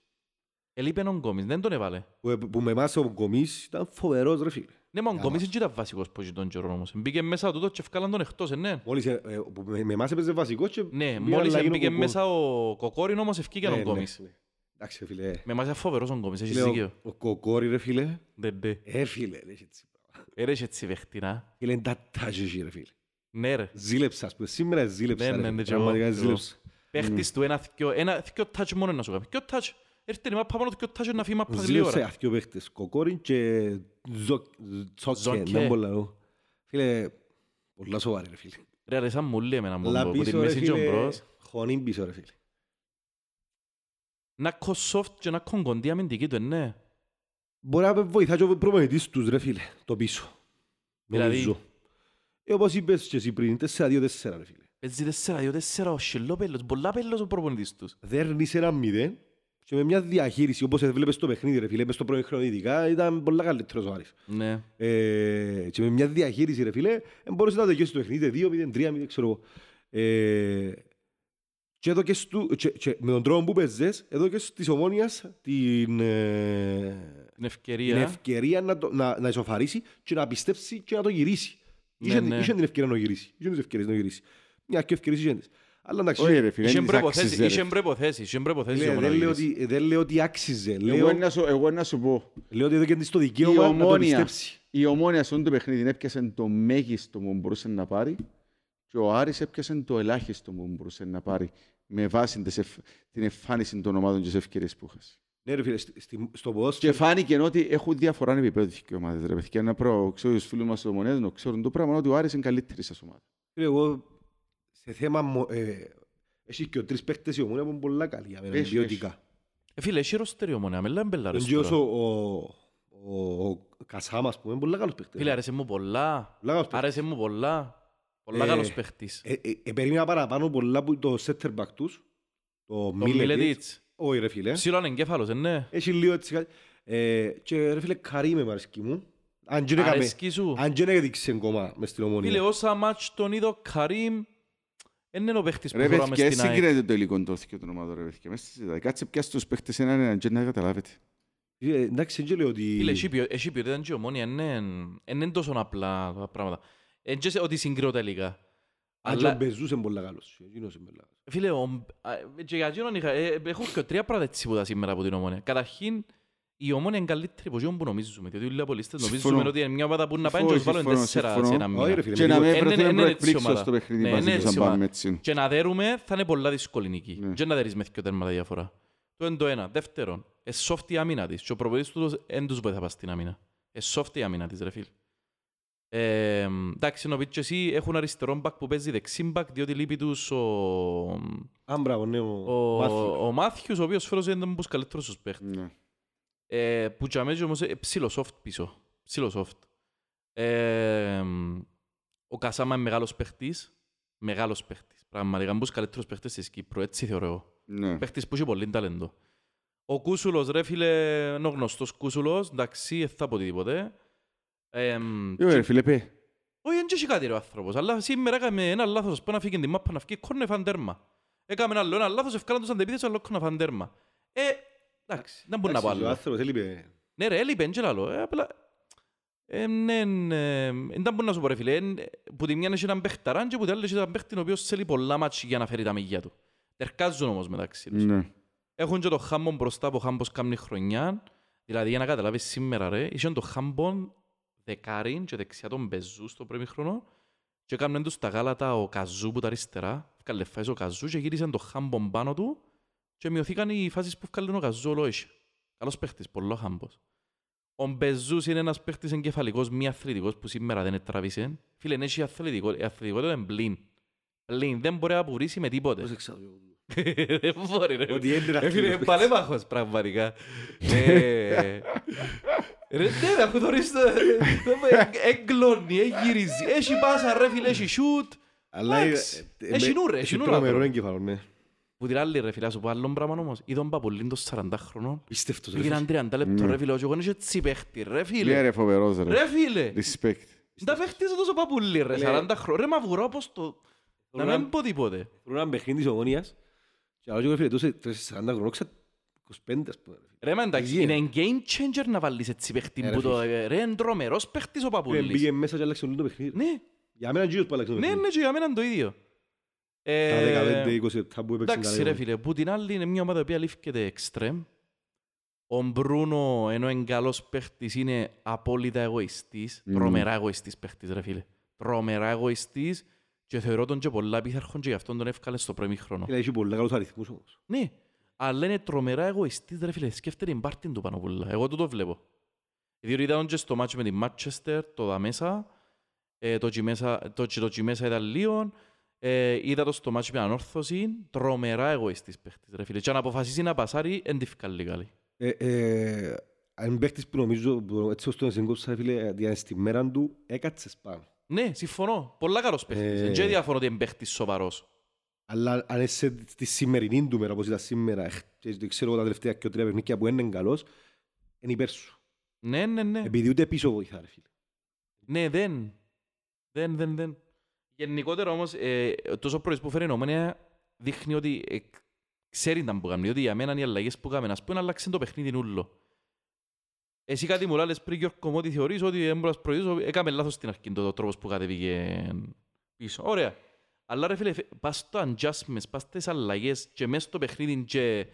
Ελείπε ο Γκόμις, δεν τον έβαλε. Που, που με εμάς ο Γκομής ήταν φοβερός ρε φίλε. Ναι, μα ο Καλά. Γκόμις δεν ήταν βασικός πως τον καιρό όμως. Μπήκε μέσα τούτο και ευκάλαν τον εκτός, ε, ναι. Μόλις ε, ε, που με με εμάς έπαιζε βασικός και... Ναι, πήγε μόλις αλλαγή ο μπήκε Κοκόρ. μέσα ο Κοκόριν όμως ευκήκε Ναι, ο ναι, Γκόμις. ναι. Εντάξει ρε φίλε. Με εμάς είναι φοβερός ο Γκόμις, έχεις Λέω, δίκιο. Ο Κοκόρη ρε φίλε. Δεν, ναι. Ε φίλε, ρε έτσι. Ε, ρε, έχει έτσι παιχτινά. Φίλε, είναι τα τάζεσαι ρε φίλε. Ναι, ρε. Ζήλεψα, ας πούμε. Σήμερα ζήλεψα. Ναι, ρε ναι, φίλε. ναι, και εγώ, Πραγματικά και εγώ. ζήλεψα. Παίχτης του ένα, θκιο, ένα, θκιο touch μόνο να σου κάνει. Θκιο touch; Έρχεται η μάπα πάνω, θκιο touch να φύγει μάπα λίγη Ζήλεψα ώρα. αυτοί οι παίχτες. Κοκόριν και Ζο- Τσόκε. Ζόκε. Δεν μπορώ να λέω. Φίλε, πολλά σοβαρή ρε φίλε. Ρε, αρέσαν μου λέει εμένα μόνο, Αλλά από τη πίσω ρε μέση και ο φίλε, μπρος. χωνήν πίσω ρε φίλε. Να κον soft και να κον κοντή αμυντική του, ε, ναι. Μπορεί να βοηθά και ο προπονητής τους ρε φίλε, το πίσω. Δηλαδή; Νομίζω. Ε, όπως είπες και εσύ πριν, 4-2-4 ρε φίλε. Παίζει τέσσερα, δύο, τέσσερα, ο Σιλόπελος, πολλά πέλος ο προπονητής τους. Δέρνεις ένα μηδέν και με μια διαχείριση όπως έβλεπες στο παιχνίδι ρε φίλε, μες στο πρώτο χρόνο ειδικά, ήταν πολλά καλύτερος ο Άρης. Ναι. Ε, και με μια διαχείριση ρε φίλε, ε, μπορούσε να τελειώσει το παιχνίδι 2-0, 3-0, ξέρω εγώ. Ε, και, εδώ και, στου, και, και με τον τρόπο που παίζες, εδώ και της ομόνιας την, ε, Την την ευκαιρία. ευκαιρία να, το, να, να ισοφαρίσει και να πιστέψει και να το γυρίσει. Ναι, είχε, ναι. είχε την ευκαιρία να το γυρίσει. Είχε τις ευκαιρίες να το γυρίσει. Μια και ευκαιρίες είχες τις. Αλλά εντάξει, Όχι ρε φίλε, Είχε δεν της προϋποθέσεις, άξιζε, είχε ρε. προϋποθέσεις, είχε προϋποθέσεις λέει, ο δεν, λέω Μοναγίδης. ότι, δεν λέω ότι άξιζε. Εγώ Λέω, να σου- Εγώ να σου πω, λέω ότι έδωκε της το η δικαίωμα να το ομόνια, πιστέψει. η ομόνια σε αυτό το παιχνίδι έπιασε το μέγιστο που μπορούσε να πάρει και ο Άρης έπιασε το ελάχιστο που μπορούσε να πάρει με βάση τις ευ- την εμφάνιση των ομάδων και τις ευκαιρίες που είχες. Ναι ρε φίλε, στη- στη- στο Και ποδόσφαιρο φάνηκε ότι έχουν διαφορά επίπεδο οι ομάδες. Ρε παιδιά, να προ, ξέρω τους φίλους μας στους ομονές, να ξέρουν το πράγμα ότι ο Άρης είναι καλύτερη σας ομάδα. Φίλε, εγώ σε θέμα μο- ε, έχει και ο τρεις παίκτες η ομόνια που είναι πολλά καλή για μένα, Έχει, ποιοτικά. Ε, Φίλε, έχει ροστερή ο Μονέα, με λέμε μπελάρες Τον Γιώσο, τώρα. ο, ο, ο Κασάμα, ας πούμε, είναι πολλά καλός παίκτες. Φίλε, άρεσε μου πολλά. Πολλά καλός παίκτες. Άρεσε μου πολλά. Πολλά Ε, καλός παίχτης. Ε, ε, ε, περίμενα παραπάνω πολλά που το center back τους, το Το Μιλετίτς. Μιλετίτς. Όχι ρε φίλε. Ψηλόν εγκέφαλος, ε, ναι. Έχει λίγο έτσι κάτι. Ε, και ρε φίλε Καρή με μαρσκή μου. Αν και δεν έκαμε- Αρέσκει σου. αν και δεν έδειξε ακόμα μες στην Φίλε, ομονία. όσα μάτς τον είδω Καρίμ, δεν είναι ο παίχτης που Ρε φοράμε παιδιά, στην ΑΕΚ. συγκρίνεται το υλικό το θήκιο των ομάδων, ρε παιδιά. Μέσα στη συζήτηση. Κάτσε πιάσε τους παίχτες έναν έναν και να καταλάβετε. Ε, Εντάξει, δεν λέω ότι... Φίλε, έχει ποιο- έχει ποιότητα και η ομόνια, είναι είναι τόσο απλά τα πράγματα. Δεν και σε- ότι συγκρίνω τελικά. Αν και ο Αλλά, Μπεζούς είναι πολύ καλός. Εκείνος είναι πολύ καλός. φίλε, ο- α, και για εκείνον είχα- ε, έχω και τρία πράγματα έτσι που τα σήμερα από την ομόνια. Καταρχήν, η ομόνια είναι καλύτερη από εκείνον που νομίζουμε. Γιατί όλοι οι απολύστες Συμφωνώ. νομίζουμε ότι είναι μια ομάδα που να πάει και Συμφωνώ, τους βάλουν συμφωνώ, τέσσερα σε συμφωνώ. ένα μήνα. Όχι ρε φίλε, Και με να λίγο- με Εν- εν- βρεθούμε εν- έτσι προεκπλήξω ομάδα. στο παιχνίδι Ναι, μαζί ναι, τους έτσι αν πάμε ομάδα. έτσι. Και να δέρουμε θα είναι πολλά δύσκολη νίκη. Ναι. Και να δέρεις με δυο τέρματα διαφορά. Το είναι το ένα. Δεύτερον, ε, soft η άμυνα της. Και ο προπονητής του δεν τους βοηθά πας στην άμυνα. Ε, soft η άμυνα της, ρε φίλ. Ε, εντάξει, να πεις και εσύ, έχουν αριστερό μπακ που παίζει δεξί μπακ, διότι λείπει τους ο, Α, μπράβο, ναι, ο ο, Μάθιος. ο Μάθιος, ο οποίος φέρος είναι από τους καλύτερους τους παίχτες. Ναι. Ε, που και αμέσως όμως ε, ψηλό soft πίσω. Ψηλό soft. Ε, ο Κασάμα είναι μεγάλος παίχτης. Μεγάλος παίχτης. Πραγματικά είναι από τους καλύτερους παίχτες της Κύπρου. Έτσι θεωρώ εγώ. Ναι. Παίχτης που έχει πολύ ταλέντο. Ο Κούσουλος, ρε φίλε, είναι ο γνωστός Κούσουλος. Εντάξει, δεν θα πω τίποτε. Ε, Ε, ρε φίλε, πέ. όχι, δεν έχει κάτι ρε ο άνθρωπος. Αλλά σήμερα έκαμε ένα λάθος. Πω να φύγει την μάπα να φύγει κόρνε φαν τέρμα. Έκαμε ένα άλλο ένα λάθος, ευκάλαν τους αντεπίθεση, αλλά κόρνε φαν τέρμα. Ε, εντάξει, δεν μπορεί να πω Εντάξει, Ο άλλο. άνθρωπος έλειπε. Ναι ρε, έλειπε, και λαλό. Ε, απλά... Ε, ναι, ναι, δεν μπορεί να σου πω ρε φίλε. Ε, που τη μια έχει έναν παίχταραν και που την άλλη έχει έναν παίχτη ο οποίος θέλει πολλά μάτς για να φέρει τα μηγιά του. Τερκάζουν όμως μεταξύ τους. Ναι. Έχουν και το χάμπον μπροστά που ο χάμπος κάνει χρονιά. Δηλαδή για να καταλάβεις σήμερα ρε, είχε το χάμπον δεκάριν και δεξιά τον Μπεζού στο πρώτο χρόνο και έκαναν τους τα γάλατα ο Καζού που τα αριστερά. Έφκαλε φάσεις ο Καζού και γύρισαν το χάμπον πάνω του και μειωθήκαν οι φάσεις που έφκαλε ο Καζού όλο είχε. Καλός παίχτης, πολύ χάμπος. Ο Μπεζούς είναι ένας παίχτης εγκεφαλικός, μη αθλητικός που σήμερα δεν τραβήσε. Φίλε, είναι αθλητικό, η αθλητικότητα είναι πλήν. Πλήν, δεν μπορεί να απορρίσει με τίποτε. Πώς εξάδω. Δεν μπορεί ρε. Ότι είναι Ε, φίλε, αθλητικός. παλέμαχος πραγματικά. Ε, Ρε, ναι, αφού θωρείς το... Εγκλώνει, εγγυρίζει. Έχει πάσα ρε φίλε, έχει σούτ. Αλλά Εντάξει. ε, ε, Έχει με- νου, ρε, έχει έχει νου, τρομερό άνθρωπο. εγκέφαλο, ναι. Που την άλλη ρε φίλε, να σου πω άλλον πράγμα όμως. Είδον Παπουλίν των 40 χρονών. Πίστευτος, ρε Έγιναν 30 λεπτό Ναι. ρε φίλε, ο Γιώργος είναι έτσι παίχτη ρε Ναι, φίλε. ρε, φοβερός, ρε. Ρε φίλε. Respect. Τα παίχτησε τόσο Παπουλί ρε, Λέ. 40 χρονών. Ρε μαυγουρό πως το... Να Ρε, μην πω τίποτε. Θέλω έναν παιχνίδι της Ομόνιας και άλλο και φίλε, τόσο 40 χρονών, ξα 25 ας πούμε. ρε φίλε. Ρε μα εντάξει, Υγεία. είναι game changer να βάλεις έτσι παίχτη Ε, ρε που το... φίλε. Ρε, είναι τρομερός παίχτης ο Φίλε, Παπουλής. Μπήκε μέσα και άλλαξε όλο το παιχνίδι. Ναι, Για μένα γύρω που άλλαξε το ναι, παιχνίδι. ναι, και για μένα είναι το ίδιο. Ε, Τα 15-20 λεπτά που έπαιξε Εντάξει ρε φίλε, που την άλλη είναι μια ομάδα που αλήφκεται εξτρέμ. Ο Μπρούνο, ενώ είναι καλός παίχτης, είναι απόλυτα εγωιστής. Μμμ. Τρομερά εγωιστής παίχτης ρε φίλε. Τρομερά εγωιστής και θεωρώ τον και πολλά πίθαρχον και γι' αυτόν τον εύκαλε στο πρώτο χρόνο. Φίλε, Έχει πολλά καλούς αριθμούς όμως. Ναι, αλλά είναι τρομερά εγωιστής ρε φίλε. Σκέφτεται την πάρτιν του πάνω πουλά. Εγώ το το βλέπω. Διότι ήταν και στο μάτσο με την Manchester, το δα μέσα, ε, το Τζιμέσα, το, και το Τζιμέσα ήταν λίγο, ε, είδα το στο μάτσο με ανόρθωση, τρομερά εγωιστής παίχτης ρε φίλε. Και αν αποφασίσει να πασάρει, εν τη φκάλει καλή. Ε, ε, Αν παίχτης που νομίζω, που έτσι ώστε να συγκόψα, ρε φίλε, για στη μέρα του, έκατσες πάνω. Ναι, συμφωνώ. Πολλά καλός παίχτης. Ε. Ε... Και διαφωνώ ότι είναι παίχτης σοβαρός. Αλλά αν είσαι στη σημερινή του μέρα, όπως ήταν σήμερα, εχ, και δεν ξέρω εγώ τα τελευταία και τρία παιχνίδια που είναι καλός, είναι υπέρ σου. Ναι, ναι, ναι. Επειδή ούτε πίσω βοηθά, ρε φίλε. Ναι, δεν. Δεν, δεν, δεν. Γενικότερα όμως, ε, τόσο πρωίς που φέρει η Ομόνια δείχνει ότι ε, ξέρει τα που κάνει. Διότι για μένα οι αλλαγές που κάνουν, ας πούμε, αλλάξαν το παιχνίδι νουλό. Εσύ κάτι μου λάλες πριν, Γιώργο μου, ότι θεωρείς ότι έμπρος προηγήσω, έκαμε λάθος στην αρχή το, το τρόπος που κατεβήκε πίσω. Ωραία. Αλλά ρε φίλε, φε- πας στο adjustments, πας στις αλλαγές και μέσα στο παιχνίδι και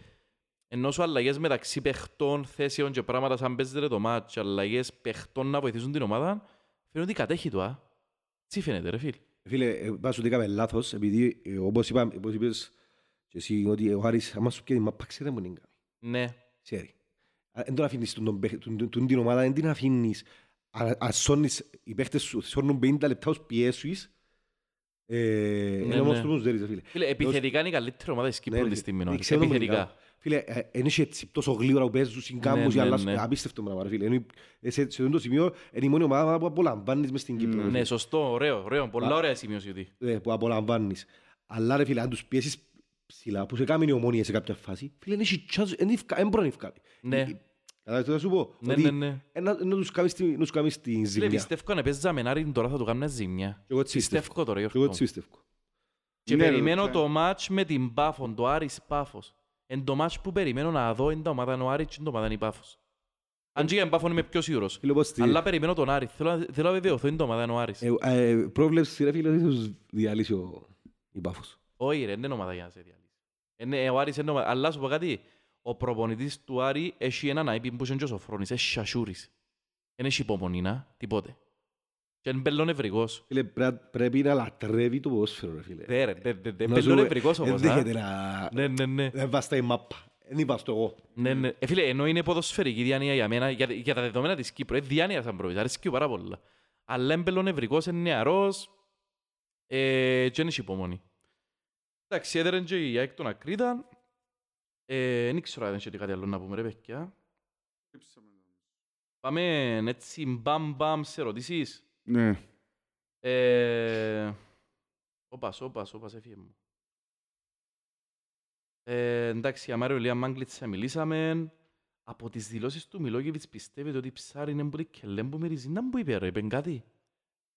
ενώ σου αλλαγές μεταξύ παιχτών, θέσεων και πράγματα σαν παίζεται το μάτς, αλλαγές παιχτών να βοηθήσουν την ομάδα, φαίνεται ότι κατέχει το, α. Τι φαίνεται ρε φίλ. Φίλε, ε, πας ότι έκαμε λάθος, επειδή ε, όπως, είπα, όπως είπες και εσύ ότι ο Άρης άμα σου πιέει την μάπα ξέρει που είναι κάνει. Ναι. Ξέρει. Α, Δεν τον αφήνεις τον, τον, παίχ- τον, τον, τον, την ομάδα, δεν την αφήνεις. Αν αν σώνεις, οι παίχτες σου σώνουν 50 λεπτά ως πιέσουεις, Ε, Ναι, Είναι όμως ναι. του Μουζέρης, ρε φίλε. Φίλε, επιθετικά είναι η καλύτερη ομάδα της Κύπρου Ναι, τη ρε, στιγμή. δεν νωρίς. ξέρω Επιθετικά. Νομικά. Φίλε, ε, εν είσαι έτσι τόσο γλύωρα που παίζουν συγκάμπους, Ναι, ναι, αλλά ναι. απίστευτο πράγμα, ρε φίλε. Είναι- ε, Σε σε αυτό το σημείο είναι η μόνη ομάδα που απολαμβάνεις μες στην Κύπρο. ρε Ναι, φίλε. σωστό, ωραίο, ωραίο. Πολλά ωραία σημείωση. ότι. Ε, Που απολαμβάνεις. Αλλά ρε φίλε, αν τους πιέσεις ψηλά, που σε κάνει η ομόνια σε κάποια φάση, φίλε, δεν έχει chance, εν ευκα- εν μπορείς να ευκάλει. Ναι. Κατάλαβες τι θα σου πω. Ναι, Ότι ναι, ναι. ε, να- να τους κάνεις την- να τους κάνεις την Φίλε, ζημιά. πιστεύω αν παίζαμε να ρίχνει τώρα θα του κάνουμε ζημιά. Και εγώ έτσι πιστεύω. Πιστεύω τώρα, Και Εγώ Γιώργο. έτσι πιστεύω. Και Ναι, ρε, περιμένω ρε. το μάτς με την Πάφο, το Άρης Πάφος. Εν το μάτς που περιμένω να δω είναι τα ομάδα είναι ο Άρης και είναι το ομάδα είναι η Πάφος. Αν και για την Πάφο είμαι πιο σίγουρος. Φίλε, πώς τη- Αλλά περιμένω τον Άρη. Θέλω, να- θέλω να βεβαιωθώ είναι το ομάδα είναι ο Άρης. Ε, ε, Πρόβλεψη ρε φίλε, ότι θα τους διαλύσει ο η Πάφος. Όχι ρε, δεν είναι ομάδα για να σε διαλύσει. Είναι, ο Άρης είναι ομάδα. Αλλά σου πω κάτι. Ο προπονητής του Άρη έχει έναν αήπη που είναι και ο Σοφρόνης. Έχει σασούρης. Δεν έχει υπομονή, να, τίποτε. Και είναι μπελονευρικός. Φίλε, πρέ- πρέπει να λατρεύει το ποδόσφαιρο, ρε φίλε. Δε ρε, δε, δε, δε, Να σου- μπελονευρικός ε, όμως. Δεν α. δέχεται να... Ναι, ναι, ναι. Δεν βάζεις τα η μάπα. Δεν είπα στο εγώ. Ναι, ναι. Ε, φίλε, ενώ είναι ποδοσφαιρική διάνοια για μένα, για, για τα δεδομένα της Κύπρου, είναι διάνοια σαν προβείς, αρέσκει πάρα πολλά. Αλλά είναι πελονευρικός, είναι νεαρός ε, και δεν έχει υπομονή. Εντάξει, έδεραν και η ΑΕΚ τον Ακρίτα. Ε, δεν ξέρω αν έχει κάτι άλλο να πούμε ρε παιδιά. Πάμε έτσι μπαμ μπαμ σε ερωτήσεις. Ναι. Ε, Όπας, όπας, όπας, έφυγε μου. Ε, εντάξει, για Μάριο Λία Μάγκλητσα μιλήσαμε. Από τις δηλώσεις του Μιλόγεβιτς πιστεύετε ότι ψάρι είναι πολύ κελέν που μυρίζει. Να μου είπε ρε, είπε κάτι.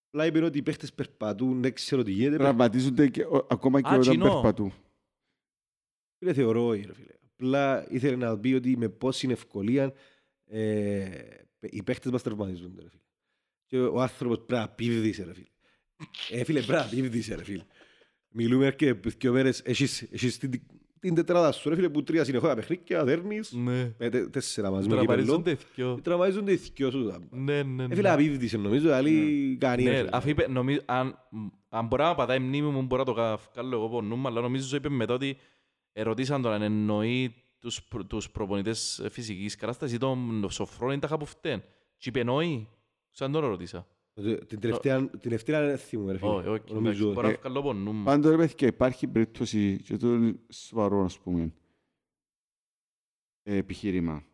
Απλά είπε ότι οι παίχτες περπατούν, δεν ξέρω τι γίνεται. Τραυματίζονται και, ο- ακόμα και Α, όταν κοινό. περπατούν. Φίλε, θεωρώ, ρε φίλε. Απλά ήθελε να πει ότι με πόση ευκολία ε, οι παίχτες μας τραυματίζονται, ρε φίλε. Και ο άνθρωπος πρέπει να πήβδησε, ρε φίλε. Ε, φίλε, πρέπει να πήβδησε, ρε φίλε. Μιλούμε και δύο μέρες, έχεις, έχεις την, την τετράδα σου, ρε φίλε, που τρία συνεχόμενα παιχνίδια, δέρνεις, Ναι. με τε- τέσσερα μαζί με κύπελλο. Τραυματίζονται θκυο. Τραυματίζονται οι θκυο σου. τα- Ναι, ναι, Ε, ναι. φίλε, απήβδησε νομίζω, δηλαδή κανείς. ρε Ναι, φίλε. αφού είπε, νομίζω, αν, αν μπορεί να πατάει η μνήμη μου, μπορώ να το κα- βγάλω εγώ από νου μου, αλλά νομίζω είπε μετά ότι ερωτήσαν τον αν εννοεί τους, προ- τους προπονητές φυσικής κατάστασης ή τον Σοφρόνη τα που φταίν. Και είπε εννοεί, σαν τον ρωτήσα. Την τελευταία, την τελευταία δεν θυμούμαι, ρε φίλε. Όχι, όχι, εντάξει, Νομίζω. μπορώ να ε, βγάλω από νου μου. Πάντως ρε παιδιά υπάρχει περίπτωση και το είναι σοβαρό ας πούμε ε, επιχείρημα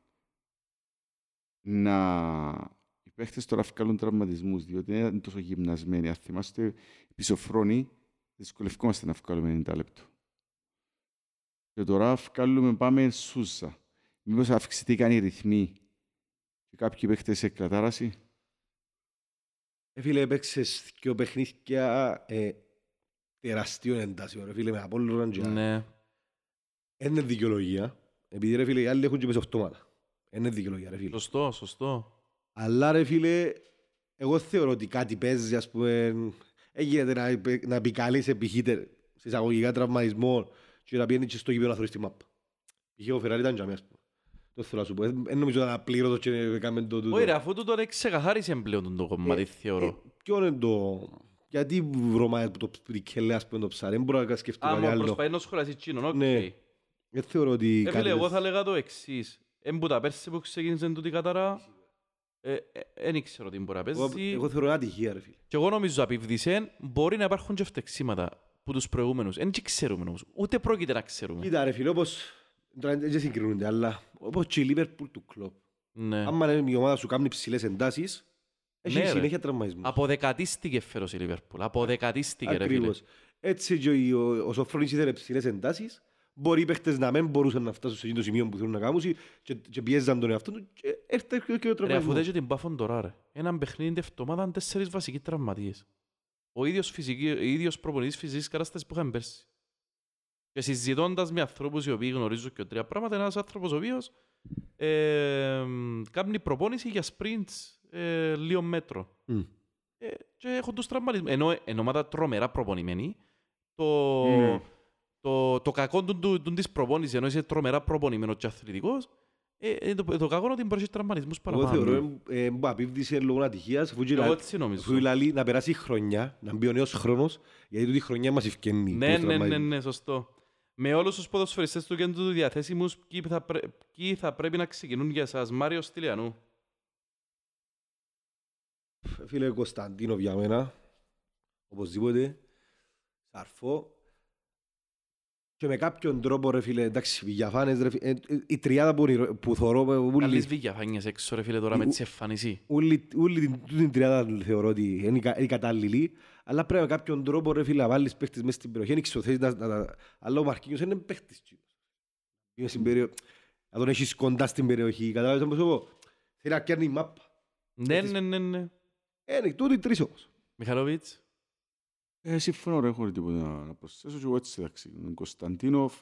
να οι παίχτες τώρα βγάλουν τραυματισμούς διότι δεν είναι τόσο γυμνασμένοι. Αν θυμάστε πισωφρόνοι δυσκολευόμαστε να βγάλουμε 90 λεπτό. Και τώρα βγάλουμε πάμε σούσα. Μήπως αυξηθήκαν οι ρυθμοί και κάποιοι παίχτες σε κατάραση. Ε, φίλε, έπαιξες δυο παιχνίδια ε, τεραστίων εντάσεων, ρε φίλε, με Απόλλωνα και Ναι, Είναι δικαιολογία, επειδή ρε φίλε, οι άλλοι έχουν και μέσα οχτώματα. Είναι δικαιολογία, ρε φίλε. σωστό, σωστό. Αλλά ρε φίλε, εγώ θεωρώ ότι κάτι παίζει, ας πούμε, έγινε να, υπε- να επικαλείς επιχείτερ σε εισαγωγικά τραυματισμό και να πιένει και στο γήπεδο να θωρείς τη μάπα. Π.χ. ο Φεράρι ήταν για μένα, ας πούμε. Το θέλω να σου πω. Δεν δεν νομίζω να πλήρωτο και έκαμε το τούτο. Όχι ρε, αφού τούτο ξεκαθάρισε πλέον το κομμάτι, θεωρώ. Ε, Ποιο είναι το... Γιατί βρωμάει το πρικέλε, ας πούμε, το ψάρι. Δεν μπορώ να σκεφτώ Α, κάτι μου άλλο. προσπαθεί να σχολιάσει τσίνον, οκ. Ναι. Δεν θεωρώ ότι Ε, κάτι φίλε, εγώ τέτοιο- θα λέγα το εξής. Εν που τα πέρσι που ξεκίνησε τούτη η κατάρα, ε, ε, δεν ήξερα τι μπορεί να Εγώ- παίζει. Εγώ θεωρώ ένα ατυχία, ρε φίλε. Και εγώ νομίζω απειβδισέν μπορεί να υπάρχουν και φτεξίματα που τους προηγούμενους. Δεν και ξέρουμε όμως, ούτε πρόκειται να ξέρουμε. Κοίτα ρε φίλε, όπως... Τώρα δεν συγκρίνονται, αλλά όπως και η Λίβερπουλ του κλόπ. Ναι. Άμα είναι η ομάδα σου κάνει ψηλές εντάσεις, έχει Ναι, ρε. συνέχεια τραυματισμούς. Αποδεκατίστηκε φέρος η Λίβερπουλ. Αποδεκατίστηκε ρε φίλε. Ακριβώς. Έτσι και ο, ο, ο Σοφρόνης ήθελε ψηλές εντάσεις, μπορεί οι παίχτες να μην μπορούσαν να φτάσουν σε εκείνο το σημείο που θέλουν να κάνουν και, και πιέζαν τον εαυτό τους και έρθε και ο Ρε αφού τραυματισμός. δέτε την πάφον τώρα ρε. Έναν παιχνίδι την εβδομάδα τέσσερις βασικοί τραυματίες. Ο ίδιος, φυσική, ο ίδιος προπονητής φυσικής κατάστασης που είχαμε πέρσι. Και συζητώντας με ανθρώπους οι οποίοι γνωρίζουν και τρία πράγματα, ένας άνθρωπος ο οποίος ε, κάνει προπόνηση για sprints ε, λίγο μέτρο. Μμ. Ε, και έχουν τους τραυματισμούς. Ενώ εν ομάδα τρομερά προπονημένοι, το, Ναι. το, το κακό του, του, του, της προπόνησης, ενώ είσαι τρομερά προπονημένος και αθλητικός, ε, ε, το, το κακό είναι ότι μπορείς να τραυματισμούς Εγώ παραπάνω. θεωρώ ε, που απίβδησε λόγω ατυχίας, αφού και Εγώ λα- έτσι νομίζω. αφού λαλεί να περάσει η χρονιά, να μπει ο νέος χρόνος, γιατί τούτη η χρονιά μας ευκαινεί. Ναι, ναι, ναι, ναι, σωστό. Με όλους τους ποδοσφαιριστές του κέντρου του διαθέσιμους, ποιοι θα, πρέ... ποιοι θα πρέπει να ξεκινούν για σας. Μάριο Στυλιανού. Φίλε Κωνσταντίνο για μένα, οπωσδήποτε. Σαρφό. Και με κάποιον τρόπο ρε φίλε, εντάξει, Βηγιαφάνες ρε φίλε, ε, ε, η τριάδα που, ονειρω- που θωρώ, ε, Καλείς ούλοι, βίγια έξω ρε φίλε τώρα με Ου- τις εμφανισή. ούλοι, ούλοι την, τούτη την τριάδα θεωρώ ότι είναι η κα- είναι η κατάλληλη, αλλά πρέπει με κάποιον τρόπο ρε φίλε να βάλεις παίχτες μέσα στην περιοχή, είναι εξωθέσεις, να, να, να, αλλά ο Μαρκίνιος είναι παίχτης. εκείνος. Είναι στην περιοχή, να τον έχεις κοντά στην περιοχή, κατάλαβες πώς εγώ, θέλει να πιάνει η μάπα. Ναι, ναι, ναι, ναι. Είναι τούτοι οι τρεις όμως. Μιχαλοβίτς. Ε, συμφωνώ, ρε, έχω τίποτα να προσθέσω και εγώ έτσι, εντάξει. Κωνσταντίνοφ,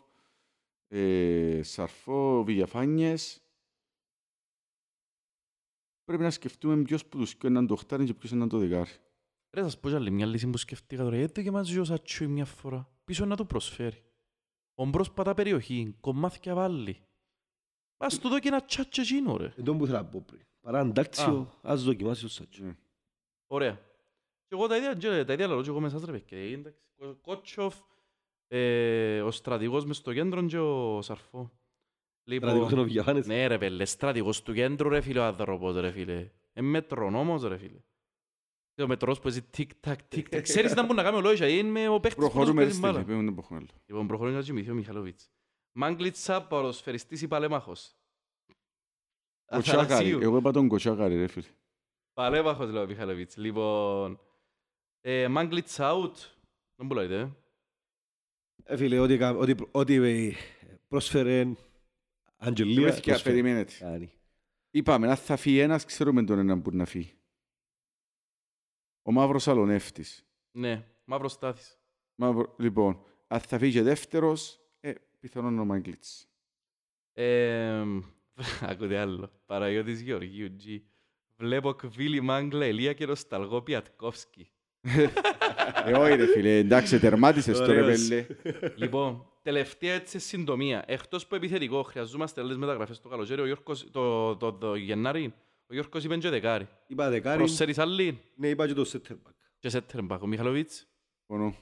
ε, Σαρφό, Βηγιαφάνιες. Πρέπει να σκεφτούμε ποιος που τους είναι το οχτάρι και ποιος είναι το δεκάρι. Ρε σας πω κι άλλη μια λύση που σκεφτήκα τώρα. Γιατί και μαζί ο Σατσούι μια φορά. Πίσω να του προσφέρει. Ο μπρος πατά περιοχή. Κομμάτια βάλει. Ας του δω και ένα τσάτσο εκείνο ρε. Εντός που θέλω να πω πριν. Παρά αντάξιο, ας δοκιμάσεις το Σάτσο. Ωραία. Και εγώ τα ίδια, και- τα ίδια λαλώ και εγώ με εσάς ρε παιδιά. Ε, εντάξει. Ο Κότσοφ, ε, ο στρατηγός μες στο κέντρο και ο Σαρφό. Στρατηγός είναι ο Βηγιαφάνες. Ναι ρε πέλε, στρατηγός του κέντρου ρε φίλε ο άνθρωπος ρε φίλε. Ε, μετρονόμος ρε φίλε. Και ο μετρός που έζει τικ-τακ, τικ-τακ. Ξέρεις να μπορεί να κάνει ο Λόισα, είναι ο παίχτης που τους Προχωρούμε, ρε, παίζει μπάλα. στήλε, πρέπει να προχωρούμε άλλο. Λοιπόν, προχωρούμε να κοιμηθεί ο Μιχαλόβιτς. Μάγκλιτσα, παροσφαιριστής ή παλέμαχος. Κοτσάκαρη, Αθανασίου. εγώ είπα τον Κοτσάκαρη, ρε φίλε. Παλέμαχος λέω ο Μιχαλόβιτς. Λοιπόν, ε, Μάγκλιτσα out. Δεν μου λέτε, ε. Ε, φίλε, ό,τι, κα- ό,τι, ό,τι ε, πρόσφερε Αντζελία, Βρέθηκε, πρόσφερε. περιμένετε. Κάνει. Είπαμε, αν θα φύγει ένας, ξέρουμε τον έναν που να φύγει. Ο Μαύρος Αλονεύτης. Ναι, μαύρος στάθης. Μαύρο, λοιπόν, αν θα φύγει και δεύτερος, ε, πιθανόν ο Μάγκλητς. Ε, ακούτε άλλο. Παραγιώτης Γεωργίου G. Βλέπω Κβίλη Μάγκλα, Ελία και Ροσταλγό Πιατκόφσκι. ε, όχι ρε φίλε, εντάξει, τερμάτισες το ρε Ωραίος. πέλε. λοιπόν, τελευταία έτσι συντομία. Εκτός που επιθετικό, χρειαζόμαστε άλλες μεταγραφές το καλοκαίρι. Ο Γιώργος, το, το, το, Γενάρη, ο Γιώργος είπε και δεκάρι. Είπα δεκάρι, Προσέρεις άλλη ναι, είπα και το σέτερμπακ. και σέτερμπακ. Ο Μιχαλοβίτς. Πονώ.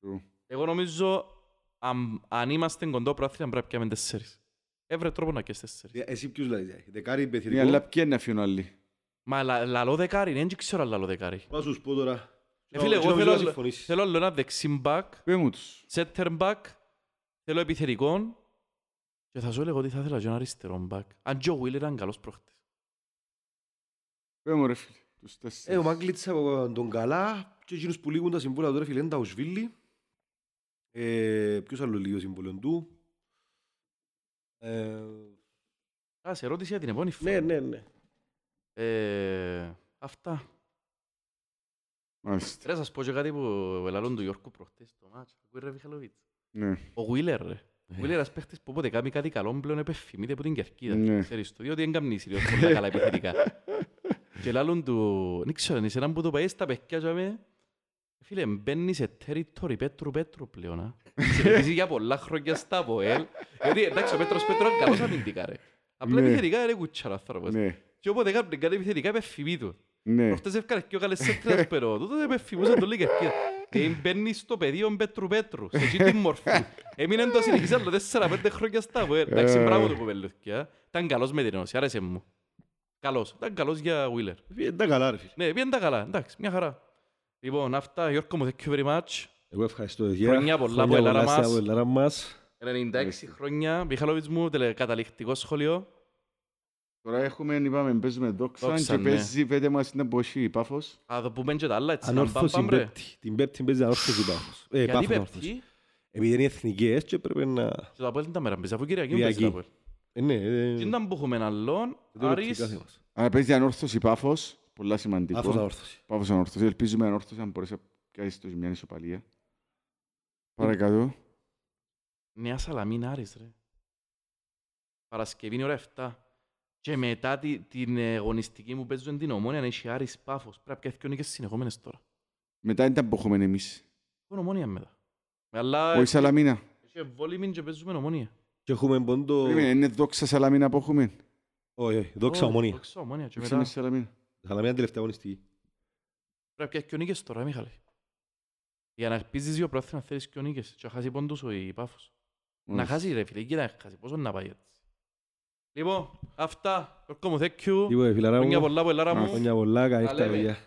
True. Εγώ νομίζω, αν, αν είμαστε κοντό προάθλια, πρέπει να πιάμε τέσσερις. Έβρε τρόπο να καίς τέσσερις. Ε, Εσύ ποιους λάζεις, ε, δεκάρι Ναι, επιθετικό. αλλά ποιοι είναι να φύγουν άλλοι; Μα λα- λαλό δεκάρι, δεν ξέρω αν λαλό δεκάρι. Πάω σου πω τώρα. Ε, φίλε, Και εγώ νομίζω να θέλω, συμφωνήσεις. θέλω άλλο ένα δεξιμπακ, Πες μου τους. center back, θέλω επιθετικό και θα σου έλεγα ότι θα ήθελα και ένα αριστερό back. Αν και ο Will ήταν καλός προχτές. Πες μου ρε φίλε. Τους Ε, ο τέσσερις. Μάγκλητς από τον καλά και εκείνους που λήγουν τα συμβόλαια τώρα φίλε είναι τα Οσβίλη. Ε, ποιος άλλο λίγο συμβόλαιο του; Ε, Α, σε ερώτηση για την επόμενη φορά. ναι, ναι, ναι. Ε, αυτά. Μάλιστα. Ρε, σας πω και κάτι που ελαλούν του Γιώργου προχτές στο μάτς. Ακούει ρε Μιχαλοβίτς; Ναι. Ο Wheeler ρε. Ο Wheeler ένας παίχτης που όποτε κάνει κάτι καλό πλέον επεφημείται από την Κερκίδα. Ναι. Ξέρεις το, διότι δεν κάνει σιριός πολλά καλά επιθετικά. Και λάλλον του, δεν ξέρω, είναι σε έναν που το πάει στα παιχνιά και με, φίλε, μπαίνει σε territory Πέτρου Πέτρου πλέον, α. Συνεχίζει για πολλά χρόνια στα ΑΠΟΕΛ. Γιατί εντάξει, ο Πέτρος Πέτρου είναι καλός αμυντικά ρε. Απλά Ναι. επιθετικά είναι κουτσάρα άνθρωπος. Ναι. Και όποτε κάνει κάτι επιθετικά επεφημεί του. Ναι. Προχτές έφκανε και ο καλές σέντρες, pero τούτο δεν επεφημούσαν τον λίγα ευκαιρία. Και μπαίνει στο πεδίο Πέτρου Πέτρου, σε εκεί την μορφή. Έμεινε το συνεχίζει άλλο 4-5 χρόνια στα ΑΠΟΕΛ. Εντάξει, Ε. μπράβο του κοπελούθκια. Ήταν καλός με την ενώση, άρεσε μου. Καλός, ήταν καλός για Wheeler. Ε, Τα καλά ρε φίλε. Ναι, πήγαινε τα καλά, εντάξει, μια χαρά. Λοιπόν, αυτά, Γιώργο μου, thank you very much. Εγώ ευχαριστώ παιδιά. Χρόνια πολλά από Χρόνια Ελλάδα πολλά μας. στα Ελλάδα μας. 96 χρόνια, Μιχαλόβιτς μου, τελε- καταληκτικό σχολείο. Τώρα έχουμε, είπαμε, παίζουμε δόξα Δόξα, και ναι. παίζει πέντε μας στην εποχή η Πάφος. Α, το πούμε και τα άλλα, έτσι, να Ανόρθωση πάμε, ρε. πέμπτη. Την πέμπτη παίζει ανόρθωση πάφος. Ε, Γιατί πάφος πέφτει, ανόρθωση. Επειδή είναι εθνικές και πρέπει να... και το Αποέλ την τα μέρα, μπες, αφού Κυριακή μου παίζει Κυριακή. το Αποέλ. Ε, ναι, ε, Και ήταν που έχουμε άλλον, το ερωτικά Άρης, θέμας. Αλλά παίζει ανόρθωση Πάφος, πολλά σημαντικό. Πάφος ανόρθωση. Πάφος ανόρθωση. Ελπίζουμε ανόρθωση αν μπορέσει να πιάσεις το μια ισοπαλία. Παρακαλώ. Νέα Σαλαμίνα Άρης, ρε. Παρασκευή είναι ώρα 7. Και μετά τη- την ε, αγωνιστική που παίζουν την Ομόνια, να έχει Άρης Πάφος. Πρέπει να πιάσεις και νίκες συνεχόμενες τώρα. Μετά ήταν που έχουμε εμείς. Έχουν Ομόνια μετά; Αλλά Όχι Σαλαμίνα; έχει βόλυμιν και παίζουμε Ομόνια. Και έχουμε πόντο... Περίμενε, είναι δόξα Σαλαμίνα που έχουμε; Όχι, όχι, δόξα Ω, ομονία. Δόξα Ομόνια. Και Δόξα μετά είναι Σαλαμίνα. Σαλαμία τελευταία αγωνιστική. πρέπει να πιάσει και νίκες τώρα, ε, Μιχάλη. Για να ελπίζεις δύο πρόθυμα θέλεις και νίκες. Και να χάσει πόντους ο η Πάφος. Να Μάλιστα. χάσει ρε φίλε, και να χάσει. Πόσο να πάει έτσι. Λοιπόν, αυτά. Γιώργο μου, thank you. Λοιπόν, φιλαρά Χρόνια μου, πολλά, πολλά Α, μου. χρόνια πολλά, καλή Τα λέμε. παιδιά.